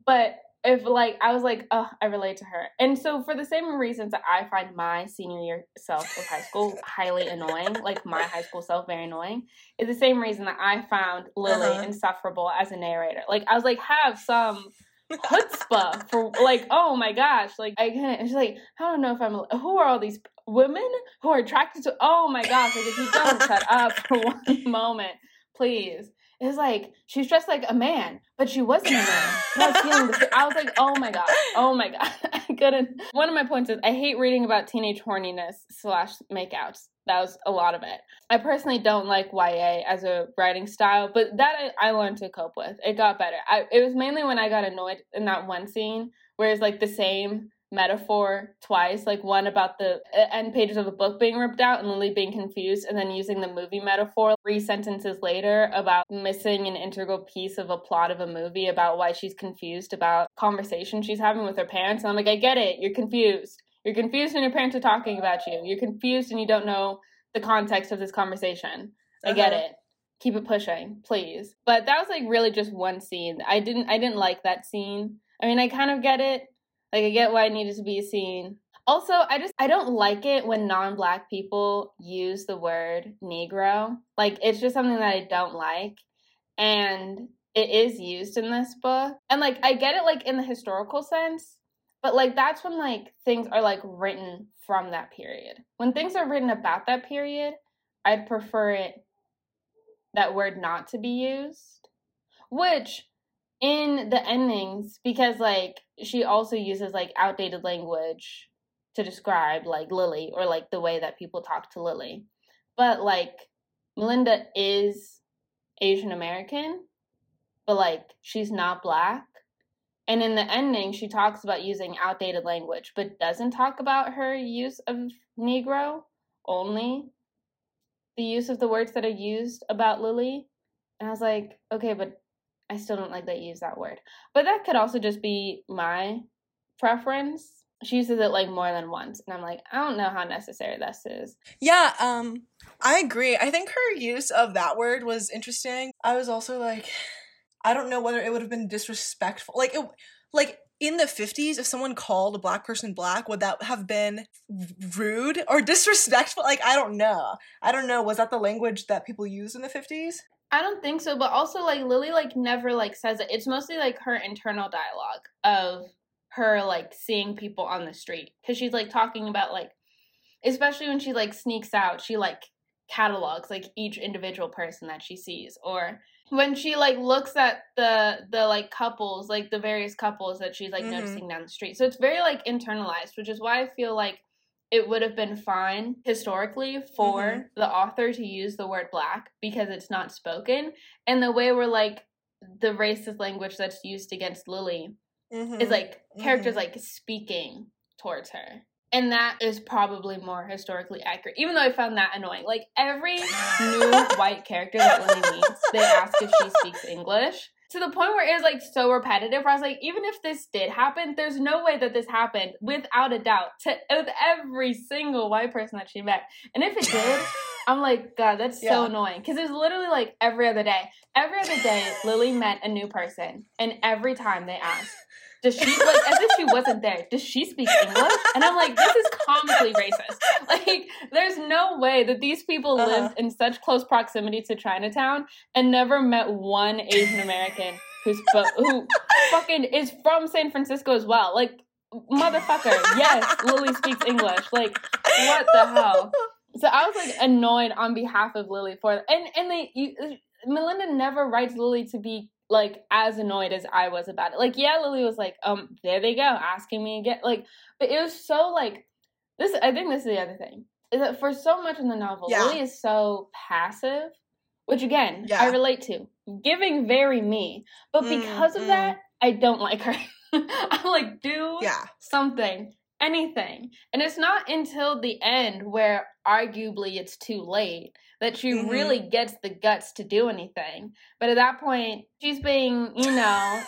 But if like I was like, oh, I relate to her. And so for the same reasons that I find my senior year self of high school highly annoying, like my high school self very annoying, is the same reason that I found Lily Uh-huh. insufferable as a narrator. Like I was like, have some chutzpah for like, oh my gosh, like I can't. And she's like, I don't know if I'm. Who are all these women who are attracted to? Oh my gosh, like if you don't shut up for one moment, please. It's like she's dressed like a man, but she wasn't a man. I was. I was like, oh my god, oh my god, I couldn't. One of my points is I hate reading about teenage horniness slash makeouts. That was a lot of it. I personally don't like YA as a writing style, but that I, I learned to cope with. It got better. I, it was mainly when I got annoyed in that one scene where it's like the same metaphor twice, like one about the end pages of a book being ripped out and Lily being confused, and then using the movie metaphor three sentences later about missing an integral piece of a plot of a movie about why she's confused about conversation she's having with her parents. And I'm like, I get it. You're confused. You're confused and your parents are talking about you. You're confused and you don't know the context of this conversation. I get Uh-huh. it. Keep it pushing, please. But that was like really just one scene. I didn't I didn't like that scene. I mean, I kind of get it. Like I get why it needed to be seen. Also, I just I don't like it when non-black people use the word negro. Like it's just something that I don't like. And it is used in this book. And like I get it like in the historical sense, but like that's when like things are like written from that period. When things are written about that period, I'd prefer it that word not to be used. Which in the endings, because like she also uses like outdated language to describe like Lily or like the way that people talk to Lily. But like Malinda is Asian American, but like she's not black. And in the ending, she talks about using outdated language, but doesn't talk about her use of Negro, only the use of the words that are used about Lily. And I was like, okay, but I still don't like that you use that word. But that could also just be my preference. She uses it like more than once. And I'm like, I don't know how necessary this is. Yeah, um, I agree. I think her use of that word was interesting. I was also like, I don't know whether it would have been disrespectful. Like, it, like in the fifties, if someone called a black person black, would that have been rude or disrespectful? Like, I don't know. I don't know. Was that the language that people used in the fifties? I don't think so, but also like Lily like never like says it. It's mostly like her internal dialogue of her like seeing people on the street because she's like talking about like especially when she like sneaks out, she like catalogs like each individual person that she sees or when she like looks at the the like couples like the various couples that she's like Mhm. noticing down the street so it's very like internalized which is why i feel like it would have been fine historically for Mhm. the author to use the word black because it's not spoken and the way we're like the racist language that's used against lily Mm-hmm. is like characters Mhm. like speaking towards her And that is probably more historically accurate, even though I found that annoying. Like every new white character that Lily meets, they ask if she speaks English. To the point where it was like so repetitive, where I was like, even if this did happen, there's no way that this happened without a doubt to with every single white person that she met. And if it did, I'm like, God, that's Yeah. so annoying. Because it's literally like every other day. Every other day, Lily met a new person, and every time they asked, does she like as if she wasn't there? Does she speak English? And I'm like, this is comically racist. Like, there's no way that these people Uh-huh. lived in such close proximity to Chinatown and never met one Asian American who's who fucking is from San Francisco as well. Like, motherfucker, yes, Lily speaks English. Like, what the hell? So I was like annoyed on behalf of Lily for and and they you, Malinda never writes Lily to be like as annoyed as I was about it. Like yeah, Lily was like um there they go asking me again like but it was so like this I think this is the other thing is that for so much in the novel Yeah. Lily is so passive which again Yeah. I relate to giving very me but Mm, because of mm. that I don't like her. I'm like do Yeah. something, anything. And it's not until the end where arguably it's too late that she Mhm. really gets the guts to do anything. But at that point, she's being, you know,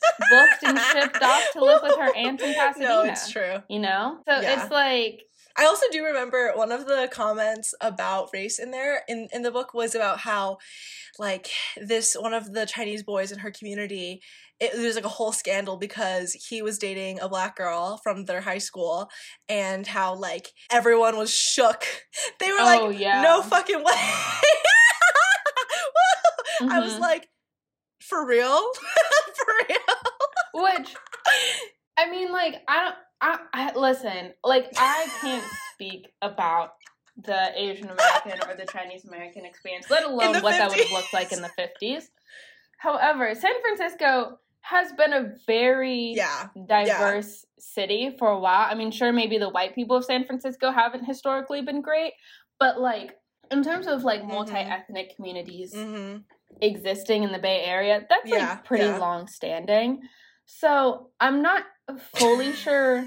booked and shipped off to live with her aunt in Pasadena. No, it's true. You know? So Yeah. it's like I also do remember one of the comments about race in there in, in the book was about how like this one of the Chinese boys in her community it there was like a whole scandal because he was dating a black girl from their high school and how like everyone was shook. They were Oh, like yeah. no fucking way. I was Mhm. like for real? for real? which I mean like I don't I, I listen, like I can't speak about the Asian American or the Chinese American experience, let alone what that would have looked like in the 50s. However, San Francisco has been a very Yeah. diverse city for a while. I mean, sure, maybe the white people of San Francisco haven't historically been great, but like in terms of like Mhm. multi-ethnic communities hmm existing in the Bay Area, that's Yeah, like pretty yeah. long standing. So I'm not fully sure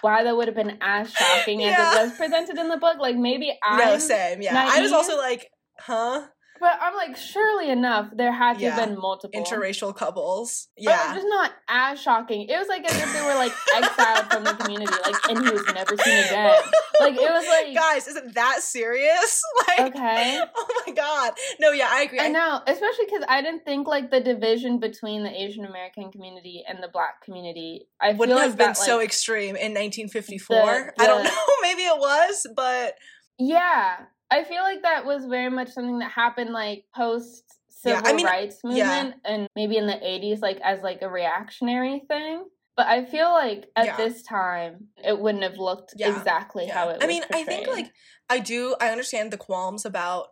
why that would have been as shocking Yeah. as it was presented in the book. Like maybe I No, same. Yeah. I was also like, huh? But I'm like, surely enough, there had to Yeah. have been multiple. Interracial couples. Yeah, but Yeah. just not as shocking. It was like as if they were like exiled from the community, like, and he was never seen again. Like it was like, Guys, isn't that serious? Like, okay. oh my god. No, yeah, I agree. I know, especially because I didn't think like the division between the Asian American community and the Black community. I wouldn't feel like have been that, so like, extreme in 1954. The- I don't know. Maybe it was, but yeah. I feel like that was very much something that happened like post Yeah, civil I mean, rights yeah. movement and maybe in the 80s like as like a reactionary thing. But I feel like at Yeah. this time it wouldn't have looked Yeah, exactly how it was I mean, I think like I do. I understand the qualms about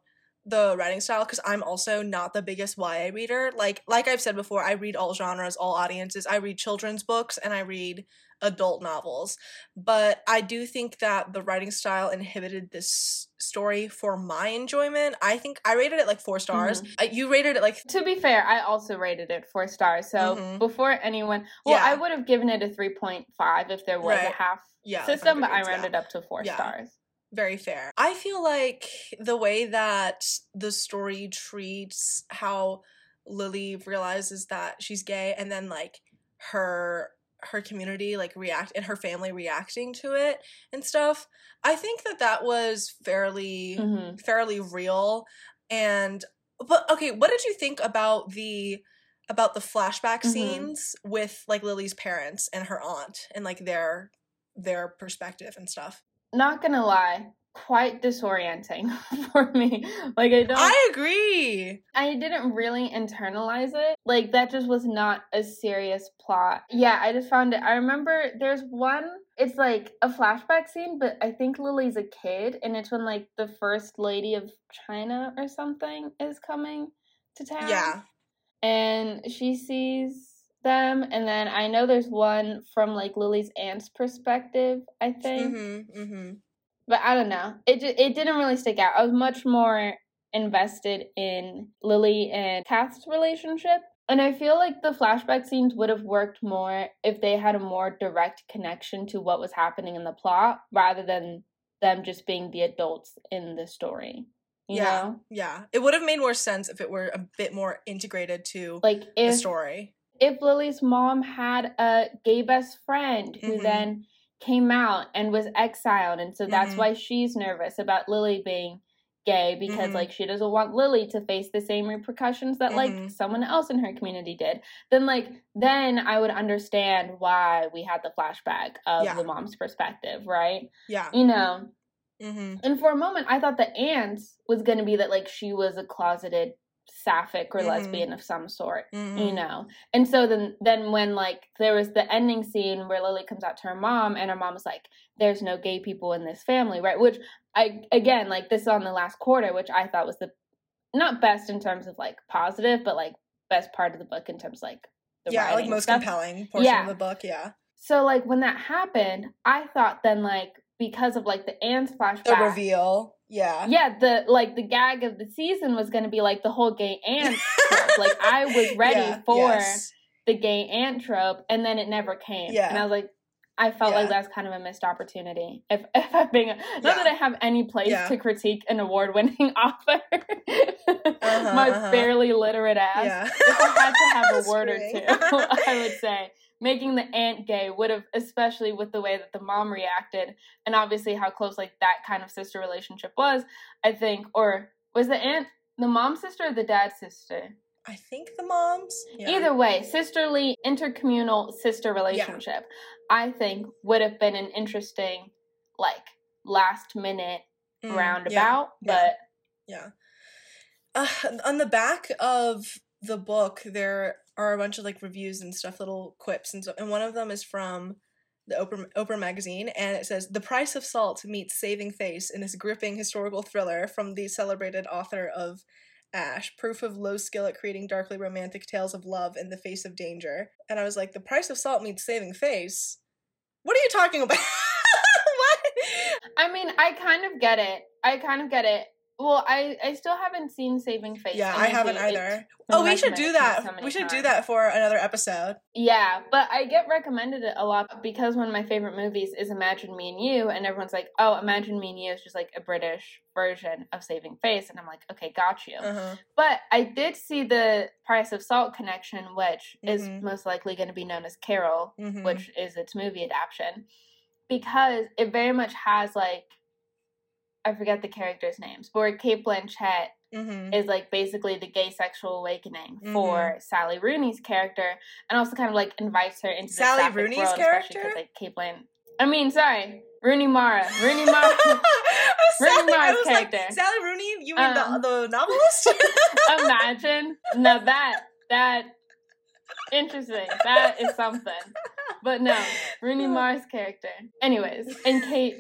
the writing style because I'm also not the biggest YA reader. Like, like I've said before, I read all genres, all audiences. I read children's books and I read adult novels. But I do think that the writing style inhibited this story for my enjoyment. I think I rated it like four stars. Mm-hmm. Uh, you rated it like To be fair, I also rated it four stars. So Mhm. before anyone, well, Yeah. I would have given it a three point five if there was a half yeah system, but I yeah. rounded up to four stars. very fair. I feel like the way that the story treats how Lily realizes that she's gay and then like her her community like react and her family reacting to it and stuff. I think that that was fairly hmm fairly real and but okay, what did you think about the about the flashback Mhm. scenes with like Lily's parents and her aunt and like their their perspective and stuff? Not gonna lie, quite disorienting for me. Like I don't. I agree. I didn't really internalize it. Like that just was not a serious plot. Yeah, I just found it. I remember there's one. It's like a flashback scene, but I think Lily's a kid, and it's when like the first lady of China or something is coming to town. Yeah. and she sees them, and then I know there's one from like Lily's aunt's perspective. I think Mm-hmm. Mm-hmm. But I don't know. It ju- it didn't really stick out. I was much more invested in Lily and Kath's relationship And I feel like the flashback scenes would have worked more if they had a more direct connection to what was happening in the plot rather than them just being the adults in the story. You yeah, know? yeah. It would have made more sense if it were a bit more integrated to Like the story. if Lily's mom had a gay best friend who Mhm. then came out and was exiled and so that's Mhm. why she's nervous about Lily being gay because Mhm. like she doesn't want Lily to face the same repercussions that Mhm. like someone else in her community did then like then I would understand why we had the flashback of Yeah. the mom's perspective right Yeah. you know Mm-hmm. and for a moment I thought the aunt was going to be that like she was a closeted sapphic or Mhm. lesbian of some sort Mm-hmm. you know and so then then when like there was the ending scene where lily comes out to her mom and her mom was like there's no gay people in this family right which i again like this is on the last quarter which i thought was the not best in terms of like positive but like best part of the book in terms of, like the yeah, like most stuff. compelling portion Yeah. of the book. Yeah. so like when that happened i thought then like because of like the aunt's flashback The reveal. Yeah. yeah the like the gag of the season was to be like the whole gay aunt trope. like i was ready Yeah, for yes. the gay aunt trope and then it never came Yeah. and i was like i felt Yeah. like that's kind of a missed opportunity if, if i'm being not Yeah. that i have any place to critique an award-winning author Uh-huh, my uh-huh. barely literate ass if i had to have a word or two i would say making the aunt gay would have especially with the way that the mom reacted and obviously how close like that kind of sister relationship was i think or was the aunt the mom sister or the dad sister I think the moms. Yeah. Either way, sisterly, intercommunal sister relationship, I think would have been an interesting, like, last minute Mm, roundabout. yeah. But Yeah. Uh, on the back of the book, there are a bunch of like reviews and stuff, little quips, and so, and one of them is from the Oprah, Oprah magazine, and it says, "The Price of Salt meets Saving Face in this gripping historical thriller from the celebrated author of." Ash, proof of Lo's skill at creating darkly romantic tales of love in the face of danger. And I was like, the price of salt means saving face. What are you talking about? what? I mean, I kind of get it. I kind of get it. Well, I I still haven't seen Saving Face. Yeah, I haven't either. Oh, we should do that. so we should do that for another episode. Yeah, but I get recommended it a lot because one of my favorite movies is Imagine Me and You, and everyone's like, "Oh, Imagine Me and You is just like a British version of Saving Face," and I'm like, "Okay, got you." Uh-huh. But I did see the Price of Salt connection, which is Mhm. most likely going to be known as Carol, Mhm. which is its movie adaptation, because it very much has like I forget the characters' names, but where Cate Blanchett Mhm. is like basically the gay sexual awakening Mm-hmm. for Sally Rooney's character, and also kind of like invites her into Sally the Rooney's world, character? because like Cate Blanchett. I mean, sorry, Rooney Mara, Rooney Mara. Sally, Rooney Mara's was like, character. Sally Rooney? You mean Um, the, the novelist? Imagine now that that interesting. That is something. But no, Rooney Mara's character. Anyways, and Cate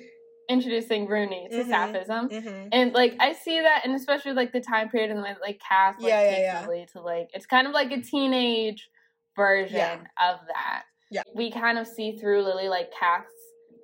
introducing Rooney to Mhm. Sapphism. hmm And like I see that, and especially like the time period and the way that, like Kath like Yeah, yeah, yeah. To like it's kind of like a teenage version Yeah. of that. Yeah. we kind of see through Lily like Kath'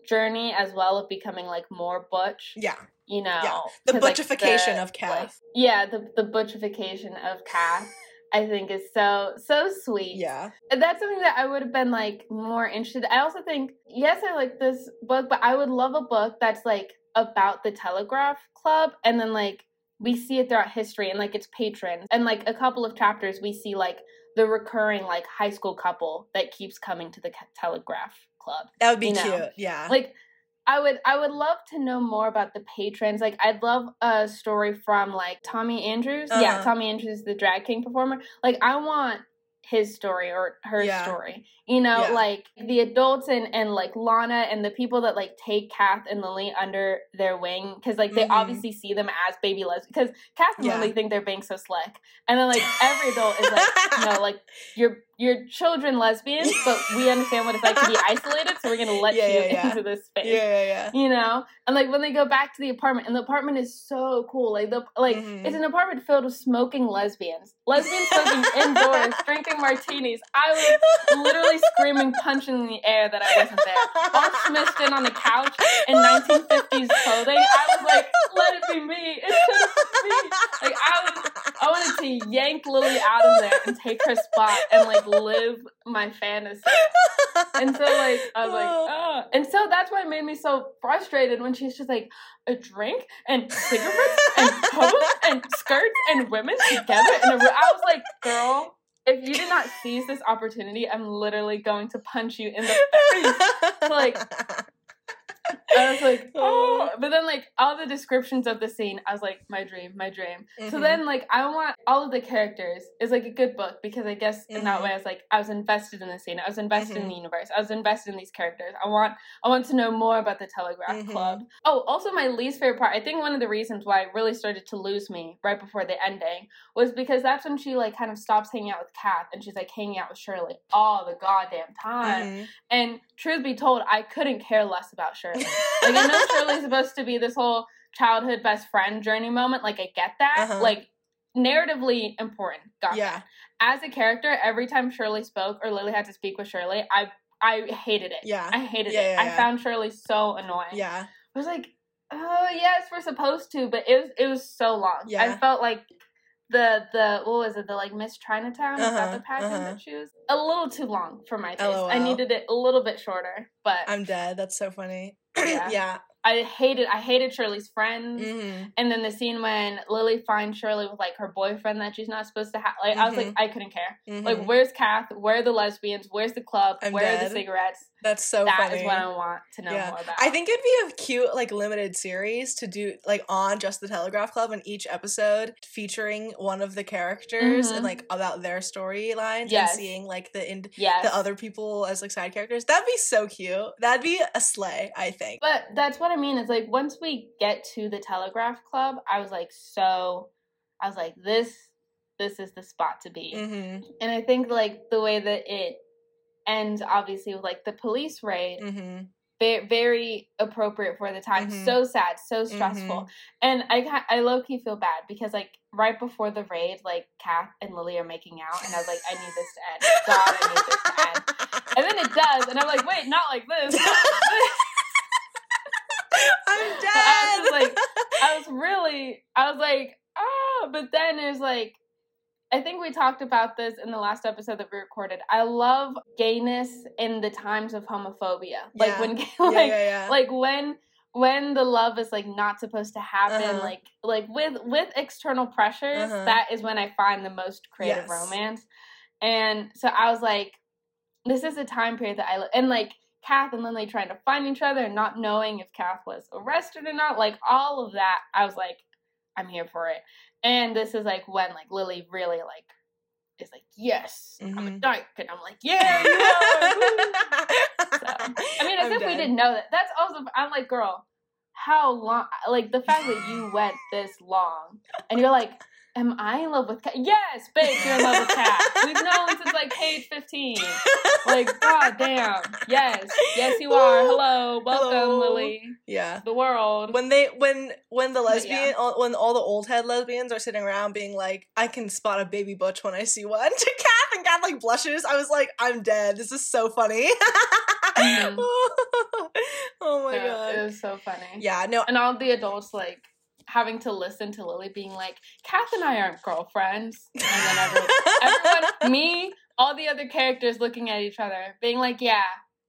journey as well of becoming like more butch. Yeah. You know, Yeah. The 'cause, like, butchification the, of Kath. like- yeah, the the butchification of Kath. I think is so so sweet. Yeah. And that's something that I would have been like more interested. I also think yes, I like this book, but I would love a book that's like about the Telegraph Club, and then like we see it throughout history, and like its patrons, and like a couple of chapters we see like the recurring like high school couple that keeps coming to the Telegraph Club. That would be You know, cute. Yeah. Like I would I would love to know more about the patrons. Like I'd love a story from like Tommy Andrews. Yeah, Uh-huh. Tommy Andrews, the drag king performer. Like I want his story or her Yeah. story. You know, Yeah. like the adults and and like Lana and the people that like take Kath and Lily under their wing because like they Mhm. obviously see them as baby lesbians because Kath and Yeah. Lily think they're being so slick, and then like every adult is like, no, like you're you're children lesbians, but we understand what it's like to be isolated, so we're gonna let Yeah, you yeah, yeah. into this space yeah, yeah, yeah. you know? And like when they go back to the apartment and the apartment is so cool like the like Mhm. it's an apartment filled with smoking lesbians. Lesbians smoking indoors drinking martinis. I was literally screaming punching in the air that i wasn't there. All smished in on the couch in 1950s clothing. I was like let it be me. It's just me. Like i was I wanted to yank Lily out of there and take her spot and like live my fantasy. And so like I was like, oh. Ah. And so that's why it made me so frustrated when she's just like a drink and cigarettes and hose and skirts and women together in a room. I was like, girl, if you did not seize this opportunity, I'm literally going to punch you in the face. Like I was like, oh, but then like all the descriptions of the scene, I was like, my dream, my dream. Mm-hmm. So then like I want all of the characters is like a good book because I guess in mm-hmm. that way I was like I was invested in the scene, I was invested mm-hmm. in the mm-hmm. universe, I was invested in these characters. I want I want to know more about the Telegraph mm-hmm. Club. Oh, also my least favorite part. I think one of the reasons why it really started to lose me right before the ending was because that's when she like kind of stops hanging out with Kath and she's like hanging out with Shirley all the goddamn time. Mm-hmm. And truth be told, I couldn't care less about Shirley. Like I know Shirley's supposed to be this whole childhood best friend journey moment. Like I get that. Uh-huh. Like narratively important. Got yeah. That. As a character, every time Shirley spoke or Lily had to speak with Shirley, I I hated it. Yeah. I hated yeah, it. Yeah, I found Shirley so annoying. Yeah. I was like, oh yes, we're supposed to, but it was it was so long. Yeah. I felt like the the what was it the like Miss Chinatown uh-huh, that the pageant uh-huh. that she was a little too long for my taste. LOL. I needed it a little bit shorter, but I'm dead. That's so funny. Yeah. yeah. I hated I hated Shirley's friends, mm-hmm. and then the scene when Lily finds Shirley with like her boyfriend that she's not supposed to have. Like mm-hmm. I was like. I couldn't care. Mm-hmm. Like, where's Kath? Where are the lesbians? Where's the club? I'm Where dead. are the cigarettes? That's so That funny. is what I want to know yeah. more about. I think it'd be a cute like limited series to do like on just the Telegraph Club and each episode featuring one of the characters mm-hmm. and like about their storylines yes. and seeing like the in- yes. the other people as like side characters. That'd be so cute. That'd be a slay, I think. But that's what I mean. Is like once we get to the Telegraph Club, I was like so I was like this this is the spot to be. Mm-hmm. And I think like the way that it ends obviously with like the police raid mm-hmm. very, very appropriate for the time. Mm-hmm. so sad so stressful. Mm-hmm. and i i low-key feel bad because like right before the raid like kath and lily are making out and i was like i need this to end. God i need this to end. And then it does and i'm like wait not like this. I'm dead I was like i was really i was like oh but then it was like I think we talked about this in the last episode that we recorded. I love gayness in the times of homophobia. Like yeah. when like yeah, yeah, like when when the love is like not supposed to happen uh-huh. like like with with external pressures uh-huh. that is when I find the most creative yes. romance. And so I was like this is a time period that I lo- and like Kath and Lindley trying to find each other and not knowing if Kath was arrested or not, like all of that, I was like, I'm here for it. And this is like when like Lily really like is like, yes, mm-hmm. I'm a mm-hmm. dyke, and I'm like, yeah, you are. so, I mean, as I'm if dead. we didn't know that. That's also. I'm like, girl, how long? Like the fact that you went this long, and you're like, Am I in love with Cat? Yes, bitch, you're in love with Cat. We've known since like page 15. Like, god damn. Yes. Yes, you are. Hello. Welcome, Hello. Lily. Yeah. The world. When they when when the lesbian yeah. when all the old head lesbians are sitting around being like, I can spot a baby butch when I see one to Kath and Kath like blushes. I was like, I'm dead. This is so funny. mm-hmm. oh my yeah, god. It was so funny. Yeah, no. And all the adults like having to listen to Lily being like, Kath and I aren't girlfriends. And then everyone, everyone, me, all the other characters looking at each other, being like, yeah,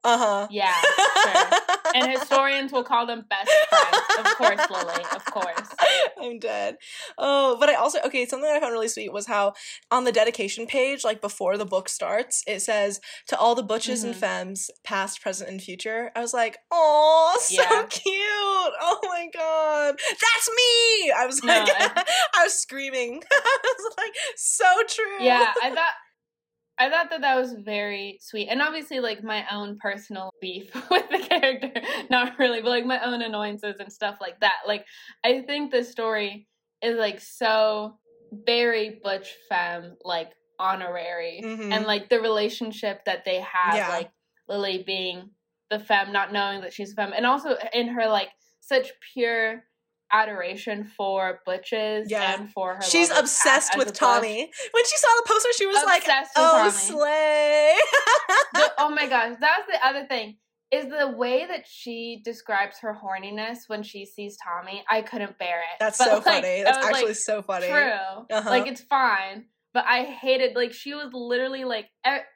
uh huh. Yeah, sure. And historians will call them best friends. Of course, Lily. Of course. I'm dead. Oh, but I also okay. Something that I found really sweet was how on the dedication page, like before the book starts, it says to all the butches mm-hmm. and femmes, past, present, and future. I was like, oh, so yeah. cute. Oh my god, that's me. I was like, no, I, I was screaming. I was like, so true. Yeah, I thought I thought that that was very sweet. And obviously, like, my own personal beef with the character. Not really, but like my own annoyances and stuff like that. Like, I think the story is like so very Butch Femme, like, honorary. Mm-hmm. And like the relationship that they have, yeah. like, Lily being the femme, not knowing that she's a femme. And also in her, like, such pure adoration for Butches yeah. and for her. She's obsessed with Tommy. When she saw the poster, she was obsessed like, "Oh, slay!" the, oh my gosh, that was the other thing. is the way that she describes her horniness when she sees Tommy. I couldn't bear it. That's But, so like, funny. That's actually like, so funny. True. Uh-huh. Like it's fine, but I hated like she was literally like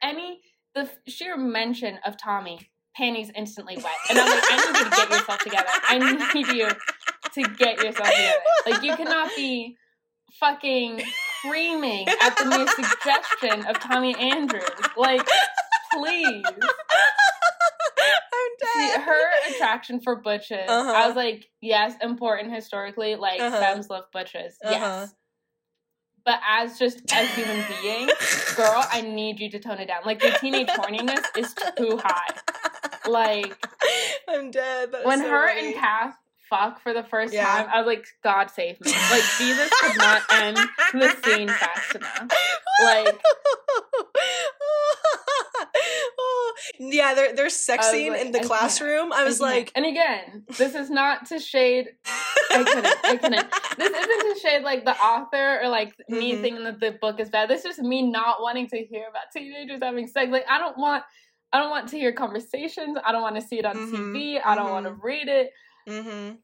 any the sheer mention of Tommy panties instantly wet, and I'm like, I need you to get yourself together. I need you to get yourself together. Like you cannot be fucking screaming at the mere suggestion of Tommy Andrews. Like, please. I'm See, dead. her attraction for butches, Uh-huh. I was like, yes, important historically, like Uh-huh. femmes love butches, Uh-huh. yes. But as just a human being, girl, I need you to tone it down. Like your teenage horniness is too high. Like I'm dead. When so her funny. and Kath fuck for the first Yeah. time, I was like, God save me. Like Jesus could not end the scene fast enough. Like yeah, their their sex I was scene like, in the I classroom. I was I like, and again, this is not to shade. I couldn't. I couldn't. This isn't to shade like the author or like me Mhm. thinking that the book is bad. This is just me not wanting to hear about teenagers having sex. Like I don't want. I don't want to hear conversations. I don't want to see it on Mhm, TV. I don't want to read it. Mm-hmm.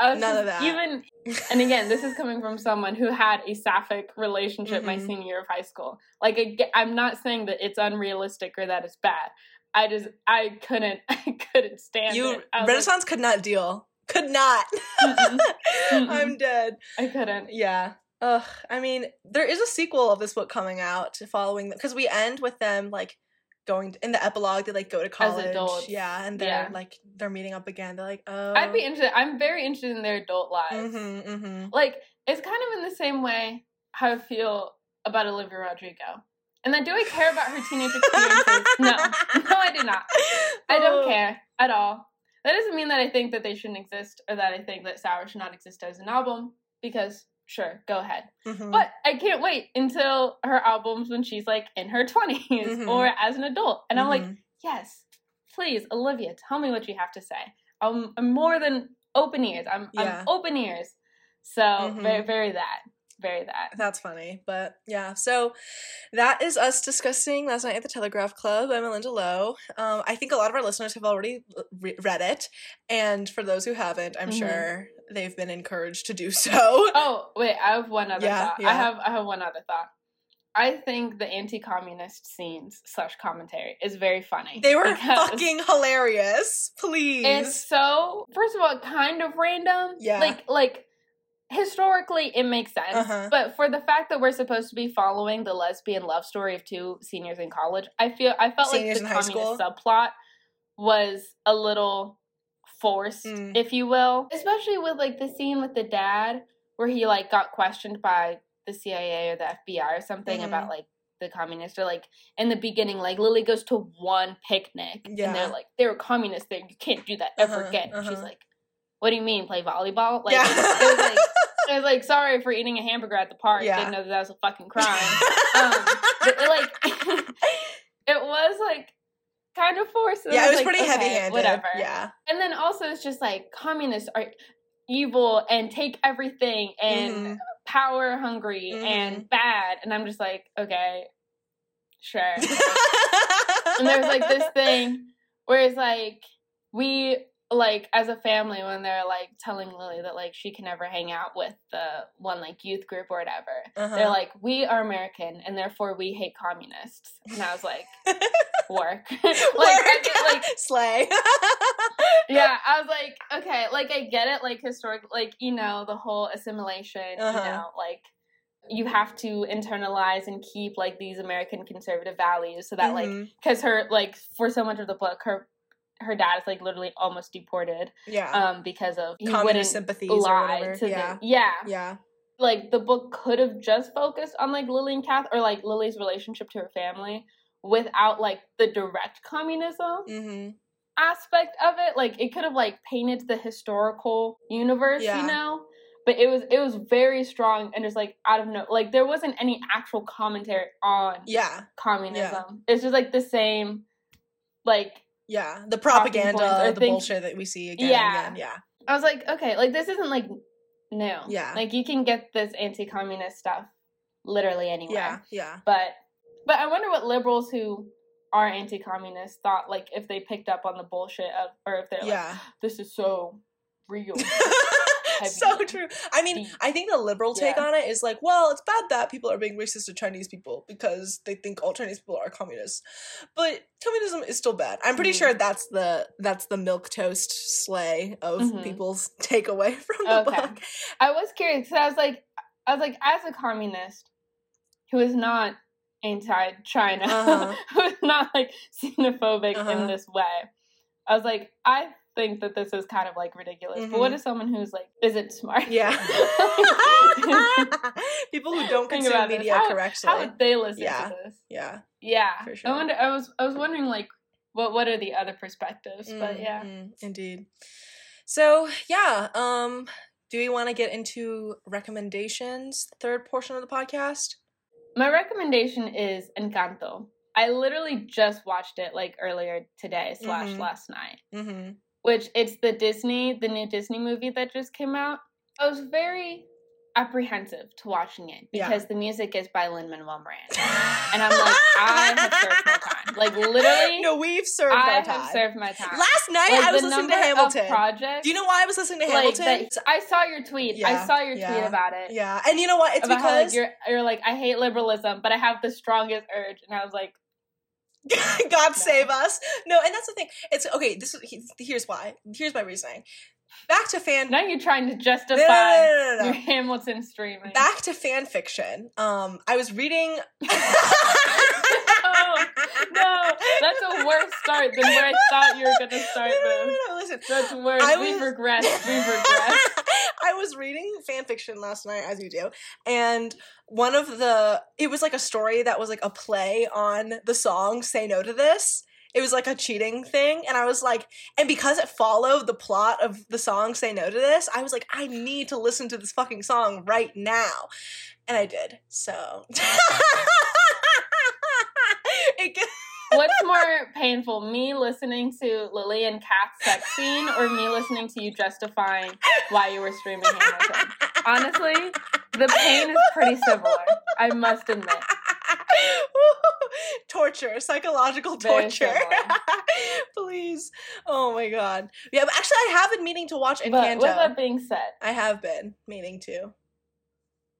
None just, of that. Even and again, this is coming from someone who had a sapphic relationship my Mhm. senior year of high school. Like, I'm not saying that it's unrealistic or that it's bad. I just, I couldn't, I couldn't stand you it. Renaissance could not deal. Could not. Mm-mm. Mm-mm. I'm dead. I couldn't. Yeah. Ugh. I mean, there is a sequel of this book coming out following because we end with them like going in the epilogue. They like go to college. adults. Yeah, and they're Yeah. like they're meeting up again. They're like, oh. I'd be interested. I'm very interested in their adult lives. Mm-hmm, mm-hmm. Like, it's kind of in the same way how I feel about Olivia Rodrigo. And then, do I care about her teenage experiences? no, no, I do not. I don't Oh. care at all. That doesn't mean that I think that they shouldn't exist or that I think that Sour should not exist as an album because sure, go ahead. Mhm. But I can't wait until her albums when she's like in her 20s Mhm. or as an adult. And I'm like, Mhm. yes, please, Olivia, tell me what you have to say. I'm, I'm more than open ears. I'm, Yeah. I'm open ears. So Mhm. very, very that. Very that. That's funny, but yeah. So that is us discussing last night at the Telegraph Club by Malinda Lo. Um, I think a lot of our listeners have already re- read it, and for those who haven't, I'm Mhm. sure they've been encouraged to do so. Oh wait, I have one other Yeah, thought. yeah. I have I have one other thought. I think the anti-communist scenes slash commentary is very funny. They were fucking hilarious. Please. It's so first of all kind of random. Yeah. Like like historically it makes sense. Uh-huh. But for the fact that we're supposed to be following the lesbian love story of two seniors in college, I feel I felt Seniors like the communist school? subplot was a little forced, Mm. if you will. Especially with like the scene with the dad where he like got questioned by the CIA or the FBI or something Mhm. about like the communists or like in the beginning like Lily goes to one picnic Yeah. and they're like they're communists there you can't do that ever Uh-huh, again. She's uh-huh. like what do you mean play volleyball? Like yeah. it was like I was like, sorry for eating a hamburger at the park. Yeah. Didn't know that, that was a fucking crime. um, it, like, it was like kind of forced. yeah, it was like, pretty okay, heavy-handed. Whatever. Yeah. And then also, it's just like communists are evil and take everything and Mhm. power hungry Mhm. and bad. And I'm just like, okay, sure. and there's like this thing where it's like we like as a family when they're like telling Lily that like she can never hang out with the one like youth group or whatever. Uh-huh. They're like, we are American and therefore we hate communists. And I was like, work. like, I get, like slay. yeah, I was like, okay, like I get it, like historic, like you know the whole assimilation, Uh-huh. you know, like you have to internalize and keep like these American conservative values so that like Mhm. because her like for so much of the book her her dad is like literally almost deported yeah. um because of he Communist sympathies or lie whatever. to yeah. the yeah Yeah. like the book could have just focused on like Lily and Kath or like Lily's relationship to her family without like the direct communism Mm-hmm. aspect of it like it could have like painted the historical universe Yeah. you know but it was it was very strong and just like out of no like there wasn't any actual commentary on Yeah. communism it's just like the same like Yeah. The propaganda, or the things- bullshit that we see again Yeah. and again. Yeah. I was like, okay, like this isn't like new. Yeah. Like you can get this anti-communist stuff literally anywhere. Yeah. Yeah. But but I wonder what liberals who are anti-communist thought like if they picked up on the bullshit of or if they're like yeah. this is so real so true. I mean. I think the liberal take Yeah. on it is like, well, it's bad that people are being racist to Chinese people because they think all Chinese people are communists. But communism is still bad. I'm pretty Mhm. sure that's the that's the milk toast slay of Mhm. people's takeaway from the Okay. book. I was curious because I was like, I was like, as a communist who is not anti-China, Uh-huh. who is not like xenophobic Uh-huh. in this way, I was like, I think that this is kind of like ridiculous. But what Mhm. is someone who's like, isn't smart? Yeah. people who don't Think consume about media How- correctly. How would they listen Yeah. to this? yeah. Yeah, For I sure. wonder. I was I was wondering like, what what are the other perspectives? But Mm, yeah, mm, indeed. So yeah, um, do we want to get into recommendations? Third portion of the podcast. my recommendation is Encanto. I literally just watched it like earlier today slash Mhm. last night. Mm-hmm. Which it's the Disney, the new Disney movie that just came out. I was very apprehensive to watching it Yeah. because the music is by Lin Manuel Miranda, and I'm like, I have served my time. Like literally, No, we've served I our have time. served my time. Last night like, I was listening to Hamilton. Of projects, Do you know why I was listening to like Hamilton? that? I saw your tweet. Yeah, I saw your tweet yeah, about it. yeah, and you know what? It's about how like, because you're you're like I hate liberalism, but I have the strongest urge, and I was like, God save us. No, and that's the thing. It's okay. This is here's why. Here's my reasoning. Back to fan. now you're trying to No, justify no, no, no, no, your. Hamilton streaming. Back to fan fiction. Um, I was reading. No, that's a worse start than where I thought you were going to start No, no, no, no, Listen, That's worse. I We've regressed. We've regressed. I was reading fan fiction last night, as you do, and one of the it was like a story that was like a play on the song "Say No to This." It was like a cheating thing, and I was like, and because it followed the plot of the song "Say No to This," I was like, I need to listen to this fucking song right now, and I did. So. What's more painful, me listening to Lily and Kat's sex scene or me listening to you justifying why you were streaming Hamilton? Honestly, the pain is pretty similar, I must admit. torture, psychological torture. Please. Oh my god. Yeah, but actually I have been meaning to watch But Encanto. with that being said, I have been meaning to.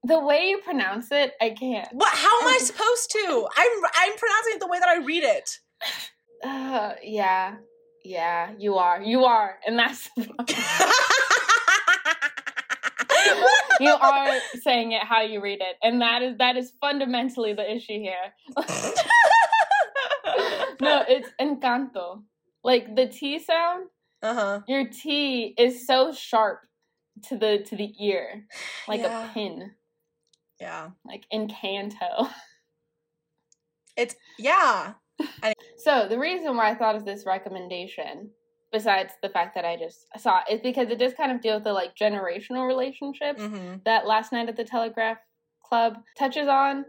The way you pronounce it, I can't. What how am I supposed to? I'm I'm pronouncing it the way that I read it. Uh, yeah, yeah, you are. You are. And that's you are saying it how you read it and that is that is fundamentally the issue here no it's encanto like the t sound uh-huh. your t is so sharp to the to the ear like Yeah. a pin Yeah. like encanto It's yeah. so the reason why i thought of this recommendation besides the fact that i just saw it is because it does kind of deal with the like generational relationships Mm-hmm. that last night at the telegraph club touches on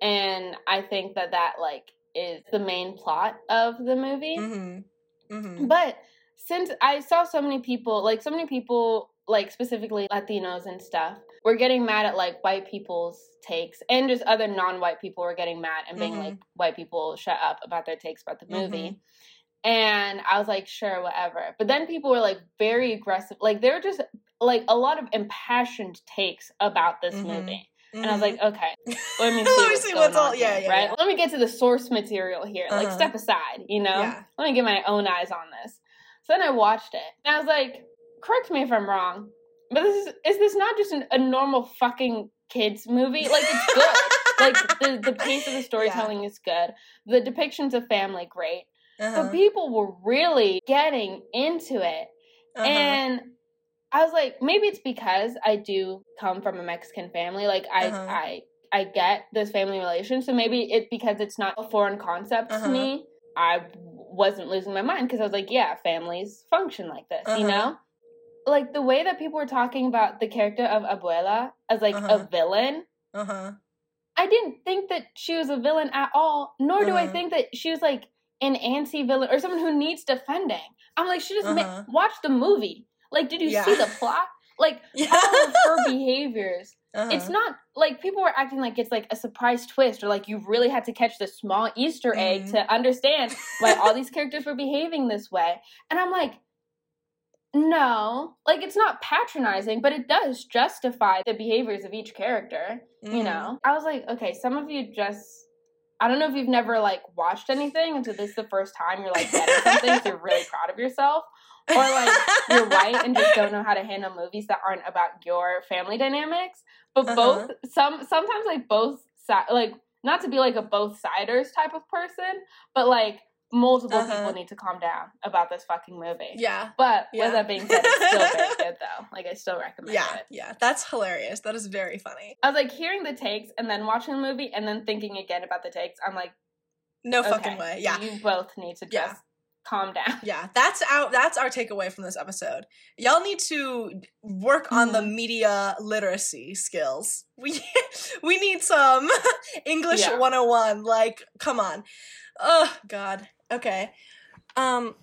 and i think that that like is the main plot of the movie Mm-hmm. Mm-hmm. but since i saw so many people like so many people like specifically latinos and stuff were getting mad at like white people's takes and just other non-white people were getting mad and being Mhm. like white people shut up about their takes about the movie and i was like sure whatever but then people were like very aggressive like they were just like a lot of impassioned takes about this Mhm. movie Mm-hmm. and i was like okay let me see Let me what's, see what's all- yeah, here, yeah, right yeah. let me get to the source material here like Uh-huh. step aside you know Yeah. let me get my own eyes on this so then i watched it and i was like correct me if i'm wrong but this is is this not just an, a normal fucking kids movie like it's good like the, the pace of the storytelling is good the depictions of family great uh-huh. but people were really getting into it Uh-huh. and i was like maybe it's because i do come from a mexican family like i Uh-huh. i i get this family relation so maybe it's because it's not a foreign concept Uh-huh. to me i wasn't losing my mind because i was like yeah families function like this you Uh-huh. know like the way that people were talking about the character of abuela as like Uh-huh. a villain uh-huh. I didn't think that she was a villain at all, nor do I Uh-huh. think that she was like an anti villain or someone who needs defending. I'm like, she just ma- Uh-huh. watch the movie. Like, did you Yeah. see the plot? like Yeah. all of her behaviors. Uh-huh. It's not like people were acting like it's like a surprise twist or like you really had to catch the small Easter egg Mhm. to understand why all these characters were behaving this way. And I'm like, no, like it's not patronizing, but it does justify the behaviors of each character. You Mhm. know, I was like, okay, some of you just. I don't know if you've never like watched anything until this is the first time you're like getting something, so you're really proud of yourself. Or like you're white and just don't know how to handle movies that aren't about your family dynamics. But Uh-huh. both some sometimes like both si- like not to be like a both siders type of person, but like multiple Uh-huh. people need to calm down about this fucking movie. Yeah. But Yeah. with that being said, it's still very good though. Like I still recommend Yeah. it. Yeah. That's hilarious. That is very funny. I was like hearing the takes and then watching the movie and then thinking again about the takes. I'm like, No okay, fucking way. Yeah. you both need to just Yeah. calm down. Yeah, that's our that's our takeaway from this episode. Y'all need to work on the Mhm. media literacy skills. We we need some English Yeah. 101. Like, come on. Oh god. Okay. Um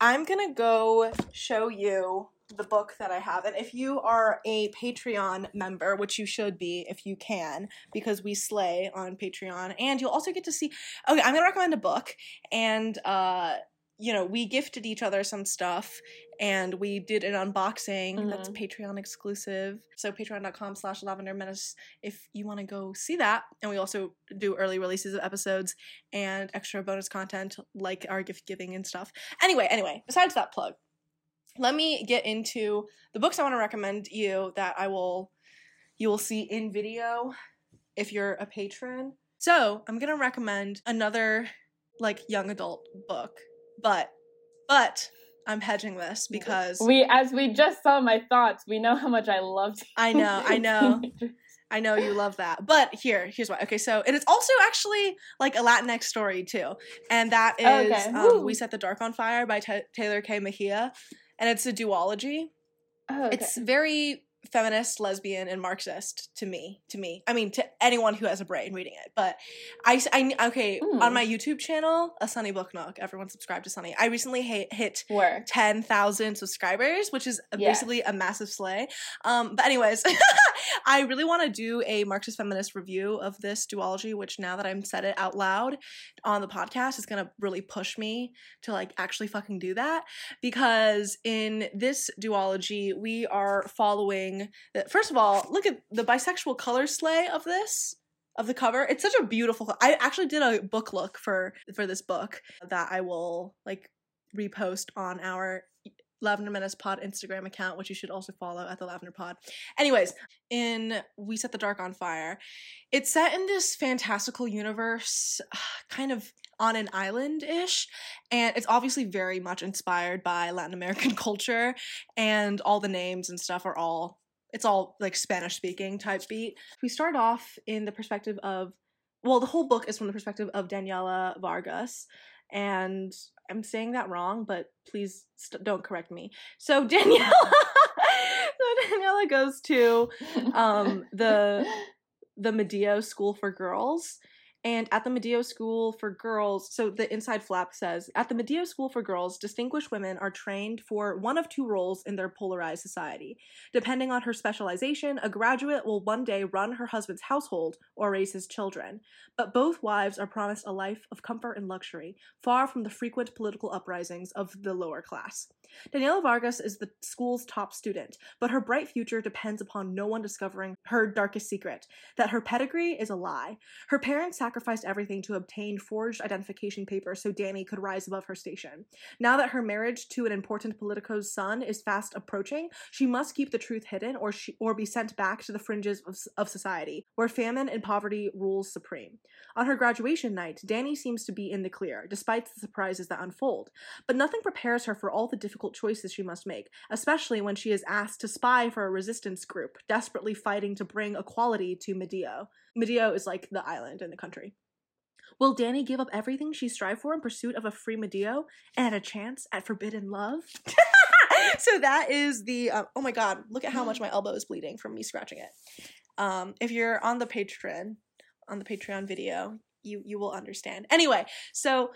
I'm going to go show you the book that I have. And if you are a Patreon member, which you should be if you can, because we slay on Patreon, and you'll also get to see. Okay, I'm gonna recommend a book, and uh, you know, we gifted each other some stuff, and we did an unboxing that's mm-hmm. Patreon exclusive. So patreon.com slash lavender menace if you want to go see that. And we also do early releases of episodes and extra bonus content like our gift giving and stuff. Anyway, anyway, besides that plug, let me get into the books I want to recommend you that I will you will see in video if you're a patron. So, I'm to recommend another like young adult book. But but I'm hedging this because We as we just saw my thoughts, we know how much I loved I know, I know. I know you love that. But here, here's why. Okay, so and it's also actually like a Latinx story too, and that is Okay. um, "We Set the Dark on Fire" by Ta Tehlor Kay Mejia, and it's a duology. Oh, okay. It's very feminist, lesbian, and Marxist to me. To me, I mean, to anyone who has a brain reading it. But I, I okay Mm. on my YouTube channel, a Sunny Book Nook. Everyone subscribe to Sunny. I recently hit, hit Work. 10,000 subscribers, which is Yes. basically a massive slay. Um, but anyways, I really want to do a Marxist feminist review of this duology, which now that I'm said it out loud on the podcast is going to really push me to like actually fucking do that because in this duology, we are following the, first of all, look at the bisexual color slay of this of the cover. It's such a beautiful. I actually did a book look for for this book that I will like repost on our Lavender Menace Pod Instagram account, which you should also follow at the Lavender Pod. Anyways, in We Set the Dark on Fire, it's set in this fantastical universe, kind of on an island ish, and it's obviously very much inspired by Latin American culture, and all the names and stuff are all. It's all like Spanish speaking type beat. We start off in the perspective of, well, the whole book is from the perspective of Daniela Vargas, and I'm saying that wrong, but please st- don't correct me. So Daniela, so Daniela goes to um, the the Medio School for Girls. And at the Medio School for Girls, so the inside flap says, at the Medio School for Girls, distinguished women are trained for one of two roles in their polarized society. Depending on her specialization, a graduate will one day run her husband's household or raise his children. But both wives are promised a life of comfort and luxury, far from the frequent political uprisings of the lower class. Daniela Vargas is the school's top student, but her bright future depends upon no one discovering her darkest secret that her pedigree is a lie. Her parents sacrificed everything to obtain forged identification papers so Danny could rise above her station. Now that her marriage to an important Politico's son is fast approaching, she must keep the truth hidden or she, or be sent back to the fringes of, of society, where famine and poverty rules supreme. On her graduation night, Danny seems to be in the clear, despite the surprises that unfold, but nothing prepares her for all the difficult choices she must make, especially when she is asked to spy for a resistance group desperately fighting to bring equality to Medio. Medio is like the island in the country. Will Danny give up everything she strived for in pursuit of a free Medio and a chance at forbidden love? so that is the uh, oh my god! Look at how much my elbow is bleeding from me scratching it. Um, if you're on the Patreon, on the Patreon video, you you will understand. Anyway, so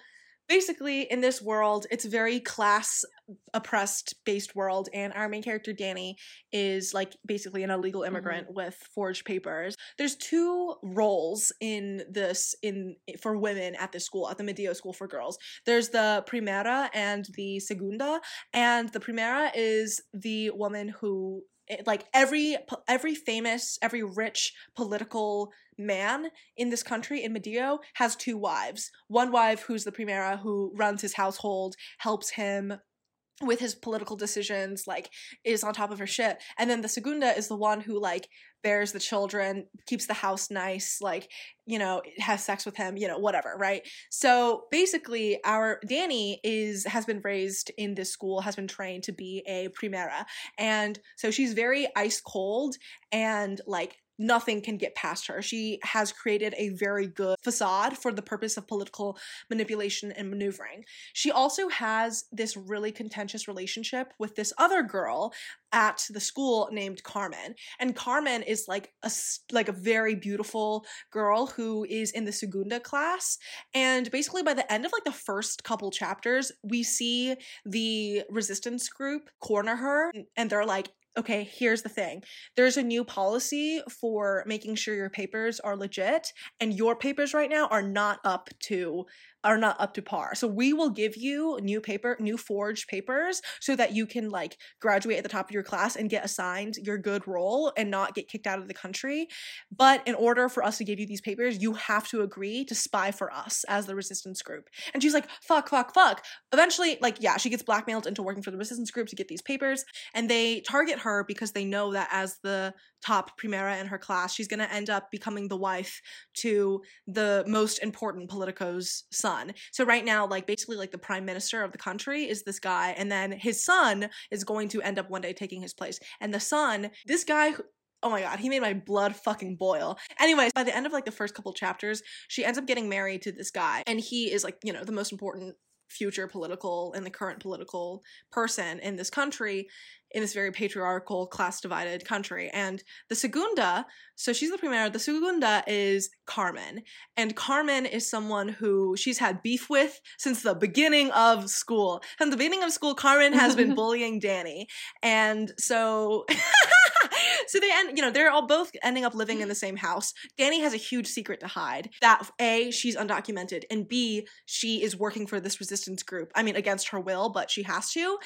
basically in this world it's a very class oppressed based world and our main character danny is like basically an illegal immigrant mm-hmm. with forged papers there's two roles in this in for women at this school at the medio school for girls there's the primera and the segunda and the primera is the woman who Eh, like every every famous every rich political man in this country in Medio has two wives. One wife who's the primera who runs his household helps him with his political decisions like is on top of her shit. And then the segunda is the one who like bears the children keeps the house nice like you know has sex with him you know whatever right? So basically our danny is has been raised in this school has been trained to be a primera. And so she's very ice cold and like nothing can get past her. She has created a very good facade for the purpose of political manipulation and maneuvering. She also has this really contentious relationship with this other girl at the school named Carmen. And Carmen is like a like a very beautiful girl who is in the Segunda class. And basically by the end of like the first couple chapters, we see the resistance group corner her and they're like okay, here's the thing. There's a new policy for making sure your papers are legit, and your papers right now are not up to are not up to par. So we will give you new paper, new forged papers so that you can like graduate at the top of your class and get assigned your good role and not get kicked out of the country. But in order for us to give you these papers, you have to agree to spy for us as the resistance group. And she's like, fuck, fuck, fuck. Eventually, like, yeah, she gets blackmailed into working for the resistance group to get these papers. And they target her because they know that as the top primera in her class, she's going to end up becoming the wife to the most important politico's son son. So right now, like basically like the prime minister of the country is this guy, and then his son is going to end up one day taking his place. And the son, this guy oh my god, he made my blood fucking boil. Anyways, by the end of like the first couple chapters, she ends up getting married to this guy, and he is like, you know, the most important future political and the current political person in this country in this very patriarchal class divided country. And the segunda so she's the primera the segunda is carmen. And carmen is someone who she's had beef with since the beginning of school. From the beginning of school carmen has been bullying danny. And so so they end, you know, they're all both ending up living in the same house. Danny has a huge secret to hide that A, she's undocumented, and B, she is working for this resistance group. I mean, against her will, but she has to.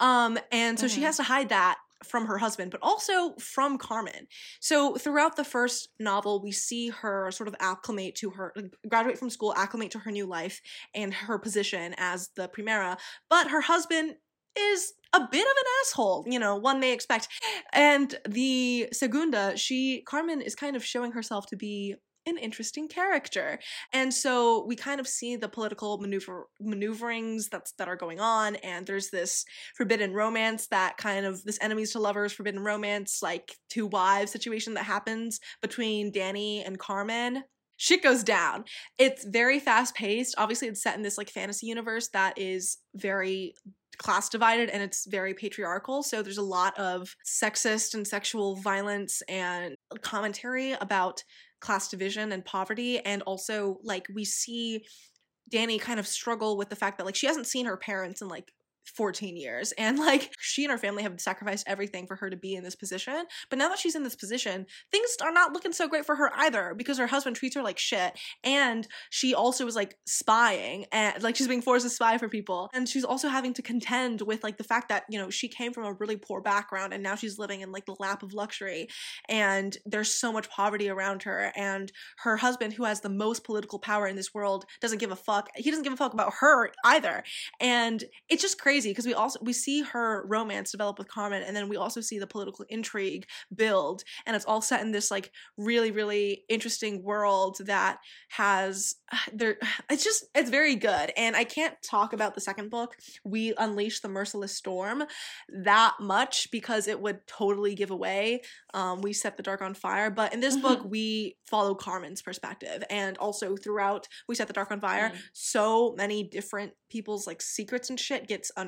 Um, and so mm-hmm. she has to hide that from her husband, but also from Carmen. So throughout the first novel, we see her sort of acclimate to her, graduate from school, acclimate to her new life and her position as the Primera. But her husband is a bit of an asshole, you know, one may expect. And the Segunda, she, Carmen, is kind of showing herself to be an interesting character. And so we kind of see the political maneuver maneuverings that's that are going on and there's this forbidden romance that kind of this enemies to lovers forbidden romance like two wives situation that happens between Danny and Carmen shit goes down. It's very fast paced. Obviously, it's set in this like fantasy universe that is very class divided and it's very patriarchal. So there's a lot of sexist and sexual violence and commentary about class division and poverty. And also, like, we see Danny kind of struggle with the fact that, like, she hasn't seen her parents in like 14 years and like she and her family have sacrificed everything for her to be in this position but now that she's in this position things are not looking so great for her either because her husband treats her like shit and she also is like spying and like she's being forced to spy for people and she's also having to contend with like the fact that you know she came from a really poor background and now she's living in like the lap of luxury and there's so much poverty around her and her husband who has the most political power in this world doesn't give a fuck he doesn't give a fuck about her either and it's just crazy crazy because we also we see her romance develop with Carmen, and then we also see the political intrigue build, and it's all set in this like really really interesting world that has there. It's just it's very good, and I can't talk about the second book. We unleash the merciless storm that much because it would totally give away. Um, we set the dark on fire, but in this book we follow Carmen's perspective, and also throughout we set the dark on fire. Mm. So many different people's like secrets and shit gets un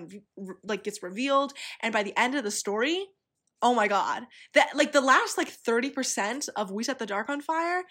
like gets revealed and by the end of the story oh my god. That like the last like 30% of we set the dark on fire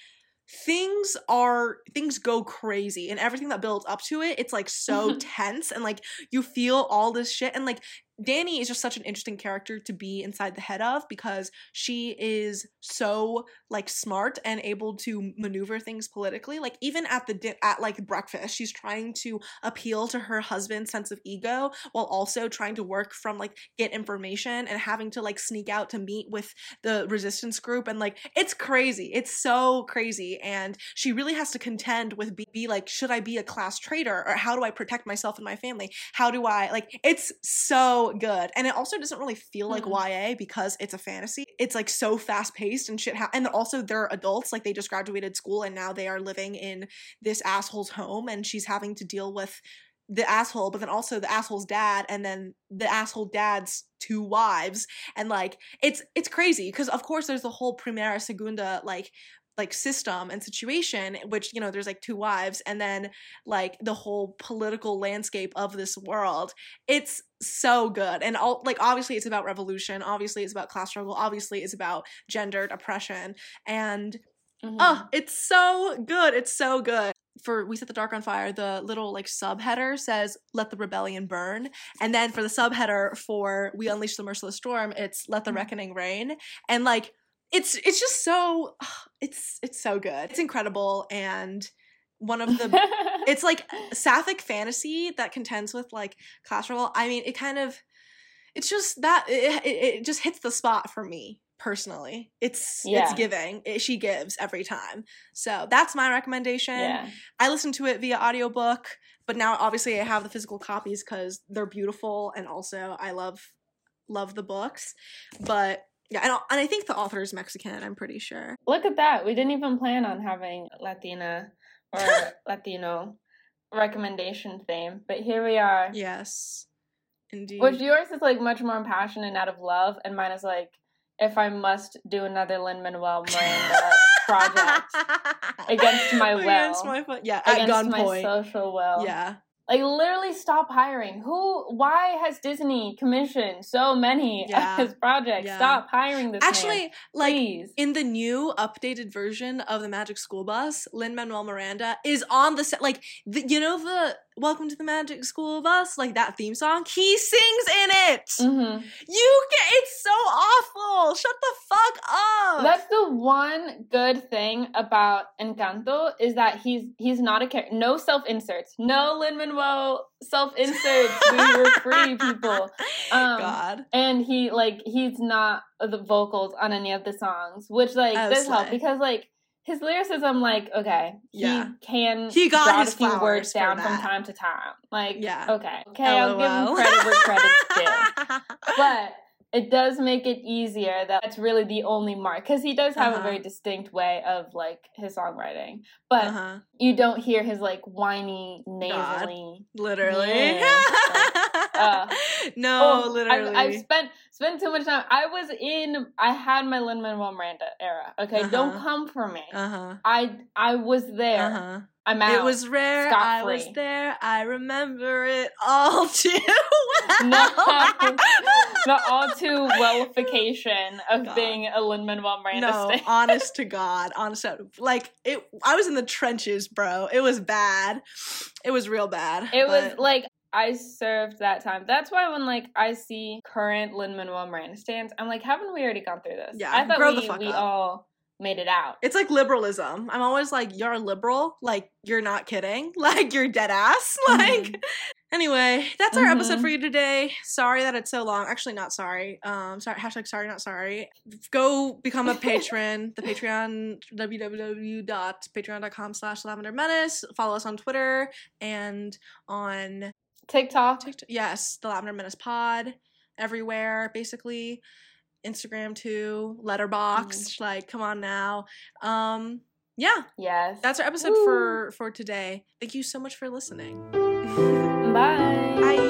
things are things go crazy and everything that builds up to it it's like so tense and like you feel all this shit and like Danny is just such an interesting character to be inside the head of because she is so like smart and able to maneuver things politically. Like even at the di- at like breakfast, she's trying to appeal to her husband's sense of ego while also trying to work from like get information and having to like sneak out to meet with the resistance group and like it's crazy. It's so crazy and she really has to contend with be, be like should I be a class traitor or how do I protect myself and my family? How do I like it's so good. And it also doesn't really feel like Mhm. YA because it's a fantasy. It's like so fast paced and shit. Ha- and also they're adults, like they just graduated school and now they are living in this asshole's home and she's having to deal with the asshole, but then also the asshole's dad and then the asshole dad's two wives. And like it's it's crazy because of course there's the whole primera segunda like like system and situation which you know there's like two wives and then like the whole political landscape of this world it's so good and all like obviously it's about revolution obviously it's about class struggle obviously it's about gendered oppression and Mhm. oh it's so good it's so good for we set the dark on fire the little like subheader says let the rebellion burn and then for the subheader for we unleash the merciless storm it's let the Mhm. reckoning reign and like it's it's just so it's it's so good it's incredible and one of the it's like sapphic fantasy that contends with like class struggle. I mean, it kind of, it's just that it, it, it just hits the spot for me personally. It's it's giving. It, she gives every time. So that's my recommendation. yeah. I listened to it via audiobook, but now obviously I have the physical copies because they're beautiful and also I love love the books. But yeah, and, and I think the author is Mexican. I'm pretty sure. Look at that. We didn't even plan on having Latina or Latino recommendation theme, but here we are. Yes, indeed. Which yours is like much more impassioned and out of love, and mine is like, if I must do another Lin Manuel Miranda project against my will, Against my yeah, at against my social will, yeah, like literally stop hiring. Who? Why has Disney commissioned so many Yeah. of his projects? Yeah. Stop hiring this man, actually, like please. in the new updated version of the Magic School Bus, Lin Manuel Miranda is on the set. Like the, you know the Welcome to the Magic School Bus, like that theme song. He sings in it. hmm You get it's so awful. Shut the fuck up. That's the one good thing about Encanto is that he's he's not a character. No self inserts. No Lin Manuel self inserts. we were free people. Um, God. And he like he's not the vocals on any of the songs, which like Oh, does help because like his lyricism, like okay, Yeah. he can He got his a few words down from time to time. Like Yeah. okay, okay, I'll give him credit where credit's due but it does make it easier that it's really the only mark because he does have Uh-huh. a very distinct way of like his songwriting but uh-huh. you don't hear his like whiny nasally Literally. Yeah. Uh, no, Oh, literally. I've, I've spent spent too much time i was in i had my lin manuel miranda era okay don't Uh-huh. come for me uh-huh. i i was there Uh-huh. i'm out It was rare. I was there. I remember it all too well. No. the all too wellification of God. being a lin manuel miranda no, honest to God, honest to like it. I was in the trenches, bro. It was bad. It was real bad. It was like I served that time. That's why when like I see current Lin Manuel Miranda stands, I'm like, haven't we already gone through this? Yeah, I thought grow the we, we up. all made it out. It's like liberalism. I'm always like, you're a liberal. Like, you're not kidding. Like, you're dead ass. Like, Mhm. anyway, that's our episode Mhm. for you today. Sorry that it's so long. Actually, not sorry. Um, sorry. Hashtag sorry, not sorry. Go become a patron. the Patreon, www.patreon.com slash lavender menace. Follow us on Twitter and on TikTok. TikTok. Yes, the Lavender Menace Pod everywhere, basically. Instagram too, Letterboxd. Like, come on now. Um, yeah, Yes. that's our episode Woo. for for today. Thank you so much for listening. Bye. Bye.